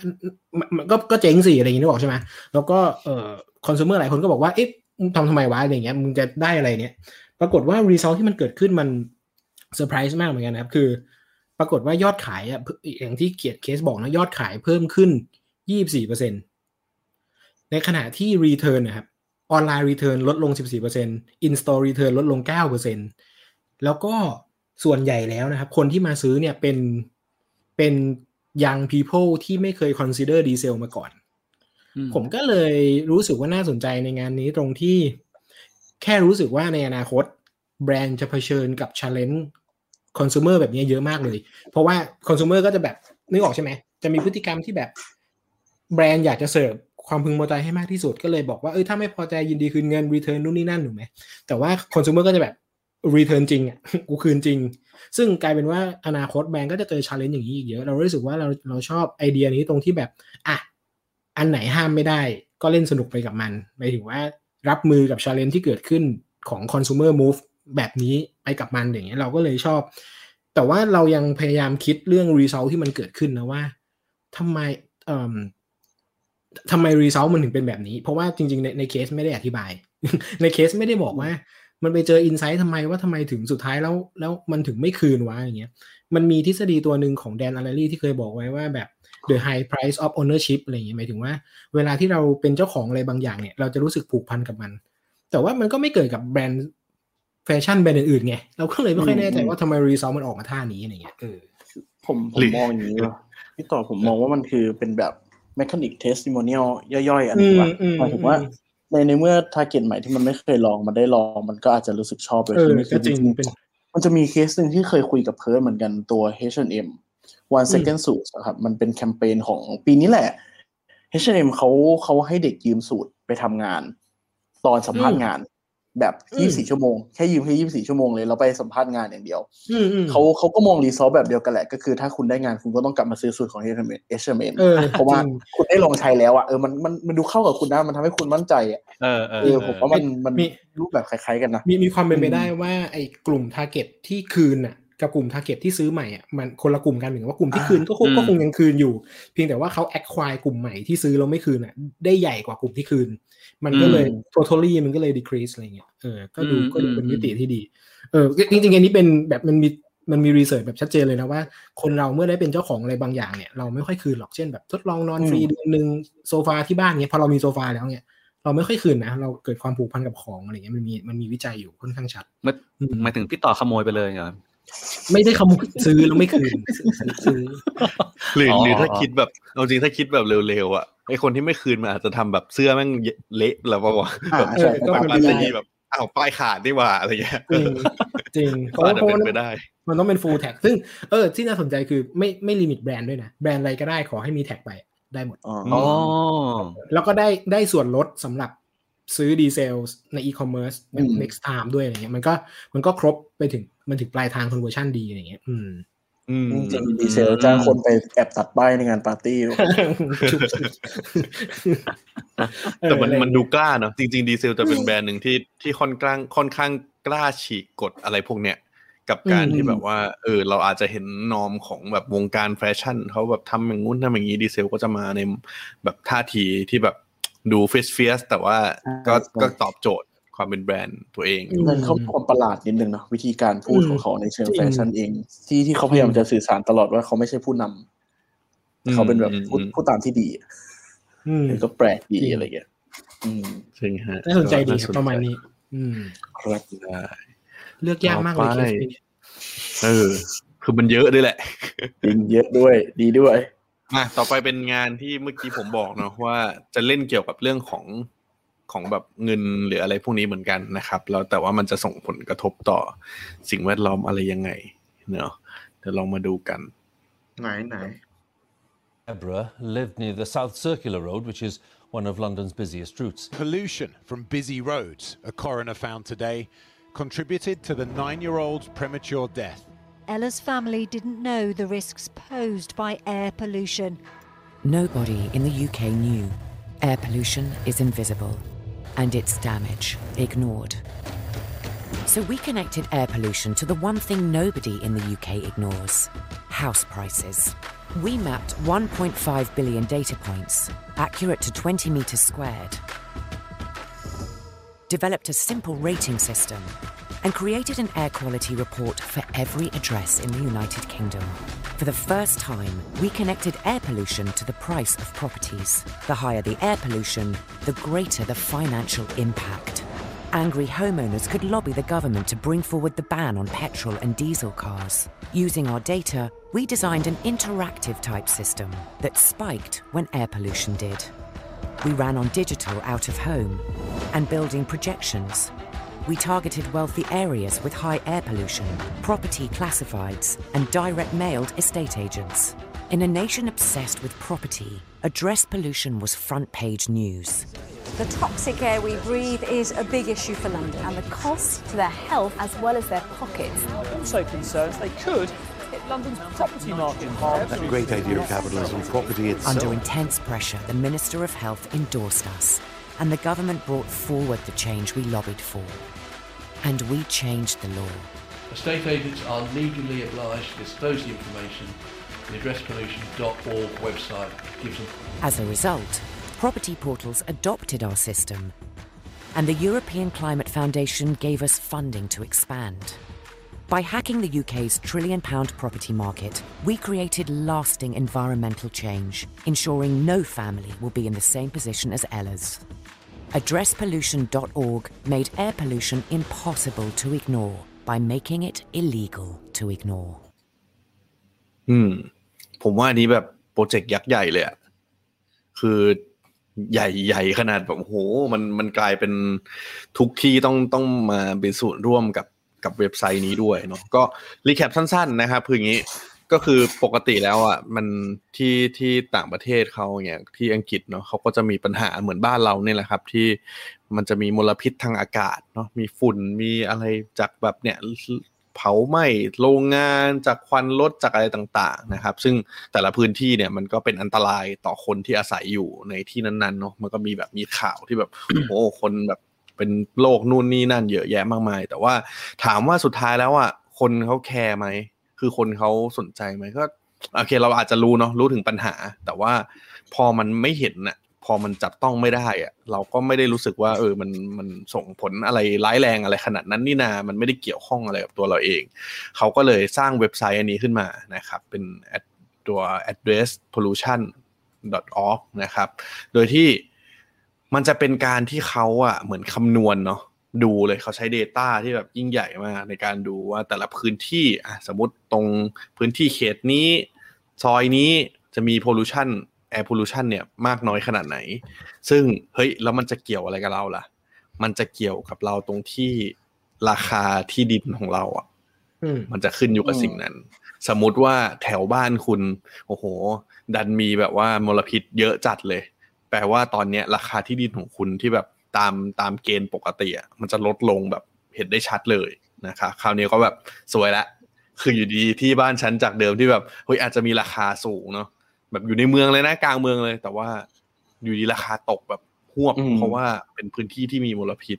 มันก็ก็เจ๊งสิอะไรอย่างนี้นึกออกใช่ไหมแล้วก็เอ่อคอน sumer หลายคนก็บอกว่าเอ๊ะทำทำไมวะอะไรเงี้ยมึงจะได้อะไรเนี้ยปรากฏว่า result ที่มันเกิดขึ้นมันเซอร์ไพรส์มากเหมือนกันนะครับ คือ ปรากฏว่ายอดขายอะอย่างที่เกียรติเคสบอกนะยอดขายเพิ่มขึ้น 24%ในขณะที่ return นะครับออนไลน์ return ลดลง 14% in store return ลดลง 9%แล้วก็ส่วนใหญ่แล้วนะครับ คนที่มาซื้อเนี่ยเป็นเป็น young people ที่ไม่เคย consider ดีเซลมาก่อน ผมก็เลยรู้สึกว่าน่าสนใจในงานนี้ตรงที่แค่รู้สึกว่าในอนาคต แบรนด์จะเผชิญกับ challenge consumer แบบนี้เยอะมากเลย เพราะว่า consumer ก็จะแบบนึกออกใช่ไหม จะมีพฤติกรรมที่แบบ แบรนด์อยากจะเสิร์ฟความพึงพอใจให้มากที่สุดก็เลยบอกว่าเออถ้าไม่พอใจยินดีคืนเงิน return นู่นนี่นั่นถูกไหมแต่ว่า consumer ก็จะแบบ return จริงอะกูคืนจริง ซึ่งกลายเป็นว่าอนาคตแบรนด์ก็จะเจอ challenge อย่างนี้อีกเยอะเรารู้สึกว่าเราเราชอบไอเดียนี้ตรงที่แบบอะอันไหนห้ามไม่ได้ ก็เล่นสนุกไปกับมันหมายถึงว่ารับมือกับ challenge ที่เกิดขึ้นของ consumer move แบบนี้ไปกับมันอย่างเงี้ยเราก็เลยชอบ แต่ว่าเรายังพยายามคิดเรื่อง result ที่มันเกิดขึ้นนะว่าทำไมเอ่อ ทำไม result มันถึงเป็นแบบนี้ เพราะว่าจริงๆในในเคสไม่ได้อธิบาย ในเคสไม่ได้บอกว่า มันไปเจอ insight ทำไมว่าทำไมถึงสุดท้ายแล้วแล้วมันถึงไม่คืนวะอย่างเงี้ยมันมีทฤษฎีตัวหนึ่งของ Dan Ariely ที่เคยบอกไว้ว่าแบบ the high price of ownership อะไรอย่างเงี้ยหมายถึงว่า เวลาที่เราเป็นเจ้าของอะไรบางอย่างเนี่ย เราจะรู้สึกผูกพันกับมัน แต่ว่ามันก็ไม่เกิดกับแบรนด์แฟชั่นแบรนด์อื่นๆไงเราก็เลยไม่ค่อยแน่ใจว่าทำไม result มันออกมาท่านี้อะไรเงี้ยเออผมผมมองอย่างนี้ว่าพี่ต่อผมมองว่ามันคือเป็นแบบ mechanic testimonial ย่อยๆ อันนี้ว่าอืมหมายถึงว่าอืมในในเมื่อ target ใหม่ที่มันไม่เคยลองมันได้ลอง มันก็อาจจะรู้สึกชอบเลยเออทีนี้คืก็จริงๆเป็นมันจะมีเคสหนึ่งที่เคยคุยกับเพิร์ดเหมือนกันตัว H&M One Second Suits นะครับมันเป็นแคมเปญของปีนี้แหละ H&M เขาเขาให้เด็กยืมสูทไปทำงาน ตอนสัมภาษณ์งาน แบบอืม24ชั่วโมงแค่ยืมแค่24ชั่วโมงเลยแล้วไปสัมภาษณ์งานอย่างเดียวอืมอืมเขาเขาก็มอง result แบบเดียวกันแหละ ก็คือถ้าคุณได้งานคุณก็ต้องกลับมาซื้อสูทของ H&M H&M เออเพราะว่าจริงคุณได้ลองใช้แล้วอะเออมันมันมันดูเข้ากับคุณนะมันทำให้คุณมั่นใจอะเออเออเออผมว่ามันมันมีรูปแบบคล้ายๆกันนะมีมีความเป็นไปอืมได้ว่าไอ้กลุ่ม target ที่คืนน่ะ กับกลุ่ม target ที่ซื้อใหม่อะมันคนละกลุ่มกันเหมือนว่ากลุ่มที่คืนก็คงอืมก็คงยังคืนอยู่ เพียงแต่ว่าเขา acquire กลุ่มใหม่ที่ซื้อแล้วไม่คืนอะ ได้ใหญ่กว่ากลุ่มที่คืน มันก็เลย totally มันก็เลย decrease อะไรเงี้ยเออก็ดูอืมก็ดูเป็นอืมมิติที่ดีเออจริงๆอันนี้เป็นแบบมันมีมันมี research แบบชัดเจนเลยนะว่า คนเราเมื่อได้เป็นเจ้าของอะไรบางอย่างเนี่ยเราไม่ค่อยคืนหรอกเช่นแบบทดลองนอนฟรีอืมเดือนหนึ่งโซฟาที่บ้านเนี่ยพอเรามีโซฟาแล้วเนี่ยเราไม่ค่อยคืนนะ เราเกิดความผูกพันกับของอะไรเงี้ยมันมีมันมีวิจัยอยู่ค่อนข้างชัดหมายหมายถึงพี่ต่อขโมยไปเลยเหรอ ไม่ได้ขโมยซื้อแล้วไม่คืนซื้อหรืออ๋อหรือถ้าอ๋อคิดแบบเอาจริงถ้าคิดแบบเร็วๆอะไอคนที่ไม่คืนมันอาจจะทำแบบเสื้อแม่งเละแล้วป่าวะอ่าแบบใช่แบบก็เป็นปาไปร์ได้ตี้แบบอ้าวป้ายขาดนี่หว่าอะไรเงี้ยจริงจริงก็อาจจะเป็นไปได้ มันต้องเป็น full tag ซึ่งเออที่น่าสนใจคือไม่ไม่ลิมิตแบรนด์ด้วยนะ แบรนด์อะไรก็ได้ขอให้มีแท็กไปได้หมดอ๋ออ๋อแล้วก็ได้ได้ส่วนลดสำหรับ ซื้อดีเซลในอีคอมเมิร์ซแบบอืม next time ด้วยอะไรเงี้ยมันก็มันก็ครบไปถึงมันถึงปลายทาง conversion ดีอะไรเงี้ยอืมอืมจริงๆดีเซลจ้างคนไปแอบตัดป้ายในงานปาร์ตี้อยู่แต่มันเออมันดูกล้าเนาะจริง ๆ ดีเซลจะเป็นแบรนด์หนึ่งที่ที่ค่อนข้างค่อนข้างกล้าฉีกกฎอะไรพวกเนี้ยกับการอืมที่แบบว่า เออ เราอาจจะเห็น norm ของแบบวงการแฟชั่นเขาแบบทำอย่างงู้นทำอย่างนี้ดีเซลก็จะมาในแบบท่าทีที่แบบ ดู fierce fierce แต่ว่าก็ใช่ก็ตอบโจทย์ความเป็นแบรนด์ตัวเองมันเขามีความประหลาดนิดนึงเนาะวิธีการพูดอืมของเขาในเชิงจริงแฟชั่นเอง ที่ที่เขาพยายามจะสื่อสารตลอดว่าเขาไม่ใช่ผู้นำแต่เขาเป็นแบบอืมผู้อืมผู้ตามที่ดีอะอืมก็แปลกดีจริงอะไรเงี้ยอืมจริงฮะน่าสนใจดีก็ครับประมาณนี้ อืมครับได้เลือกยากมากเลยต่อเคไปสนี้เออ คือมันเยอะด้วยแหละจริงเยอะด้วย ดีด้วย มาต่อไปเป็นงานที่เมื่อกี้ผมบอกเนาะว่าจะเล่นเกี่ยวกับเรื่องของของแบบเงินหรืออะไรพวกนี้เหมือนกันนะครับแล้วแต่ว่ามันจะส่งผลกระทบต่อสิ่งแวดล้อมอะไรยังไงเนาะเดี๋ยวลองมาดูกัน ไหนไหน Deborah lived near the South Circular Road, which is one of London's busiest routes. Pollution from busy roads, a coroner found today, contributed to the nine year old's premature death. Ella's family didn't know the risks posed by air pollution. Nobody in the UK knew. Air pollution is invisible, and its damage ignored. So we connected air pollution to the one thing nobody in the UK ignores house prices. We mapped 1.5 billion data points, accurate to 20 metres squared, developed a simple rating system, and created an air quality report for every address in the United Kingdom. For the first time, we connected air pollution to the price of properties. The higher the air pollution, the greater the financial impact. Angry homeowners could lobby the government to bring forward the ban on petrol and diesel cars. Using our data, we designed an interactive type system that spiked when air pollution did. We ran on digital out of home and building projections. We targeted wealthy areas with high air pollution, property classifieds, and direct mailed estate agents. In a nation obsessed with property, address pollution was front page news. The toxic air we breathe is a big issue for London, and the cost to their health as well as their pockets. Also concerns they could hit London's property market hard. That great idea of capitalism, property itself. Under intense pressure, the Minister of Health endorsed us, and the government brought forward the change we lobbied for. And we changed the law. Estate agents are legally obliged to disclose the information. The addresspollution.org website gives them. As a result, property portals adopted our system, and the European Climate Foundation gave us funding to expand. By hacking the UK's trillion pound property market, we created lasting environmental change, ensuring no family will be in the same position as Ella's. AddressPollution.org made air pollution impossible to ignore by making it illegal to ignore. อืม ผมว่าอันนี้แบบโปรเจกต์ยักษ์ใหญ่เลยอะคือใหญ่ใหญ่ขนาดแบบโอ้โหมันมันกลายเป็นทุกที่ต้องต้องมาเป็นส่วนร่วมกับกับเว็บไซต์นี้ด้วยเนาะก็รีแคปสั้นๆนะครับคืออย่างนี้ ก็คือปกติแล้วอะมันที่ที่ต่างประเทศเขาเนี่ยที่อังกฤษเนาะเขาก็จะมีปัญหาเหมือนบ้านเราเนี่ยแหละครับ ที่มันจะมีมลพิษทางอากาศเนาะมีฝุ่นมีอะไรจากแบบเนี่ยเผาไหม้โรงงานจากควันรถจากอะไรต่าง ๆ นะครับ ซึ่งแต่ละพื้นที่เนี่ยมันก็เป็นอันตรายต่อคนที่อาศัยอยู่ในที่นั้นๆเนาะมันก็มีแบบมีข่าวที่แบบโอ้โหคนแบบเป็นโรคนู่นนี่นั่นเยอะแยะมากมาย แต่ว่าถามว่าสุดท้ายแล้วอะคนเขาแคร์ไหม คือคนเขาสนใจไหมก็โอเค เราอาจจะรู้เนาะรู้ถึงปัญหา แต่ว่าพอมันไม่เห็นน่ะ พอมันจับต้องไม่ได้อะเราก็ไม่ได้รู้สึกว่า เออมันมันส่งผลอะไรร้ายแรงอะไรขนาดนั้นนี่นา มันไม่ได้เกี่ยวข้องอะไรกับตัวเราเอง เขาก็เลยสร้างเว็บไซต์อันนี้ขึ้นมานะครับ เป็นตัว address pollution org นะครับ โดยที่มันจะเป็นการที่เขาอะเหมือนคำนวณเนาะ ดูเลยเขาใช้ Data ที่แบบยิ่งใหญ่มากในการดูว่าแต่ละพื้นที่อะสมมติตรงพื้นที่เขตนี้ ซอยนี้จะมี pollution air pollution เนี่ยมากน้อยขนาดไหน ซึ่งเฮ้ยแล้วมันจะเกี่ยวอะไรกับเราล่ะ มันจะเกี่ยวกับเราตรงที่ราคาที่ดินของเราอะอืมมันจะขึ้นอยู่กับสิ่งนั้น สมมุติว่าแถวบ้านคุณ โอ้โห ดันมีแบบว่ามลพิษเยอะจัดเลย แปลว่าตอนเนี้ย ราคาที่ดินของคุณที่แบบ ตามตามเกณฑ์ปกติอะมันจะลดลงแบบเห็นได้ชัดเลยนะคะคราวนี้ก็แบบสวยละคืออยู่ดีที่บ้านฉันจากเดิมที่แบบเฮ้ยอาจจะมีราคาสูงเนาะแบบอยู่ในเมืองเลยนะกลางเมืองเลย แต่ว่าอยู่ดีราคาตกแบบหวบอืมเพราะว่าเป็นพื้นที่ที่มีมลพิษ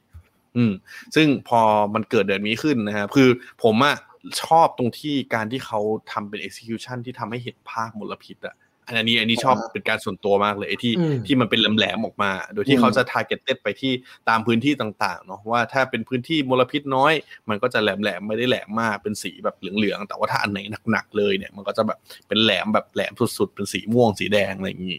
อืม ซึ่งพอมันเกิดเดือนนี้ขึ้นนะครับคือผมอะชอบตรงที่การที่เขาทำเป็น execution ที่ทำให้เห็นภาพมลพิษอะ อันนี้อันนี้ชอบเป็นการส่วนตัวมากเลยไอ้ที่อืมที่มันเป็นแหลมๆออกมา โดยที่เขาจะ targeted ไปที่ตามพื้นที่ต่างๆเนาะว่าถ้าเป็นพื้นที่มลพิษน้อย มันก็จะแหลมๆไม่ได้แหลมมากเป็นสีแบบเหลืองๆแต่ว่าถ้าอันไหนหนักๆเลยเนี่ยมันก็จะแบบเป็นแหลมแบบแหลมสุดๆเป็นสีม่วงสีแดงอะไรอย่างนี้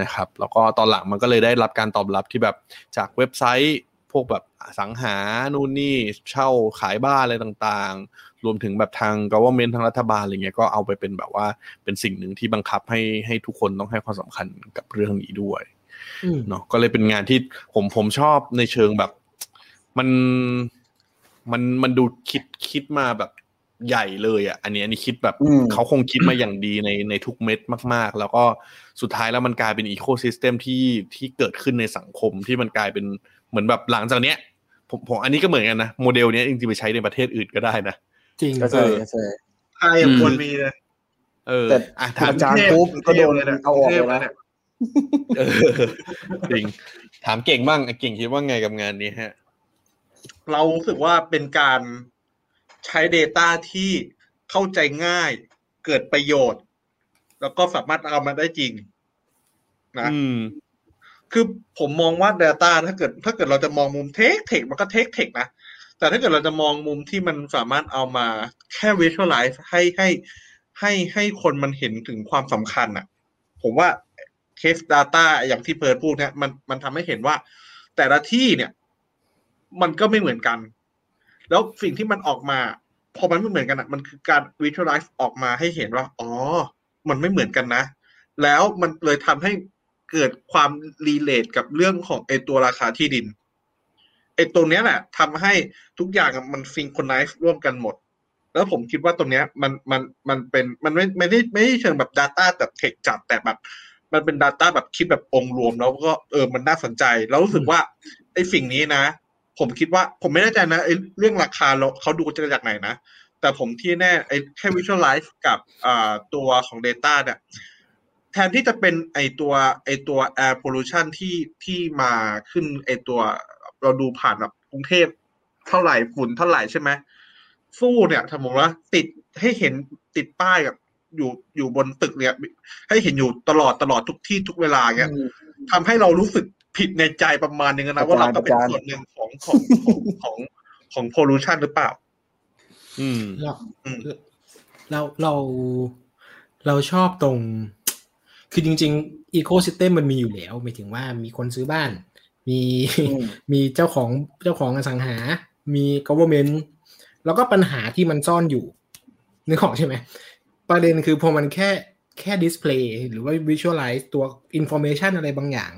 นะครับ แล้วก็ตอนหลังมันก็เลยได้รับการตอบรับที่แบบจากเว็บไซต์ พวกแบบอสังหา นู่นนี่เช่าขายบ้านอะไรต่างๆ รวมถึงแบบทาง government ทางรัฐบาลอะไรเงี้ยก็เอาไปเป็นแบบว่าเป็นสิ่งหนึ่งที่บังคับให้ให้ทุกคนต้องให้ความสำคัญกับเรื่องนี้ด้วยอืมเนาะก็เลยเป็นงานที่ผมผมชอบในเชิงแบบ มันมันมันดูคิดคิดมาแบบใหญ่เลยอะ อันนี้อันนี้คิดแบบอืมเขาคงคิดมาอย่างดีในในทุกเม็ดมาก ๆ แล้วก็สุดท้ายแล้วมันกลายเป็น ecosystem ที่ที่เกิดขึ้นในสังคมที่มันกลายเป็น เหมือนแบบหลังจากเนี้ยผมผมอันนี้ก็เหมือนกันนะ โมเดลเนี้ยจริงๆไปใช้ในประเทศอื่นก็ได้นะ จริงก็ใช่ก็ใช่ไทยอะควรมีเลยเออแต่อะถามอาจารย์ปุ๊บก็โดนเอาออกเลยนะเออจริง ถามเก่งบ้างไอ้เก่งคิดว่าไงกับงานนี้ฮะ เรารู้สึกว่าเป็นการใช้ Data ที่เข้าใจง่าย เกิดประโยชน์ แล้วก็สามารถเอามาได้จริง นะอืม คือผมมองว่า Data ถ้าเกิด ถ้าเกิดเราจะมองมุมเทคเทคมันก็เทคเทคนะ แต่ถ้าเกิดเราจะมองมุมที่มันสามารถเอามาแค่ visualize ให้ให้ให้ให้คนมันเห็นถึงความสำคัญอะผมว่า case data อย่างที่เพิร์ดพูดเนี่ยมันมันทำให้เห็นว่า แต่ละที่เนี่ย มันก็ไม่เหมือนกัน แล้วสิ่งที่มันออกมาพอมันไม่เหมือนกันอะ มันคือการ visualize ออกมาให้เห็นว่า อ๋อ มันไม่เหมือนกันนะ แล้วมันเลยทำให้ เกิดความรีเลทกับเรื่องของไอตัวราคาที่ดินไอตรงเนี้ยแหละทำให้ทุกอย่างมันซิงครไนซ์ร่วมกันหมด แล้วผมคิดว่าตรงเนี้ยมันมันมันเป็นมันไม่ไม่ได้ไม่ได้เชิงแบบ Data แบบเทคจัดแต่แบบมันเป็น Data แบบคิดแบบองค์รวมแล้วก็เออมันน่าสนใจ แล้วรู้สึกว่าไอสิ่งนี้นะ ผมคิดว่าผมไม่แน่ใจนะไอเรื่องราคาเราเขาดูจะจากไหนนะ แต่ผมที่แน่ไอแค่ visualize กับอ่าตัวของ Data เนี่ย แทนที่จะเป็นไอตัวไอตัว air pollution ที่ที่มาขึ้นไอตัวเราดูผ่านแบบกรุงเทพเท่าไหร่ฝุ่นเท่าไหร่ใช่ไหมสู้เนี่ยถ้าผมว่าติดให้เห็นติดป้ายกับอยู่อยู่บนตึกเนี่ย ให้เห็นอยู่ตลอดตลอดทุกที่ทุกเวลาเงี้ยทำให้เรารู้สึกผิดในใจประมาณนึงนะว่าเราก็เป็นส่วนหนึ่งของของของของของ pollution หรือเปล่า อืมเราเราเราเราชอบตรง คือจริงๆอีโค y ิสเต็มมันมีอยู่แล้วหมายถึงว่ามีคนซื้อบ้าน มีมีเจ้าของเจ้าของอสังหา มี government แล้วก็ปัญหาที่มันซ่อนอยู่นึกออกใช่ไหมประเด็นคือพอมันแค่แค่ display หรือว่า visualize ตัว information อะไรบางอย่าง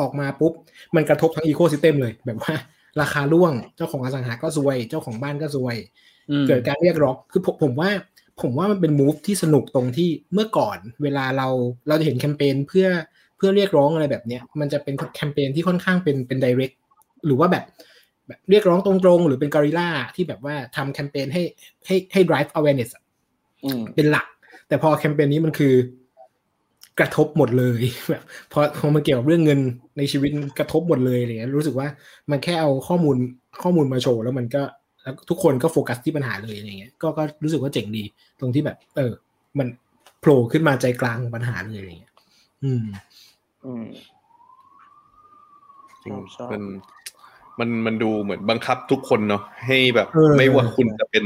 ออกมาปุ๊บ มันกระทบทั้งอีโค y ิสเต็มเลย แบบว่า ราคาร่วงเจ้าของอสังหาก็ซวย เจ้าของบ้านก็ซวยอืมเกิดการเรียกร้องคือผมผมว่า ผมว่ามันเป็น move ที่สนุกตรงที่เมื่อก่อนเวลาเราเราจะเห็นแคมเปญเพื่อเพื่อเรียกร้องอะไรแบบเนี้ยมันจะเป็นแคมเปญที่ค่อนข้างเป็นเป็น direct หรือว่าแบบแบบเรียกร้องตรงๆ หรือเป็น guerrillaที่แบบว่าทำแคมเปญให้ให้ให้ drive awareness อะอืมเป็นหลัก แต่พอแคมเปญนี้มันคือกระทบหมดเลยแบบพอพอมันเกี่ยวกับเรื่องเงินในชีวิตมันกระทบหมดเลยอะไรเงี้ยรู้สึกว่ามันแค่เอาข้อมูลข้อมูลมาโชว์แล้วมันก็ แล้วทุกคนก็โฟกัสที่ปัญหาเลยอะไรเงี้ยก็ก็รู้สึกว่าเจ๋งดี ตรงที่แบบ เออ มันโผล่ขึ้นมาใจกลางของปัญหาเลยอะไรเงี้ย อืม อืมจริงชอบมันมันมันดูเหมือนบังคับทุกคนเนาะให้แบบเออไม่ว่าคุณจะเป็น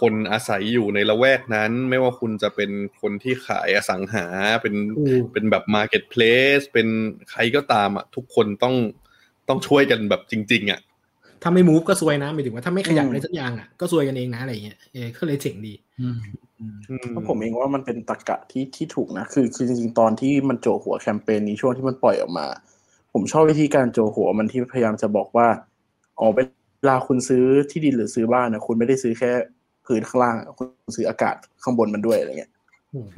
คนอาศัยอยู่ในละแวกนั้น ไม่ว่าคุณจะเป็นคนที่ขายอสังหาเป็นถูกเป็นแบบ marketplace เป็นใครก็ตามอะทุกคนต้องต้องช่วยกันแบบจริง ๆ อะ ถ้าไม่ move ก็ซวยนะหมายถึงว่าถ้าไม่ขยับอืมอะไรสักอย่างอะก็ซวยกันเองนะอะไรเงี้ยเออก็เลยเจ๋งดีเพราะผมเองว่ามันเป็นตรรกะที่ที่ถูกนะ คือคือจริงๆตอนที่มันจั่วหัวแคมเปญนี้ช่วงที่มันปล่อยออกมา ผมชอบวิธีการโจหัวมันที่พยายามจะบอกว่าอ๋อเวลาคุณซื้อที่ดินหรือซื้อบ้านนะคุณไม่ได้ซื้อแค่พื้นข้างล่างอะคุณซื้ออากาศข้างบนมันด้วยอะไรเงี้ย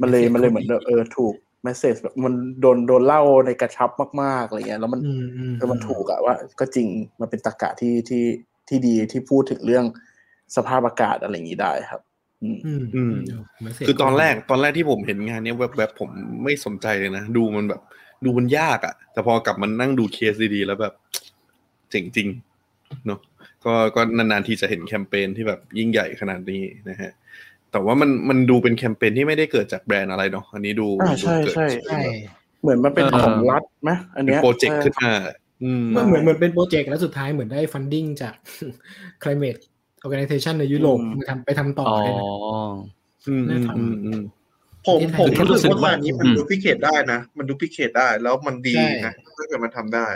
มันเลยมันเลยเหมือนแบบเออถูกเมสเซจแบบมันโดนโดนเล่าในกระชับมากๆอะไรเงี้ยแล้วมันอืมอืมเออมันถูกอะว่า ก็จริงมันเป็นตรรกะที่ที่ที่ดีที่พูดถึงเรื่องสภาพอากาศอะไรอย่างนี้ได้ครับอืมอืมอืม message คือตอนแรกตอนแรกที่ผมเห็นงานเนี้ยแวบๆผมไม่สนใจเลยนะดูมันแบบ ดูมันยากอะ่ะแต่พอกลับมานั่งดูเคสดีๆแล้วแบบเจ๋งจริงเนาะก็ก็นานๆทีจะเห็นแคมเปญที่แบบยิ่งใหญ่ขนาดนี้นะฮะ แต่ว่ามันมันดูเป็นแคมเปญที่ไม่ได้เกิดจากแบรนด์อะไรเนาะอันนี้ดูอ่าใช่ดูเกิดใช่ใช่เหมือนมันเป็นของรัฐไหมอันเป็นเนี้ย project ขึ้นมาอืมมันเหมือนเหมือนเป็น project แล้วสุดท้ายเหมือนได้ funding จาก climate organization ในยุโรปมาทำไปทำต่ออ๋อเลยนะอืมน่าอืมทำอืมอืมผมผมแค่รู้รู้สึสึกกว่าว่างานนี้มันอืมดูพิเคทได้นะ มันดูพิเคทได้ แล้วมันดีใช่นะถ้าเกิดมันทำได้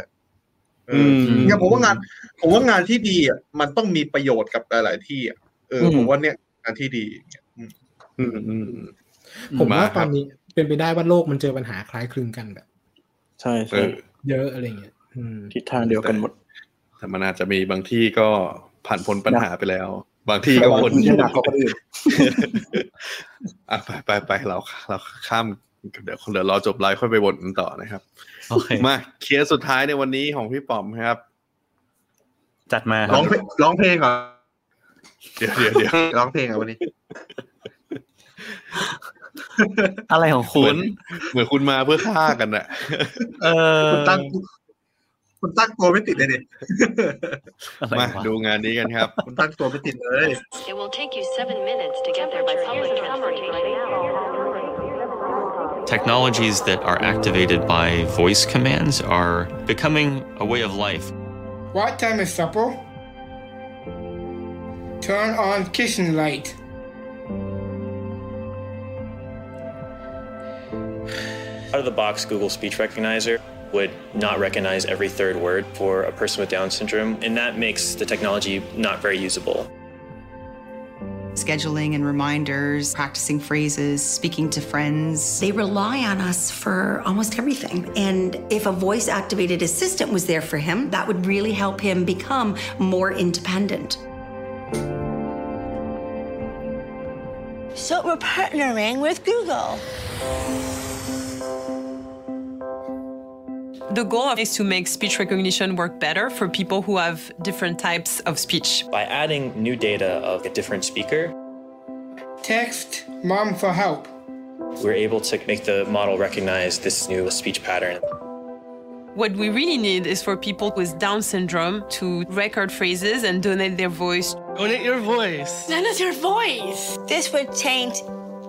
เออือมเนี่ยผมว่างาน ผมว่างานที่ดีอะมันต้องมีประโยชน์กับหลาย ๆ ที่อะเอออมผมว่าเนี่ยงานที่ดี อืมอืมอืมอืมผมว่ามาตครัอบนนี้เป็นไปได้ว่าโลกมันเจอปัญหาคล้ายคลึงกันแบบ ใช่เอใช่อเยอะอะไรเงี้ยอืมทิศทางเดียวกันหมด แต่มันอาจจะมีบางที่ก็ผ่านพ้นปัญหาไปแล้ว บางที่ก็บางวนที่หนักกว่าคนอื่นอะไปไปไปเราเราข้ามเดี๋ยวเดี๋ยวรอจบไลฟ์ค่อยไปวนกันต่อนะครับโอเคมาเคสสุดท้ายในวันนี้ของพี่ป๋อมครับ จัดมาคร้รัอบงเพลงร้องเพลงเหรอเดี๋ยวเดี๋ยวเดี๋ยวร้องเพลงเหรอวันนี้ อะไรของเหคุมือณนเหมือนคุณมาเพื่อฆ่ากันอะเออคุณตั้งคุณตั้งตัวไม่ติดเลยเนี่ยอะไรมาวะดูงานนี้กันครับ คุณตั้งตัวไม่ติดเลย It will take you seven minutes to get there by public transportation. Technologies that are activated by voice commands are becoming a way of life. What time is supper? Turn on kitchen light. Out of the box, Google Speech Recognizer would not recognize every third word for a person with Down syndrome, and that makes the technology not very usable. scheduling and reminders, practicing phrases, speaking to friends. They rely on us for almost everything. And if a voice activated assistant was there for him, that would really help him become more independent. So we're partnering with Google. The goal is to make speech recognition work better for people who have different types of speech. By adding new data of a different speaker, Text mom for help. we're able to make the model recognize this new speech pattern. What we really need is for people with Down syndrome to record phrases and donate their voice. Donate your voice. Donate your voice. This would change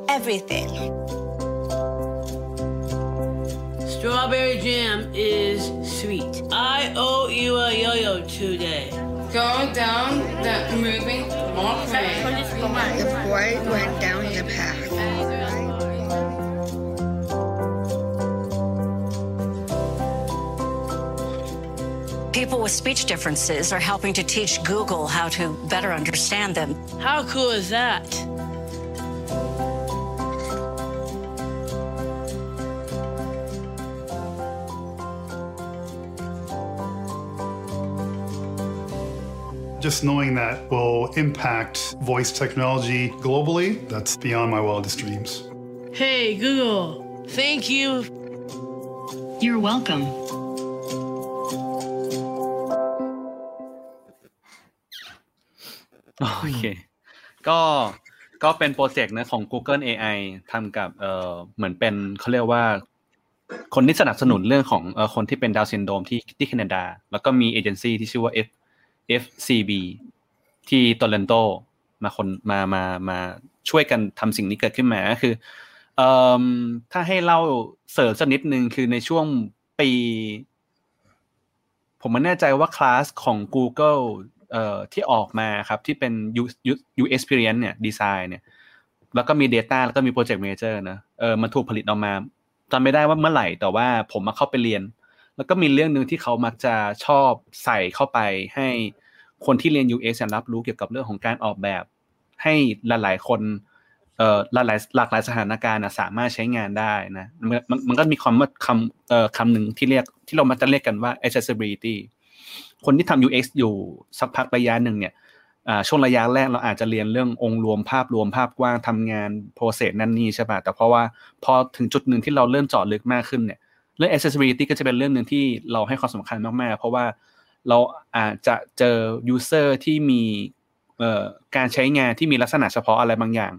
everything. Strawberry jam is sweet. I owe you a yo-yo today. Going down the moving walkway. The boy went down the path. People with speech differences are helping to teach Google how to better understand them. How cool is that? Just knowing that will impact voice technology globally, that's beyond my wildest dreams. Hey, Google. Thank you. You're welcome. โอเค ก็ก็เป็นโปรเจกต์นะของ Google AI ทำกับเอ่อเหมือนเป็นเขาเรียกว่า คนที่สนับสนุนเรื่องของเอ่อคนที่เป็นดาวน์ซินโดรมที่ที่แคนาดา แล้วก็มีเอเจนซี่ที่ชื่อว่า F FCB ที่โตเลนโตมาคนมามามาช่วยกันทำสิ่งนี้เกิดขึ้นมาก็คือเอ่อถ้าให้เล่าเสริมสักนิดนึงคือในช่วงปี ผมไม่แน่ใจว่าคลาสของ Google เอ่อที่ออกมาครับที่เป็น U U U Experience เนี่ยดีไซน์เนี่ย แล้วก็มี Data แล้วก็มี Project Manager นะเออมันถูกผลิตออกมาจำไม่ได้ว่าเมื่อไหร่แต่ว่าผมมาเข้าไปเรียน แล้วก็มีเรื่องหนึ่งที่เขามักจะชอบใส่เข้าไปให้คนที่เรียน UX รับรู้เกี่ยวกับเรื่องของการออกแบบ ให้หลายๆคนเอ่อหลายหลากหลายสถานการณ์นะสามารถใช้งานได้นะมันมันก็มีคำว่าคำเอ่อคำหนึ่งที่เรียกที่เรามักจะเรียกกันว่า accessibility คนที่ทำ UX อยู่สักพักระยะหนึ่งเนี่ยช่วงระยะแรกเราอาจจะเรียนเรื่ององค์รวมภาพรวมภาพกว้างทำงานโปรเซสนั่นนี่ใช่ป่ะแต่เพราะว่าพอถึงจุดหนึ่งที่เราเริ่มเจาะลึกมากขึ้นเนี่ย เรื่อง accessibility ก็จะเป็นเรื่องหนึ่งที่เราให้ความสำคัญมากๆ เพราะว่าเราอาจจะเจอ user ที่มีการใช้งานที่มีลักษณะเฉพาะอะไรบางอย่าง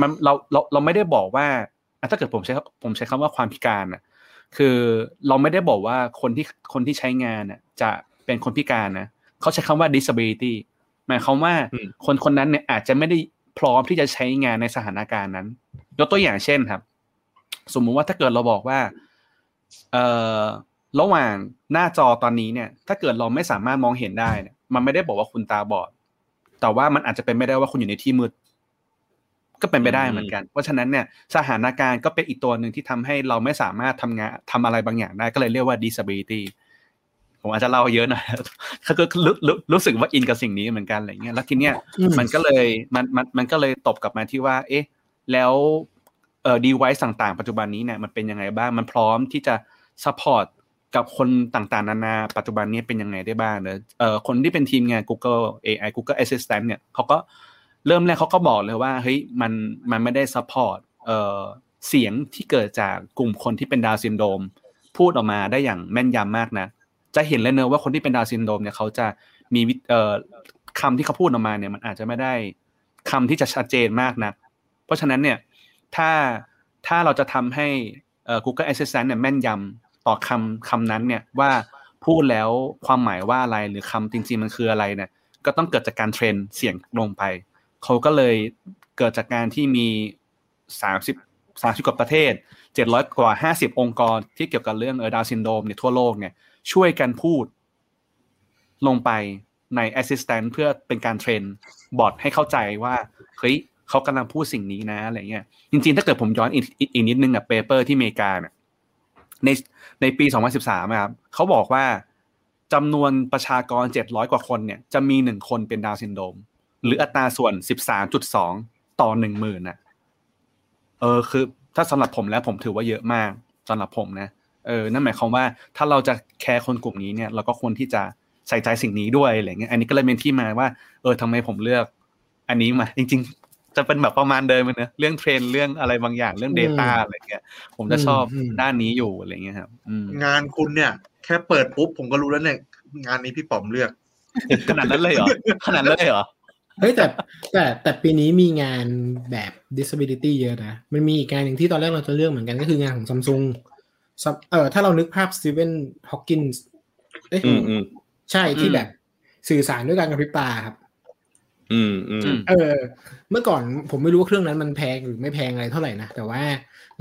มันเราเราเราไม่ได้บอกว่าถ้าเกิดผมใช้ผมใช้คำว่าความพิการอะคือเราไม่ได้บอกว่าคนที่คนที่ใช้งานน่ะจะเป็นคนพิการนะเขาใช้คำว่า disability หมายความว่าคนคนนั้นเนี่ยอาจจะไม่ได้พร้อมที่จะใช้งานในสถานการณ์นั้น ยกตัวอย่างเช่นครับ สมมุติว่าถ้าเกิดเราบอกว่า ระหว่างหน้าจอตอนนี้เนี่ย ถ้าเกิดเราไม่สามารถมองเห็นได้เนี่ยมันไม่ได้บอกว่าคุณตาบอด แต่ว่ามันอาจจะเป็นไม่ได้ว่าคุณอยู่ในที่มืด ก็เป็นไปได้เหมือนกัน เพราะฉะนั้นเนี่ยสถานการณ์ก็เป็นอีกตัวหนึ่งที่ทำให้เราไม่สามารถทำงานทำอะไรบางอย่างได้ ก็เลยเรียกว่า disability ผมอาจจะเล่าเยอะหน่อยก็รู้รู้รู้สึกว่าอินกับสิ่งนี้เหมือนกันอะไรเงี้ย แล้วทีเนี้ยมันก็เลยมันมันมันก็เลยตบกลับมาที่ว่า เอ๊ะ แล้ว เอ่อ device ต่างๆ ปัจจุบันนี้เนี่ยมันเป็นยังไงบ้างมันพร้อมที่จะ support กับคนต่างๆ นานาปัจจุบันนี้เป็นยังไงได้บ้างเนอะเอ่อคนที่เป็นทีมงาน Google AI Google Assistant เนี่ยเขาก็เริ่มแรกเขาก็บอกเลยว่าเฮ้ยมันมันไม่ได้ support เอ่อเสียงที่เกิดจากกลุ่มคนที่เป็นดาวซินโดมพูดออกมาได้อย่างแม่นยำมากนะ จะเห็นเลยเนอะว่าคนที่เป็นดาวน์ซินโดรมเนี่ยเขาจะมีเอ่อคำที่เขาพูดออกมาเนี่ยมันอาจจะไม่ได้คำที่จะชัดเจนมากนะ เพราะฉะนั้นเนี่ย ถ้าถ้าเราจะทำให้ Google Assistant เนี่ยแม่นยำต่อคำคำนั้นเนี่ยว่าพูดแล้วความหมายว่าอะไรหรือคำจริงๆมันคืออะไรเนี่ยก็ต้องเกิดจากการ train เสียงลงไป เขาก็เลยเกิดจากการที่มีสามสิบสามสิบกว่าประเทศเจ็ดร้อยกว่าห้าสิบองค์กรที่เกี่ยวกับเรื่องเออดาวน์ซินโดรมเนี่ยทั่วโลกเนี่ยช่วยกันพูดลงไปใน Assistant เพื่อเป็นการ train bot ให้เข้าใจว่าเฮ้ย เขากำลังพูดสิ่งนี้นะอะไรเงี้ยจริงๆ ถ้าเกิดผมย้อนอีกนิดนึงอะ paper ที่อเมริกาเนี่ยในในปี 2013ครับเขาบอกว่าจำนวนประชากร 700 กว่าคนเนี่ย จะมีหนึ่งคนเป็นดาวน์ซินโดรมหรืออัตราส่วน 13.2 ต่อหนึ่งหมื่นนะเออคือ ถ้าสำหรับผมแล้วผมถือว่าเยอะมากสำหรับผมนะเออนั่นหมายความว่าถ้าเราจะแคร์คนกลุ่มนี้เนี่ยเราก็ควรที่จะใส่ใจสิ่งนี้ด้วยอะไรเงี้ยอันนี้ก็เลยเป็นที่มาว่า เออทำไมผมเลือก อันนี้มา จริงๆ จะเป็นแบบประมาณเดิมเลยเนะเรื่องเทรนเรื่องอะไรบางอย่างเรื่อง Data อะไรเงี้ย ผมจะชอบด้านนี้อยู่อะไรเงี้ยครับอืมงานคุณเนี่ย แค่เปิดปุ๊บผมก็รู้แล้วเนี่ยงานนี้พี่ป๋อมเลือก ขนาดนั้นเลยเหรอขนาดนั้นเลยเหรอเฮ้ยแต่แต่แต่ปีนี้มีงานแบบ disability เยอะนะ มันมีอีกงานหนึ่งที่ตอนแรกเราจะเลือกเหมือนกันก็คืองานของซัมซุงเออถ้าเรานึกภาพสตีเวนฮอว์กินส์เอ้ยอืมอืมใช่ที่แบบสื่อสารด้วยการกระพริบตาครับ อืมอืมเออ เมื่อก่อนผมไม่รู้ว่าเครื่องนั้นมันแพงหรือไม่แพงอะไรเท่าไหร่นะ แต่ว่า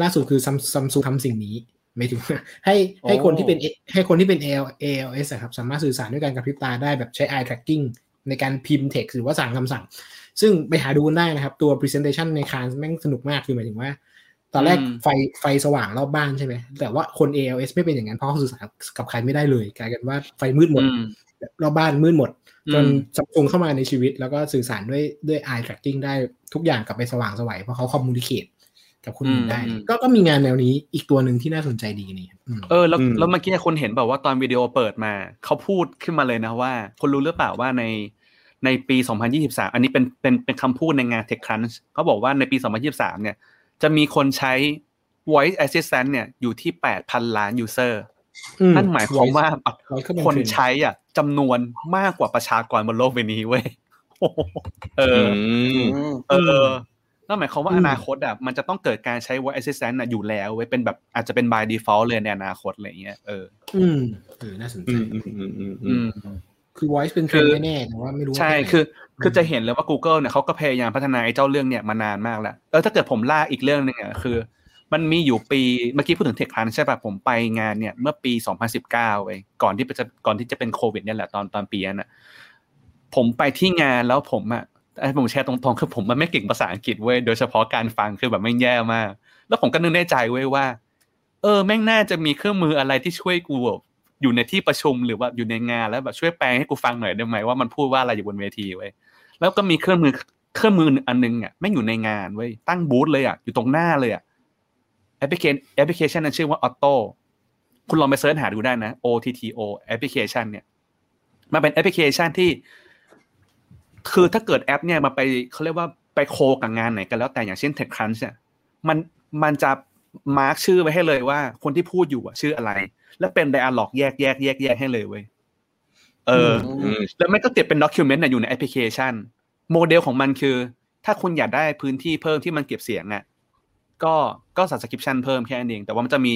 ล่าสุดคือซัมซัมซุงทำสิ่งนี้ไม่ถึงให้ให้คนที่เป็นให้คนที่เป็น AL ALS อะครับ สามารถสื่อสารด้วยการกระพริบตาได้แบบใช้ eye tracking ในการพิมพ์ text หรือว่าสั่งคำสั่ง ซึ่งไปหาดูกันได้นะครับ ตัว presentation ในคานแม่งสนุกมากคือหมายถึงว่า ตอนแรกไฟไฟสว่างรอบบ้านใช่ไหม แต่ว่าคน ALS ไม่เป็นอย่างนั้นเพราะเขาสื่อสารกับใครไม่ได้เลย กลายเป็นว่าไฟมืดหมดรอบบ้านมืดหมด จนซัมซุงเข้ามาในชีวิต แล้วก็สื่อสารด้วยด้วย eye tracking ได้ทุกอย่างกลับไปสว่างสวัยเพราะเขา communicate กับคนอื่นได้ ก็ก็มีงานแนวนี้อีกตัวหนึ่งที่น่าสนใจดีนี่เออแล้วแล้วเมื่อกี้คนเห็นแบบว่าตอนวิดีโอเปิดมา เขาพูดขึ้นมาเลยนะว่า คนรู้หรือเปล่าว่าในในปี 2023 อันนี้เป็นเป็นเป็นคำพูดในงาน TechCrunch เขาบอกว่าในปี 2023 เนี่ย จะมีคนใช้ Voice Assistant เนี่ยอยู่ที่ 8,000 ล้าน user นั่นหมายความว่าคนใช้อะ จำนวนมากกว่าประชากรบนโลกใบนี้เว้ยเออเออนั่นหมายความว่าอนาคตอะมันจะต้องเกิดการใช้ voice assistant อะอยู่แล้วเว้ยเป็นแบบอาจจะเป็น by default เลยในอนาคตอะไรเงี้ยเอออืมเออน่าสนใจอืมคือ voice เป็นเทรนแน่ๆแต่ว่าไม่รู้ใช่คือ คือจะเห็นเลยว่า Google เนี่ยเขาก็พยายามพัฒนาไอ้เจ้าเรื่องเนี่ยมานานมากแล้วเออถ้าเกิดผมล่าอีกเรื่องหนึ่งอะคือ มันมีอยู่ปีเมื่อกี้พูดถึงเทคพันใช่ป่ะผมไปงานเนี่ย เมื่อปี 2019เว้ยก่อนที่จะก่อนที่จะเป็นโควิดเนี่ยแหละตอนตอนปีนั้นอะผมไปที่งานแล้วผมอะไอ้ผมแชร์ตรงๆคือผมมันไม่เก่งภาษาอังกฤษเว้ยโดยเฉพาะการฟังคือแบบไม่แย่มาก แล้วผมก็นึกในใจเว้ยว่า เออแม่งน่าจะมีเครื่องมืออะไรที่ช่วยกูอยู่ในที่ประชุมหรือว่าอยู่ในงานแล้วแบบช่วยแปลให้กูฟังหน่อยได้ไหมว่ามันพูดว่าอะไรอยู่บนเวทีเว้ยแล้วก็มีเครื่องมือเครื่องมืออันนึงอะแม่งอยู่ในงานเว้ยตั้งบูธเลยอะอยู่ตรงหน้าเลยอะ แอปพลิเคชันแอปพลิเคชันนั้นชื่อว่า Auto คุณลองไปเสิร์ชหาดูได้นะ OTTO แอปพลิเคชันเนี่ย มันเป็นแอปพลิเคชันที่ คือถ้าเกิดแอป เนี่ยมาไปเขาเรียกว่าไป co กับงานไหนกันแล้วแต่อย่างเช่น TechCrunch เนี่ย มันมันจะ mark ชื่อไว้ให้เลยว่า คนที่พูดอยู่อะชื่ออะไร แล้วเป็น dialogue แยกแยกแยกแยกให้เลยเว้ยเออแล้วไม่ก็เก็บเป็น document อยู่ในแอปพลิเคชัน โมเดลของมันคือ ถ้าคุณอยากได้พื้นที่เพิ่มที่มันเก็บเสียงอะ ก็ก็สั่ง subscription เพิ่มแค่นั้นเอง แต่ว่ามันจะมี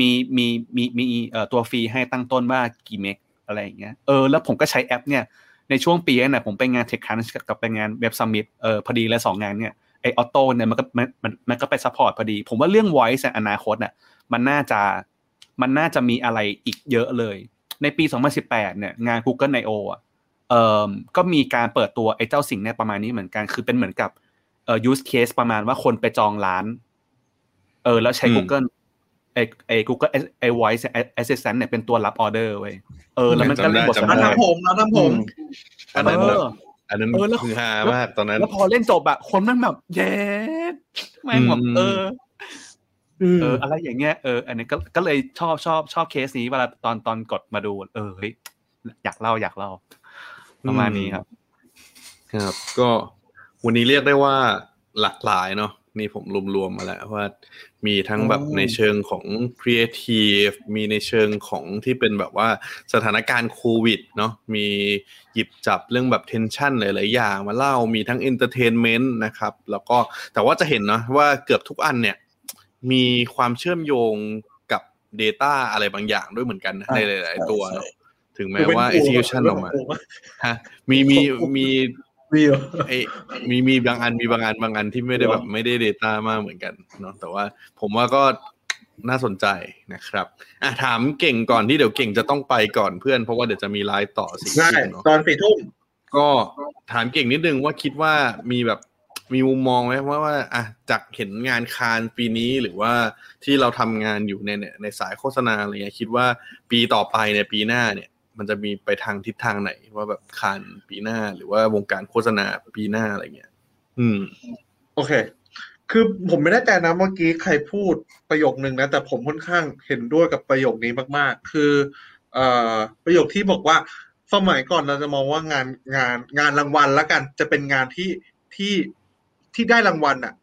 มีมีมีมีเอ่อตัวฟรีให้ตั้งต้นว่ากี่เมกอะไรอย่างเงี้ยเออแล้วผมก็ใช้แอปเนี่ยในช่วงปีนั้นนะผมไปงาน Tech Crunch กับไปงาน Web Summit เออพอดีเลยสองงานเนี่ยไอออโต้เนี่ยมันก็มันมันก็ไป support พอดี ผมว่าเรื่อง voice ในอนาคตน่ะมันน่าจะมันน่าจะมีอะไรอีกเยอะเลย ในปี 2018 เนี่ยงาน Google I/O อะเอ่อก็มีการเปิดตัวไอ้เจ้าสิ่งเนี่ยประมาณนี้เหมือนกัน คือเป็นเหมือนกับเอ่อ use case ประมาณว่าคนไปจองร้าน เออ แล้วใช้อืม Google ไอไอ Google ไอ voice Assistant เนี่ยเป็นตัวรับออเดอร์เว้ยเออ แล้วมันก็เล่นบทสนทร้านนาทำผมร้านทำผมอันนั้นแบบเอออันนั้นเออแล้วคือฮามากตอนนั้น แล้วพอเล่นจบอะคนแมันแบบเย้แม่งแบบอืมเอออเอออะไรอย่างเงี้ยเอออันนี้ก็ก็เลยชอบชอบชอบเคสนี้เวลาตอนตอนกดมาดู เออเฮ้ยอยากเล่าอยากเล่าประมาณนี้ครับ ครับ ก็วันนี้เรียกได้ว่าหลากหลายเนาะ นี่ผมรวมๆมาแล้วว่า มีทั้งแบบอืมในเชิงของ Creative มีในเชิงของที่เป็นแบบว่าสถานการณ์โควิดเนาะมีหยิบจับเรื่องแบบ tension หลายๆอย่างมาเล่ามีทั้ง Entertainment นะครับ แล้วก็แต่ว่าจะเห็นเนาะว่าเกือบทุกอันเนี่ย มีความเชื่อมโยงกับ Data อะไรบางอย่างด้วยเหมือนกันนะในหลาย ๆ ตัวเนอะถึงแม้ว่า execution ออกมาฮะมีมีมี ไอมีมีบางอันมีบางอันบางอันที่ไม่ได้แบบไม่ได้ Data มากเหมือนกันเนาะแต่ว่าผมว่าก็น่าสนใจนะครับอะถามเก่งก่อนที่เดี๋ยวเก่งจะต้องไปก่อนเพื่อนเพราะว่าเดี๋ยวจะมีไลฟ์ต่อสิได้เนาะตอนสี่ทุ่มก็ถามเก่งนิดนึงว่าคิดว่ามีแบบมีมุมมองไหมว่าว่าอะจากเห็นงานคานปีนี้หรือว่าที่เราทำงานอยู่ในเนี่ยในสายโฆษณาอะไรเงี้ยคิดว่าปีต่อไปในยปีหน้าเนี่ย มันจะมีไปทางทิศทางไหน ว่าแบบคานปีหน้าหรือว่าวงการโฆษณาปีหน้าอะไรเงี้ย อืม โอเค คือผมไม่แน่ใจนะเมื่อกี้ใครพูดประโยคนึงนะ แต่ผมค่อนข้างเห็นด้วยกับประโยคนี้มาก ๆ คือเอ่อประโยคที่บอกว่าสมัยก่อนเราจะมองว่างานงานงานรางวัลละกันจะเป็นงานที่ที่ที่ได้รางวัลอะ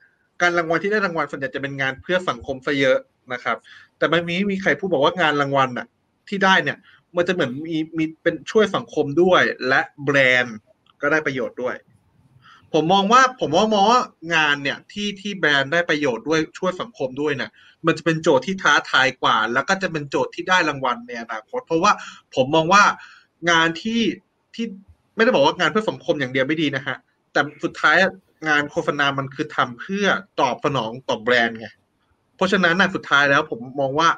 การรางวัลที่ได้รางวัลส่วนใหญ่จะเป็นงานเพื่อสังคมซะเยอะนะครับ แต่ไม่มีมีใครพูดบอกว่างานรางวัลอะ ที่ได้เนี่ย มันจะเหมือนมีมีเป็นช่วยสังคมด้วย และแบรนด์ก็ได้ประโยชน์ด้วย ผมมองว่าผมว่ามองว่างานเนี่ยที่ที่แบรนด์ได้ประโยชน์ด้วยช่วยสังคมด้วยเนี่ยมันจะเป็นโจทย์ที่ท้าทายกว่า แล้วก็จะเป็นโจทย์ที่ได้รางวัลในอนาคตเพราะว่าผมมองว่างานที่ที่ไม่ได้บอกว่างานเพื่อสังคมอย่างเดียวไม่ดีนะฮะแต่สุดท้ายงานโฆษณามันคือทำเพื่อตอบสนองต่อแบรนด์ไงเพราะฉะนั้นนะสุดท้ายแล้วผมมองว่า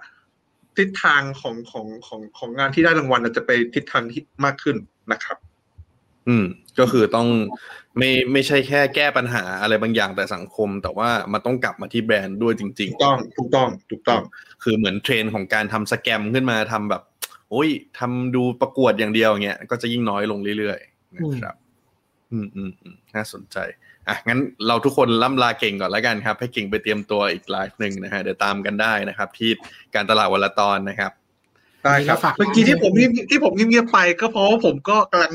ทิศทางของของของของงานที่ได้รางวัลจะไปทิศทางที่มากขึ้นนะครับ อืม ก็คือต้องไม่ไม่ใช่แค่แก้ปัญหาอะไรบางอย่างแต่สังคม แต่ว่ามันต้องกลับมาที่แบรนด์ด้วยจริง ๆ ถูกต้อง ถูกต้อง ถูกต้อง คือเหมือนเทรนด์ของการทำสแกมขึ้นมาทำแบบ โอ้ยทำดูประกวดอย่างเดียวอย่างเงี้ยก็จะยิ่งน้อยลงเรื่อยๆนะครับ อืมอืมอืมน่าสนใจ อะงั้นเราทุกคนล่ำลาเก่งก่อนแล้วกันครับ ให้เก่งไปเตรียมตัวอีกไลฟ์หนึ่งนะฮะเดี๋ยวตามกันได้นะครับ ที่การตลาดวันละตอนนะครับได้ครับเมื่อกี้ที่ผมเงียบที่ผมเงียบๆไปก็เพราะว่าผมก็กำลัง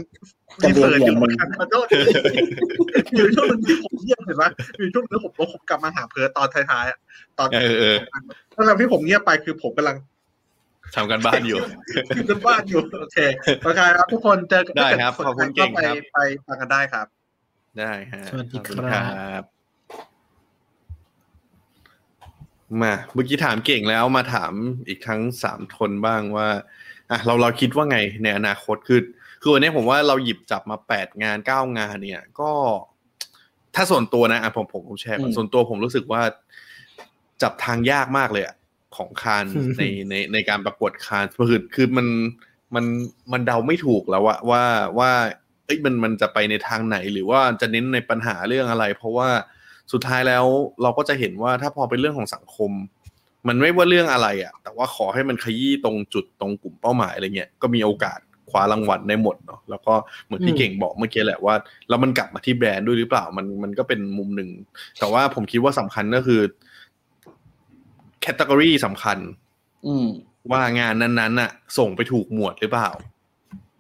research อยู่เหมือนกันขอโทษมีอยู่ช่วงหนึงที่ผมเงียบเห็นไหมมีช่วงหนึ่งผมผมกลับมาหาเพิร์ทตอนท้ายๆอะตอนเออเออตอนที่ผมเงียบไปคือผมกำลังทำการบ้านอยู่อยู่กันบ้านอยู่โอเคโอเคครับทุกคนเจอกันได้ครับถ้าขอบคุณกิดเก่งครับไปไปฟังกันได้ครับ ได้ฮะสวัสดีขอณครับบมาเมื่อกี้ถามเก่งแล้วมาถามอีกทั้งสามทนบ้างว่าอะเราเราคิดว่าไงในอนาคตคือคือวันนี้ผมว่าเราหยิบจับมาแปดงานเก้างานเนี่ย ก็ ถ้าส่วนตัวนะอะผมผมผมแชร์ก่อนอืมส่วนตัวผมรู้สึกว่า จับทางยากมากเลยอะของคานอืมในในในการประกวดคานคือคือมันมันมันเดาไม่ถูกแล้วว่าว่าว่า เอ้ยมันมันจะไปในทางไหน หรือว่าจะเน้นในปัญหาเรื่องอะไร เพราะว่าสุดท้ายแล้วเราก็จะเห็นว่าถ้าพอเป็นเรื่องของสังคม มันไม่ว่าเรื่องอะไรอะแต่ว่าขอให้มันขยี้ตรงจุดตรงกลุ่มเป้าหมายอะไรเงี้ยก็มีโอกาสคว้ารางวัลได้หมดเนาะแล้วก็เหมือนที่อืมเก่งบอกเมื่อกี้แหละว่าแล้วมันกลับมาที่แบรนด์ด้วยหรือเปล่ามันมันก็เป็นมุมหนึ่งแต่ว่าผมคิดว่าสำคัญก็คือ category สำคัญอืมว่างานนั้นๆน่ะ ส่งไปถูกหมวดหรือเปล่า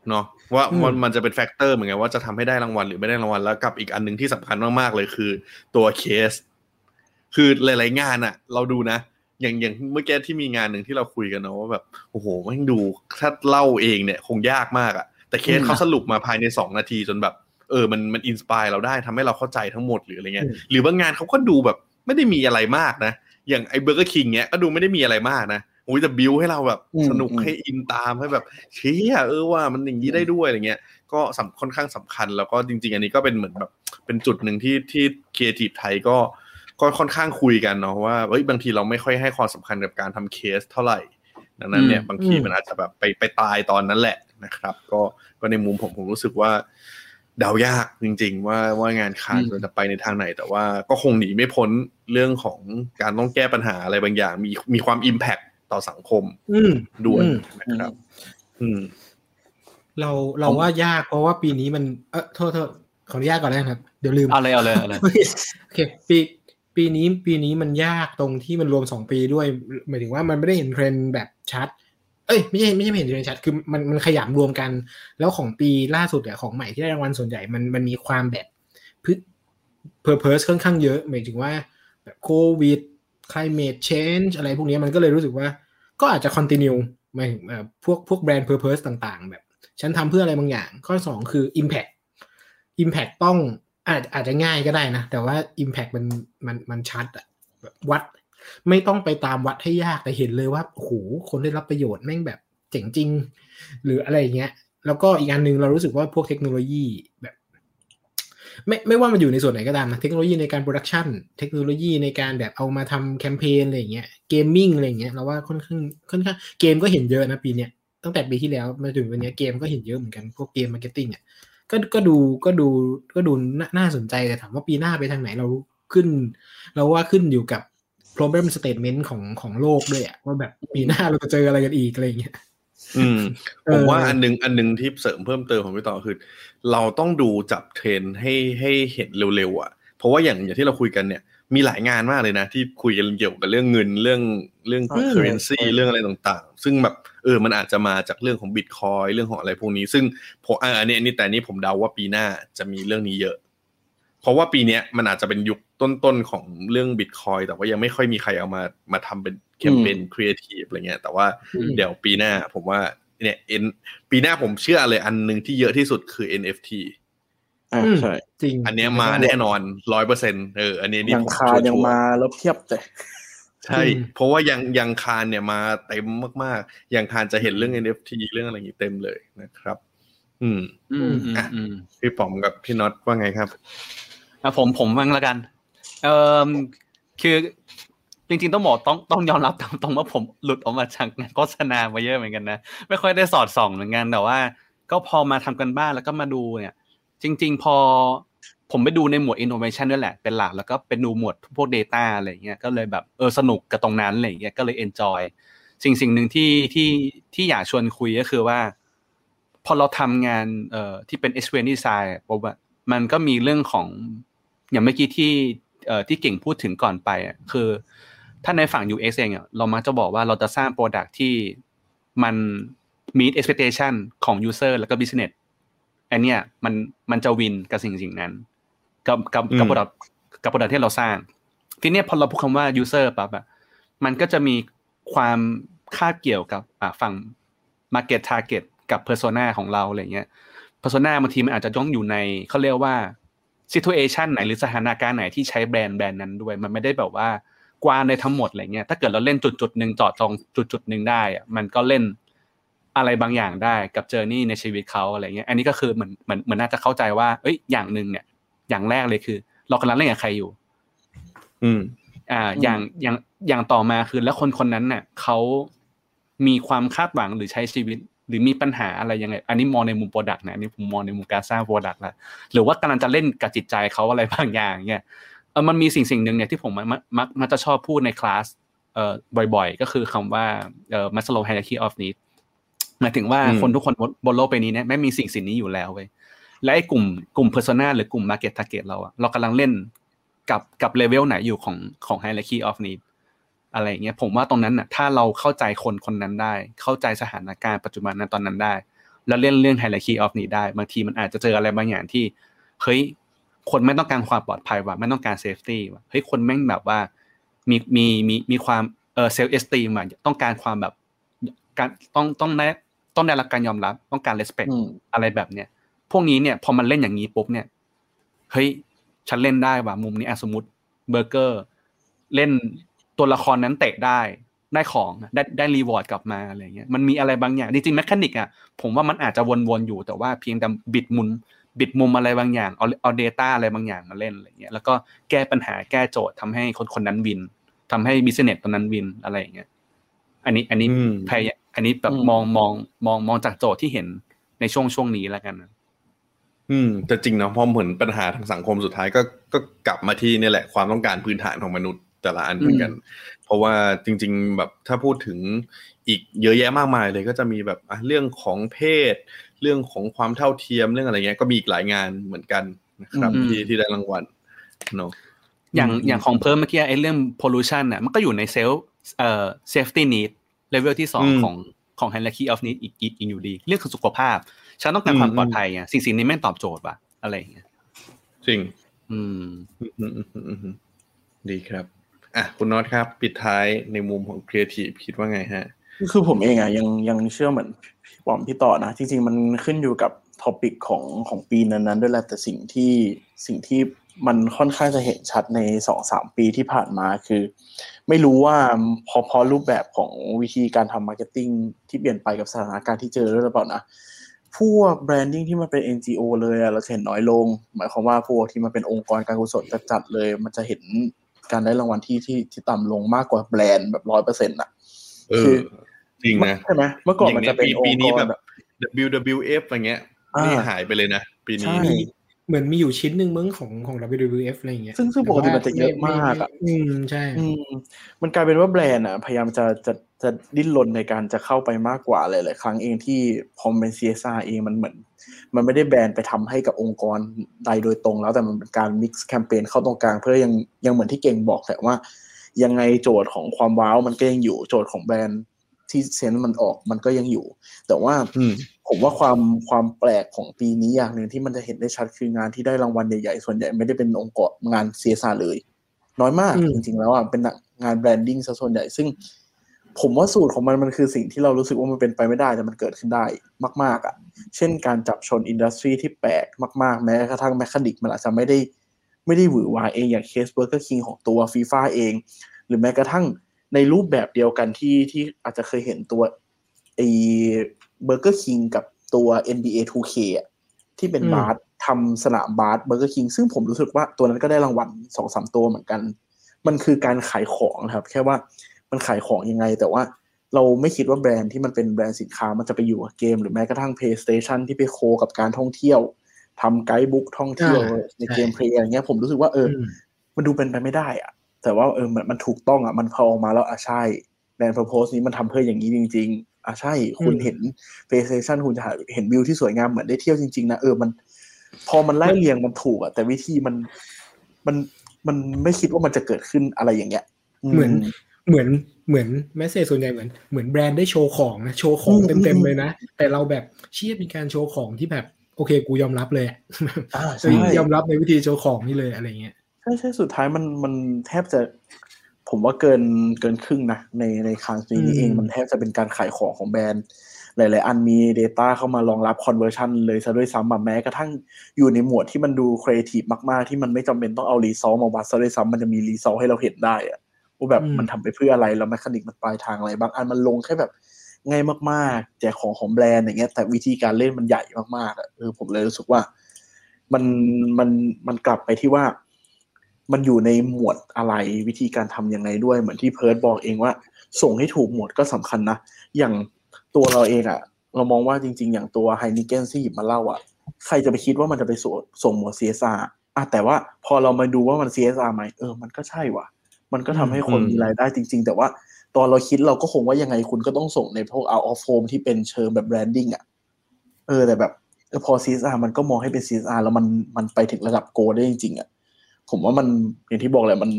เนาะ ว่าอืมมันมันจะเป็น factor เหมือนกันว่าจะทำให้ได้รางวัลหรือไม่ได้รางวัลแล้วกับอีกอันหนึ่งที่สำคัญมากๆเลยคือ ตัวเคส คือหลาย ๆ งานอะเราดูนะ อย่างอย่างเมื่อกี้ที่มีงานหนึ่งที่เราคุยกันเนาะว่าแบบโอ้โหแม่งดูถ้าเล่าเองเนี่ย คงยากมากอะแต่เคสอืมเขาสรุปมาภายในสองนาทีจนแบบ เออมันมัน inspire เราได้ทำให้เราเข้าใจทั้งหมดหรืออะไรเงี้ยหรือบางงานเขาก็ดูแบบ ไม่ได้มีอะไรมากนะอย่างไอ้ Burger King เนี้ยก็ดูไม่ได้มีอะไรมากนะโอ้ยแต่บิวให้เราแบบสนุกให้ in ตามให้แบบเชี่ยเออว่ามันอย่างนี้ได้ด้วยอะไรเงี้ยก็สำค่อนข้างสำคัญ แล้วก็จริง ๆ อันนี้ก็เป็นเหมือนแบบเป็นจุดหนึ่งที่ที่ครีเอทีฟไทยก็ก็ค่อนข้างคุยกันเนาะว่าเอ้ยบางทีเราไม่ค่อยให้ความสำคัญกับการทำเคสเท่าไหร่ดังนั้นเนี่ยบางทีมันอาจจะแบบไปไปตายตอนนั้นแหละนะครับ ก็ก็ในมุมผมผมรู้สึกว่าเดายากจริง ๆ ว่าว่างานคานจะไปในทางไหน แต่ว่าก็คงหนีไม่พ้นเรื่องของการต้องแก้ปัญหาอะไรบางอย่าง มีมีความอิมแพ t ต่อสังคม อืมด้วยอืมนะครับ อืม เราเราว่ายากเพราะว่าปีนี้มันเออโทษโทษขออนุญาตก่อนแล้วกันครับ เดี๋ยวลืมเอาเลยเอาเลยเอาเลยโอเคปีปีนี้ปีนี้มันยากตรงที่มันรวมสองปีด้วย หมายถึงว่ามันไม่ได้เห็นเทรนด์แบบชัด เอ้ยไม่ใช่ไม่ใช่ไม่เห็นเทรนด์ชัด คือมันมันขยำรวมกัน แล้วของปีล่าสุดอะของใหม่ที่ได้รางวัลส่วนใหญ่มันมันมีความแบบ purpose ค่อนข้างเยอะ หมายถึงว่าแบบโควิด climate change อะไรพวกนี้มันก็เลยรู้สึกว่า ก็อาจจะ continue หมายถึงเอ่อพวกพวกแบรนด์ purpose ต่างๆ แบบ ฉันทำเพื่ออะไรบางอย่าง ข้อสองคือ impact impact ต้องอาจอาจจะง่ายก็ได้นะ แต่ว่า impact มันมันมันชัดอะแบบวัดไม่ต้องไปตามวัดให้ยากแต่เห็นเลยว่าโอ้โหคนได้รับประโยชน์แม่งแบบเจ๋งจริง หรืออะไรอย่างเงี้ย แล้วก็อีกอันหนึ่งเรารู้สึกว่าพวกเทคโนโลยีแบบ ไม่ไม่ว่ามันอยู่ในส่วนไหนก็ตามนะเทคโนโลยีในการ production เทคโนโลยีในการแบบเอามาทำแคมเปญอะไรอย่างเงี้ย gaming อะไรอย่างเงี้ยเราว่าค่อนข้างค่อนข้างเกมก็เห็นเยอะนะปีเนี้ยตั้งแต่ปีที่แล้วมาถึงวันนี้เกมก็เห็นเยอะเหมือนกันพวก game marketing อะก็ก็ดูก็ดูก็ดูน่าน่าสนใจแต่ถามว่าปีหน้าไปทางไหนเราขึ้น เราว่าขึ้นอยู่กับ problem statement ของของโลกด้วยอะว่าแบบปีหน้าเราจะเจออะไรกันอีกอะไรอย่างเงี้ย อืมเออผมว่าอันหนึงอันหนึงที่เสริมเพิ่มเติมของพี่ต่อคือ เราต้องดูจับเทรนด์ให้ให้เห็นเร็วๆอะ เพราะว่าอย่างอย่างที่เราคุยกันเนี่ย มีหลายงานมากเลยนะ ที่คุยกันเกี่ยวกับเรื่องเงินเรื่องเรื่องอืม currency เรื่องอะไรต่างๆ ซึ่งแบบเออมันอาจจะมาจากเรื่องของบิตคอยน์เรื่องของอะไรพวกนี้ ซึ่งผมอ่าอันนี้อันนี้แต่อันนี้ผมเดาว่าปีหน้าจะมีเรื่องนี้เยอะ เพราะว่าปีเนี้ยมันอาจจะเป็นยุคต้นๆของเรื่องบิตคอยน์แต่ว่ายังไม่ค่อยมีใครเอามามาทำเป็น แคมเปญครีเอทีฟอะไรเงี้ย แต่ว่าอืมเดี๋ยวปีหน้าผมว่าเนี่ยเอ็นปีหน้าผมเชื่อเลยอันหนึ่งที่เยอะที่สุดคือ NFT อ่าใช่จริง อันเนี้ยมาแน่นอนร้อยเปอร์เซ็นเออ อันนี้นี่ยังผมคาชัวร์ๆยังมาแล้วเพียบเลยใช่ เพราะว่ายังยังคานเนี่ยมาเต็มมากๆ ยังคานจะเห็นเรื่อง NFT เรื่องอะไรอย่างนี้เต็มเลยนะครับ อืม อืมอืมอะอืมพี่ป๋อมกับพี่น็อตว่าไงครับอะผมผมมั่งละกัน เอ่อคือ จริงๆต้องบอกต้องต้องยอมรับตามตรงว่าผมหลุดออกมาจากงานโฆษณามาเยอะเหมือนกันนะไม่ค่อยได้สอดส่องเหมือนกันแต่ว่า ก็พอมาทำกันบ้านแล้วก็มาดูเนี่ย จริง ๆ พอผมไปดูในหมวด innovation ด้วยแหละเป็นหลักแล้วก็เป็นดูหมวดพวก data อะไรเงี้ยก็เลยแบบเออสนุกกับตรงนั้นอะไรเงี้ยก็เลย enjoy สิ่งสิ่งหนึ่งที่ที่ที่อยากชวนคุยก็คือว่า พอเราทำงานเอ่อที่เป็น experience design อะผมว่ามันก็มีเรื่องของอย่างเมื่อกี้ที่เอ่อที่เก่งพูดถึงก่อนไปอะคือ ถ้าในฝั่ง UX เองอะเรามักจะบอกว่าเราจะสร้าง product ที่มัน meet expectation ของ user แล้วก็ business อันเนี้ยมันมันจะวินกับสิ่งสิ่งนั้น กับกับกับอืม product กับ product ที่เราสร้าง ทีเนี้ยพอเราพูดคำว่า user ปั๊บอะมันก็จะมีความคาบเกี่ยวกับอ่าฝั่ง market target กับ persona ของเราอะไรเงี้ย persona บางทีมันอาจจะต้องอยู่ในเขาเรียกว่า situation ไหนหรือสถานการณ์ไหนที่ใช้แบรนด์แบรนด์นั้นด้วย มันไม่ได้แบบว่า กว้างในทั้งหมดอะไรเงี้ยถ้าเกิดเราเล่นจุดจุดๆหนึ่งเจาะจองจุดจุดๆหนึ่งได้อะมันก็เล่นอะไรบางอย่างได้กับ journey ในชีวิตเขาอะไรเงี้ยอันนี้ก็คือเหมือนเหมือนเหมือนน่าจะเข้าใจว่าเอ้ยอย่างหนึ่งเนี่ย อย่างแรกเลยคือ เรากำลังเล่นกับใครอยู่ อืม อ่า อย่างอย่างอย่างต่อมาคือแล้วคนคนนั้นเนี่ยเขามีความคาดหวังหรือใช้ชีวิต หรือมีปัญหาอะไรยังไง อันนี้มองในมุม product นะอันนี้ผมมองในมุมการสร้าง product ละหรือว่ากำลังจะเล่นกับจิตใจเขาอะไรบางอย่างเนี่ยเออ มันมีสิ่งสิ่งหนึ่งเนี่ยที่ผมมักมักมักมักจะชอบพูดในคลาสเอ่อบ่อย ๆ ก็คือคำว่าเอ่อ Maslow hierarchy of needs หมายถึงว่าอืมคนทุกคนบนบนโลกใบนี้เนี่ยไม่มีสิ่งสิ่งนี้อยู่แล้วเว้ยและไอ้กลุ่มกลุ่ม persona หรือกลุ่ม market target เราอะเรากำลังเล่นกับกับเลเวลไหนอยู่ของของ hierarchy of need อะไรอย่างเงี้ยผมว่าตรงนั้นน่ะถ้าเราเข้าใจคนคนนั้นได้ เข้าใจสถานการณ์ปัจจุบันนั้นตอนนั้นได้ แล้วเล่นเรื่อง hierarchy of need ได้บางทีมันอาจจะเจออะไรบางอย่างที่เฮ้ย คนไม่ต้องการความปลอดภัยว่ะไม่ต้องการ safety ว่ะเฮ้ยคนแม่งแบบว่า มีมีมีมีความเออ self esteem อะต้องการความแบบการต้องต้องได้ต้องได้รับการยอมรับ ต้องการ respect อืมอะไรแบบเนี้ยพวกนี้เนี่ยพอมันเล่นอย่างนี้ปุ๊บเนี่ยเฮ้ยฉันเล่นได้ว่ะมุมนี้อะสมมติเบอร์เกอร์ เล่นตัวละครนั้นเตะได้ได้ของได้ได้ reward กลับมาอะไรเงี้ยมันมีอะไรบางอย่างจริงๆ mechanic อะผมว่ามันอาจจะวนๆอยู่แต่ว่าเพียงแต่บิดมุม บิดมุมอะไรบางอย่างเอาเอา data อะไรบางอย่างมาเล่นอะไรเงี้ยแล้วก็แก้ปัญหาแก้โจทย์ทำให้คนคนนั้นวินทำให้บิสเนสตอนนั้นวินอะไรอย่างเงี้ยอันนี้อันนี้พยอันนี้แบบมองมองมองมองจากโจทย์ที่เห็นในช่วงช่วงนี้แล้วกันอืมแต่จริงนะพอเหมือนปัญหาทางสังคมสุดท้ายก็ก็กลับมาที่นี่แหละความต้องการพื้นฐานของมนุษย์แต่ละอันเหมือนกัน เพราะว่าจริง ๆ แบบถ้าพูดถึงอีกเยอะแยะมากมายเลยก็จะมีแบบอะเรื่องของเพศ เรื่องของความเท่าเทียมเรื่องอะไรเงี้ยก็มีอีกหลายงานเหมือนกันนะครับที่ที่ได้รางวัลเนาะอย่างอย่างของเพิ่มเมื่อกี้ไอ้เรื่อง pollution น่ะมันก็อยู่ในเซลเอ่อ safety need level ที่สองของของ hierarchy of need อีกอีกอยู่ดี เรื่องของสุขภาพ ฉันต้องการความปลอดภัยอะสิ่งสิ่งนี้ไม่ตอบโจทย์ว่ะอะไรอย่างเงี้ยจริง อืมดีครับอะคุณน็อตครับ ปิดท้ายในมุมของครีเอทีฟคิดว่าไงฮะ คือผมเองอะยังยังเชื่อเหมือน พี่ปอมพี่ต่อนะ จริง ๆ มันขึ้นอยู่กับ topic ของของปีนั้นๆด้วยแหละแต่สิ่งที่สิ่งที่มันค่อนข้างจะเห็นชัดในสองสามปีที่ผ่านมาคือ ไม่รู้ว่าพอพอรูปแบบของวิธีการทำ marketing ที่เปลี่ยนไปกับสถานการณ์ที่เจอด้วยหรือเปล่านะพวก branding ที่มันเป็น NGO เลยเราจะเห็นน้อยลง หมายความว่าพวกที่มันเป็นองค์กรการกุศลจัดเลย มันจะเห็นการได้รางวัลที่ที่ที่ต่ำลงมากกว่าแบรนด์แบบร้อยเปอร์เซ็นต์อะเออ จริงนะใช่ไหมเมื่อก่อนมันจะเป็นองปีค์กนี้รแบบแบบ WWF อะไรเงี้ยอ่านี่หายไปเลยนะ ปีนี้ใช่เหมือนมีอยู่ชิ้นหนึ่งมึงของของ WWF อะไรอย่างเงี้ย ซึ่งซึ่งปกติมันจะเยอะมากอะอืมใช่อืมมันกลายเป็นว่าแบรนด์อะ พยายามจะจะจะดิ้นรนในการจะเข้าไปมากกว่าหลายๆครั้งเองที่พอมเป็น CSR เองมันเหมือน มันไม่ได้แบรนด์ไปทำให้กับองค์กรใดโดยตรงแล้วแต่มันเป็นการ mix แคมเปญเข้าตรงกลางเพื่อยังยังเหมือนที่เก่งบอกแต่ว่า ยังไงโจทย์ของความ wow มันก็ยังอยู่โจทย์ของแบรนด์ ที่ sense มันออกมันก็ยังอยู่ แต่ว่าอืมผมว่าความความแปลกของปีนี้อย่างหนึ่งที่มันจะเห็นได้ชัดคืองานที่ได้รางวัลใหญ่ๆส่วนใหญ่ไม่ได้เป็นองค์กรงาน CSR เลย น้อยมากอืมจริงๆแล้วอะเป็นงาน branding ซะส่วนใหญ่ซึ่ง ผมว่าสูตรของมันมันคือสิ่งที่เรารู้สึกว่ามันเป็นไปไม่ได้แต่มันเกิดขึ้นได้มาก ๆ อะ เช่นการจับชน industry ที่แปลกมากๆแม้กระทั่ง mechanic มันอาจจะไม่ได้ไม่ได้หวือหวาเองอย่าง case Burger King ของตัวฟีฟ่าเอง หรือแม้กระทั่ง ในรูปแบบเดียวกันที่ที่อาจจะเคยเห็นตัวไอ้ Burger King กับตัว NBA 2K อะที่เป็นอืมบาสทำสนามบาส Burger King ซึ่งผมรู้สึกว่าตัวนั้นก็ได้รางวัลสองสามตัวเหมือนกัน มันคือการขายของนะครับ แค่ว่ามันขายของยังไง แต่ว่าเราไม่คิดว่าแบรนด์ที่มันเป็นแบรนด์สินค้ามันจะไปอยู่กับเกมหรือแม้กระทั่ง PlayStation ที่ไป co กับการท่องเที่ยวทำ guidebook ท่องเที่ยวอ่าในใช่ gameplay อะไรเงี้ยผมรู้สึกว่าเอออมมันดูเป็นไปไม่ได้อะ แต่ว่าเออมันมันถูกต้องอะมันพอออกมาแล้วอะใช่แบรนด์ purpose นี้มันทำเพื่ออย่างนี้จริง ๆอะใช่ คุณอืมเห็น PlayStation คุณจะเห็นวิวที่สวยงามเหมือนได้เที่ยวจริงๆนะเออมัน พอมันไล่เรียงมันถูกอะแต่วิธีมันมันมันไม่คิดว่ามันจะเกิดขึ้นอะไรอย่างเงี้ย เหมือนเหมือนเหมือน message ส่วนใหญ่เหมือนเหมือนแบรนด์ได้โชว์ของนะโชว์ของอืมเต็มอืมๆเลยนะ แต่เราแบบเชี่ยมีการโชว์ของที่แบบ โอเค กูยอมรับเลยอะอ่าใช่ยอมรับในวิธีโชว์ของนี่เลยอะไรเงี้ยใช่ใช่สุดท้ายมันมันแทบจะผมว่าเกินเกินครึ่งนะ ในในคานซีนี้เองอืมมันแทบจะเป็นการขายของของแบรนด์ หลาย ๆ อันมี Data เข้ามารองรับ conversion เลยซะด้วยซ้ำอะแม้กระทั่งอยู่ในหมวดที่มันดู creative มาก ๆ ที่มันไม่จำเป็นต้องเอา result มาวัดซะด้วยซ้ำมันจะมี result ให้เราเห็นได้อะว่าแบบอืมมันทำไปเพื่ออะไรแล้ว mechanic มันปลายทางอะไร บางอันมันลงแค่แบบง่ายมาก ๆ แจกของของแบรนด์อย่างเงี้ย แต่วิธีการเล่นมันใหญ่มากๆอะเออผมเลยรู้สึกว่า มันมันมันกลับไปที่ว่า มันอยู่ในหมวดอะไรวิธีการทำยังไงด้วยเหมือนที่เพิร์ดบอกเองว่า ส่งให้ถูกหมวดก็สำคัญนะ อย่างตัวเราเองอะเรามองว่าจริง ๆ อย่างตัวไฮนิเกนที่หยิบมาเล่าอะใครจะไปคิดว่ามันจะไปส่งส่งหมวด CSR อะแต่ว่าพอเรามาดูว่ามัน CSR ไหมเออมันก็ใช่ว่ะ มันก็ทำให้คนอืมมีรายได้จริง ๆ แต่ว่าตอนเราคิดเราก็คงว่ายังไงคุณก็ต้องส่งในพวก out of home ที่เป็นเชิงแบบ branding อะเออแต่แบบเออพอ CSR มันก็มองให้เป็น CSR แล้วมันมันไปถึงระดับโกได้จริงๆอะ ผมว่ามันอย่างที่บอกแหละมัน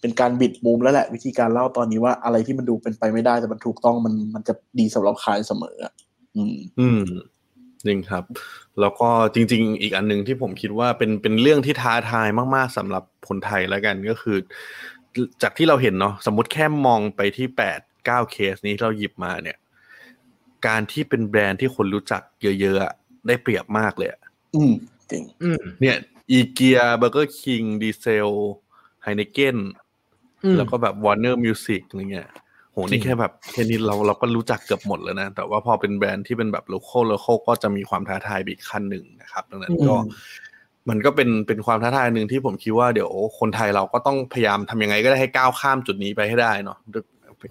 เป็นการบิดมุมแล้วแหละ วิธีการเล่าตอนนี้ว่าอะไรที่มันดูเป็นไปไม่ได้แต่มันถูกต้องมันมันจะดีสำหรับใครเสมออะอืม อืมจริงครับ แล้วก็จริง ๆ อีกอันหนึ่งที่ผมคิดว่าเป็นเป็นเรื่องที่ท้าทายมาก ๆสำหรับคนไทยแล้วกันก็คือ จากที่เราเห็นเนาะสมมติแค่มองไปที่แปดเก้าเคสนี้ที่เราหยิบมาเนี่ย การที่เป็นแบรนด์ที่คนรู้จักเยอะๆอะได้เปรียบมากเลยอะอืมจริงอืมเนี่ย IKEA Burger King Diesel Heineken อืมแล้วก็แบบ Warner Music อะไรเงี้ยโหจรินี่แค่แบบแค่นี้เราเราก็รู้จักเกือบหมดแล้วนะ แต่ว่าพอเป็นแบรนด์ที่เป็นแบบ local local ก็จะมีความท้าทายไปอีกขั้นหนึ่งนะครับ ดังนั้นก็อืมมันก็เป็นเป็นความท้าทายหนึ่งที่ผมคิดว่าเดี๋ยวคนไทยเราก็ต้องพยายามทำยังไงก็ได้ให้ก้าวข้ามจุดนี้ไปให้ได้เนาะ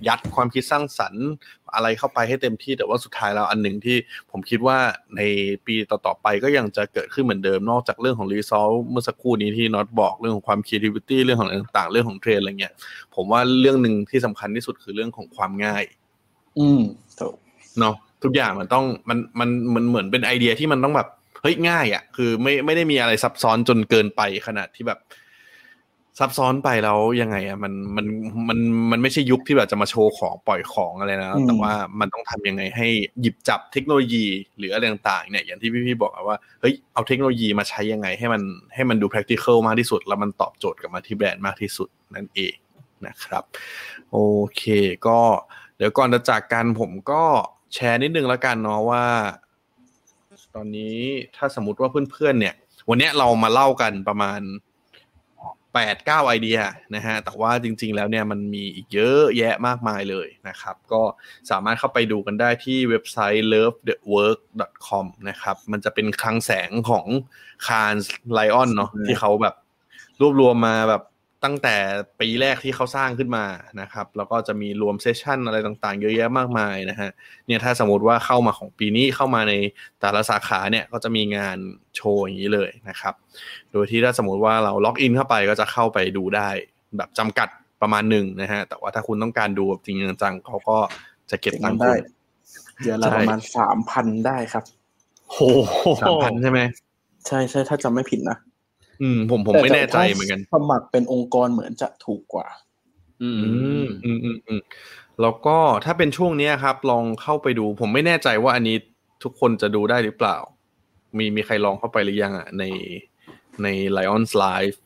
ยัดความคิดสร้างสรรค์อะไรเข้าไปให้เต็มที่แต่ว่าสุดท้ายแล้วอันหนึ่งที่ผมคิดว่าในปีต่อๆไปก็ยังจะเกิดขึ้นเหมือนเดิมนอกจากเรื่องของรีซอสเมื่อสักครู่นี้ที่น็อตบอกเรื่องของความ creativity เรื่องของอะไรต่างๆ เรื่องของเทรนอะไรเงี้ย ผมว่าเรื่องหนึ่งที่สำคัญที่สุดคือเรื่องของความง่าย อืมถูกเนาะทุกอย่างมันต้องมันมันมันเหมือนเป็นไอเดียที่มันต้องแบบเฮ้ยง่ายอะ่ะ คือไม่ไม่ได้มีอะไรซับซ้อนจนเกินไปขนาดที่แบบ ซับซ้อนไปแล้วยังไงอะ่ะมันมันมันมันไม่ใช่ยุคที่แบบจะมาโชว์ของปล่อยของอะไรนะ แต่ว่ามันต้องทำยังไงให้หยิบจับเทคโนโลยีหรืออะไรต่างๆเนี่ยอย่างที่พี่ๆบอกว่าเฮ้ยเอาเทคโนโลยีมาใช้ยังไงให้มันให้มันดู practical มากที่สุด แล้วมันตอบโจทย์กับมาที่แบรนด์มากที่สุดนั่นเองนะครับ โอเคก็เดี๋ยวก่อนจะจากกันผมก็แชร์นิดนึงแล้วกันเนาะว่า ตอนนี้ถ้าสมมติว่าเพื่อนๆเนี่ย วันเนี้ยเรามาเล่ากันประมาณ แปดเก้าไอเดียนะฮะ แต่ว่าจริง ๆ แล้วเนี่ยมันมีอีกเยอะแยะมากมายเลยนะครับ ก็สามารถเข้าไปดูกันได้ที่เว็บไซต์ lovethework.com นะครับ มันจะเป็นคลังแสงของคานไลออนเนาะที่เขาแบบรวบรวมมาแบบ ตั้งแต่ปีแรกที่เขาสร้างขึ้นมานะครับ แล้วก็จะมีรวมเซสชันอะไรต่างๆ เยอะแยะมากมายนะฮะเนี่ยถ้าสมมติว่าเข้ามาของปีนี้เข้ามาในแต่ละสาขาเนี่ยก็จะมีงานโชว์อย่างนี้เลยนะครับ โดยที่ถ้าสมมติว่าเราล็อกอินเข้าไปก็จะเข้าไปดูได้แบบจำกัดประมาณหนึ่งนะฮะแต่ว่าถ้าคุณต้องการดูแบบจริงจังๆเขาก็จะเก็บตังค์ได้คุณเดือนละใช่ประมาณสามพันได้ครับโหสามพันใช่ไหมใช่ใช่ถ้าจำไม่ผิดนะ อืม ผมผมไม่แน่ใจเหมือนกันสมัครเป็นองค์กรเหมือนจะถูกกว่า อืมอืมอืมอืมแล้วก็ถ้าเป็นช่วงเนี้ยครับ ลองเข้าไปดู ผมไม่แน่ใจว่าอันนี้ทุกคนจะดูได้หรือเปล่า มีมีใครลองเข้าไปหรือยังอะ ในใน Lions Live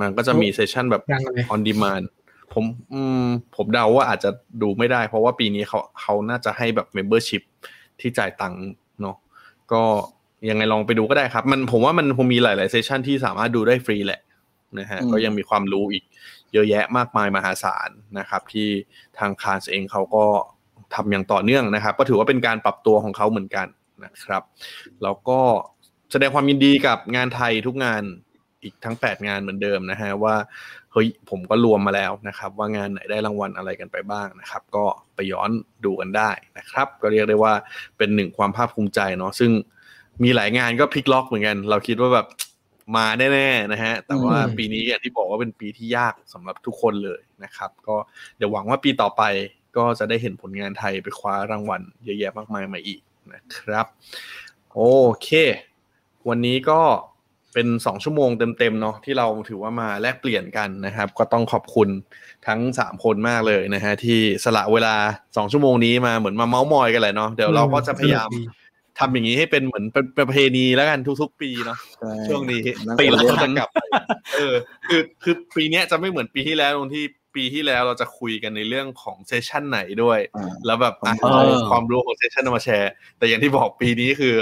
มันก็จะมีเซสชันแบบยังเลย on demand ผมอืมผมเดาว่าอาจจะดูไม่ได้ เพราะว่าปีนี้เขาเขาน่าจะให้แบบ membership ที่จ่ายตังค์เนาะก็ ยังไงลองไปดูก็ได้ครับ มันผมว่ามันคงมีหลาย ๆ เซสชันที่สามารถดูได้ฟรีแหละนะฮะอืมก็ยังมีความรู้อีกเยอะแยะมากมายมหาศาลนะครับ ที่ทางคานเองเขาก็ทำอย่างต่อเนื่องนะครับ ก็ถือว่าเป็นการปรับตัวของเขาเหมือนกันนะครับ แล้วก็แสดงความยินดีกับงานไทยทุกงานอีกทั้ง 8 งานเหมือนเดิมนะฮะว่าเฮ้ยผมก็รวมมาแล้วนะครับ ว่างานไหนได้รางวัลอะไรกันไปบ้างนะครับ ก็ไปย้อนดูกันได้นะครับ ก็เรียกได้ว่าเป็นหนึ่งความภาคภูมิใจเนาะซึ่ง มีหลายงานก็พลิกล็อกเหมือนกัน เราคิดว่าแบบมาแน่ๆนะฮะ แต่ว่าอืมปีนี้อย่างที่บอกว่าเป็นปีที่ยากสำหรับทุกคนเลยนะครับ ก็เดี๋ยวหวังว่าปีต่อไปก็จะได้เห็นผลงานไทยไปคว้ารางวัลเยอะแยะมากมายมาอีกนะครับ โอเค วันนี้ก็เป็นสองชั่วโมงเต็มๆเนาะที่เราถือว่ามาแลกเปลี่ยนกันนะครับ ก็ต้องขอบคุณทั้งสามคนมากเลยนะฮะที่สละเวลาสองชั่วโมงนี้มาเหมือนมาเมาส์มอยกันแหละเนาะเดี๋ยวเราก็จะพยายาม ทำอย่างนี้ให้เป็นเหมือนเป็นประเพณีแล้วกันทุก ๆ ปีเนาะใช่ช่วงนี้นั่งปีละคุยจะกลับไปเออ คือคือปีเนี้ยจะไม่เหมือนปีที่แล้วตรงที่ปีที่แล้วเราจะคุยกันในเรื่องของ session ไหนด้วยอ่าแล้วแบบอะเออความรู้ของ session เอามาแชร์ แต่อย่างที่บอกปีนี้คือ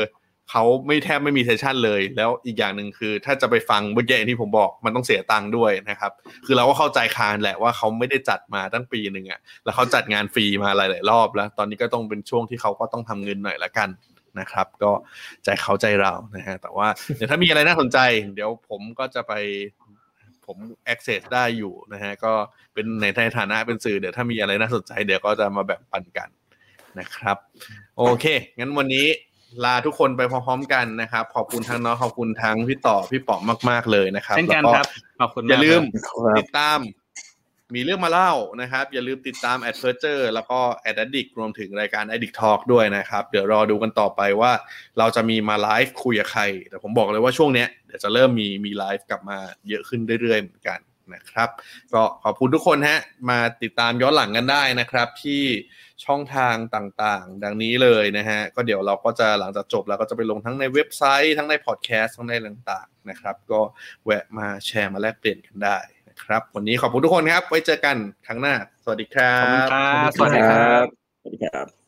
เขาไม่แทบไม่มี session เลย แล้วอีกอย่างหนึ่งคือ ถ้าจะไปฟังเมื่อกี้อย่างที่ผมบอกมันต้องเสียตังค์ด้วยนะครับ คือเราก็เข้าใจคานแหละว่าเขาไม่ได้จัดมาตั้งปีหนึ่งอะแล้วเขาจัดงานฟรีมาหลาย ๆ รอบแล้ว ตอนนี้ก็ต้องเป็นช่วงที่เขาก็ต้องทำเงินหน่อยละกัน นะครับ ก็ใจเขาใจเรานะฮะแต่ว่าเดี๋ยวถ้ามีอะไรน่าสนใจ เดี๋ยวผมก็จะไปผม access ได้อยู่นะฮะก็เป็นในฐานะเป็นสื่อเดี๋ยวถ้ามีอะไรน่าสนใจ เดี๋ยวก็จะมาแบ่งปันกันนะครับ โอเค งั้นวันนี้ลาทุกคนไปพร้อมๆกันนะครับ ขอบคุณทั้งน้องขอบคุณทั้งพี่ต่อพี่ป๋อมมาก ๆเลยนะครับเช่นกันแล้วครับขอบคุณมากอย่าลืมครับติดตาม มีเรื่องมาเล่านะครับ อย่าลืมติดตาม a d v e r t u r e แล้วก็ Ad Addict รวมถึงรายการ Addict Talk ด้วยนะครับ เดี๋ยวรอดูกันต่อไปว่า เราจะมีมาไลฟ์คุยกับใคร แต่ผมบอกเลยว่าช่วงเนี้ยเดี๋ยวจะเริ่มมีมีไลฟ์กลับมาเยอะขึ้นเรื่อยๆเหมือนกันนะครับ ก็ขอบคุณทุกคนฮะมาติดตามย้อนหลังกันได้นะครับ ที่ช่องทางต่างๆ ดังนี้เลยนะฮะ ก็เดี๋ยวเราก็จะหลังจากจบเราก็จะไปลงทั้งในเว็บไซต์ ทั้งในพอดแคสต์ทั้งในต่างๆนะครับ ก็แวะมาแชร์มาแลกเปลี่ยนกันได้ นะครับ วันนี้ขอบคุณทุกคนครับ ไว้เจอกันครั้งหน้า สวัสดีครับขอบคุณครับสวัสดีครับ สวัสดีครับ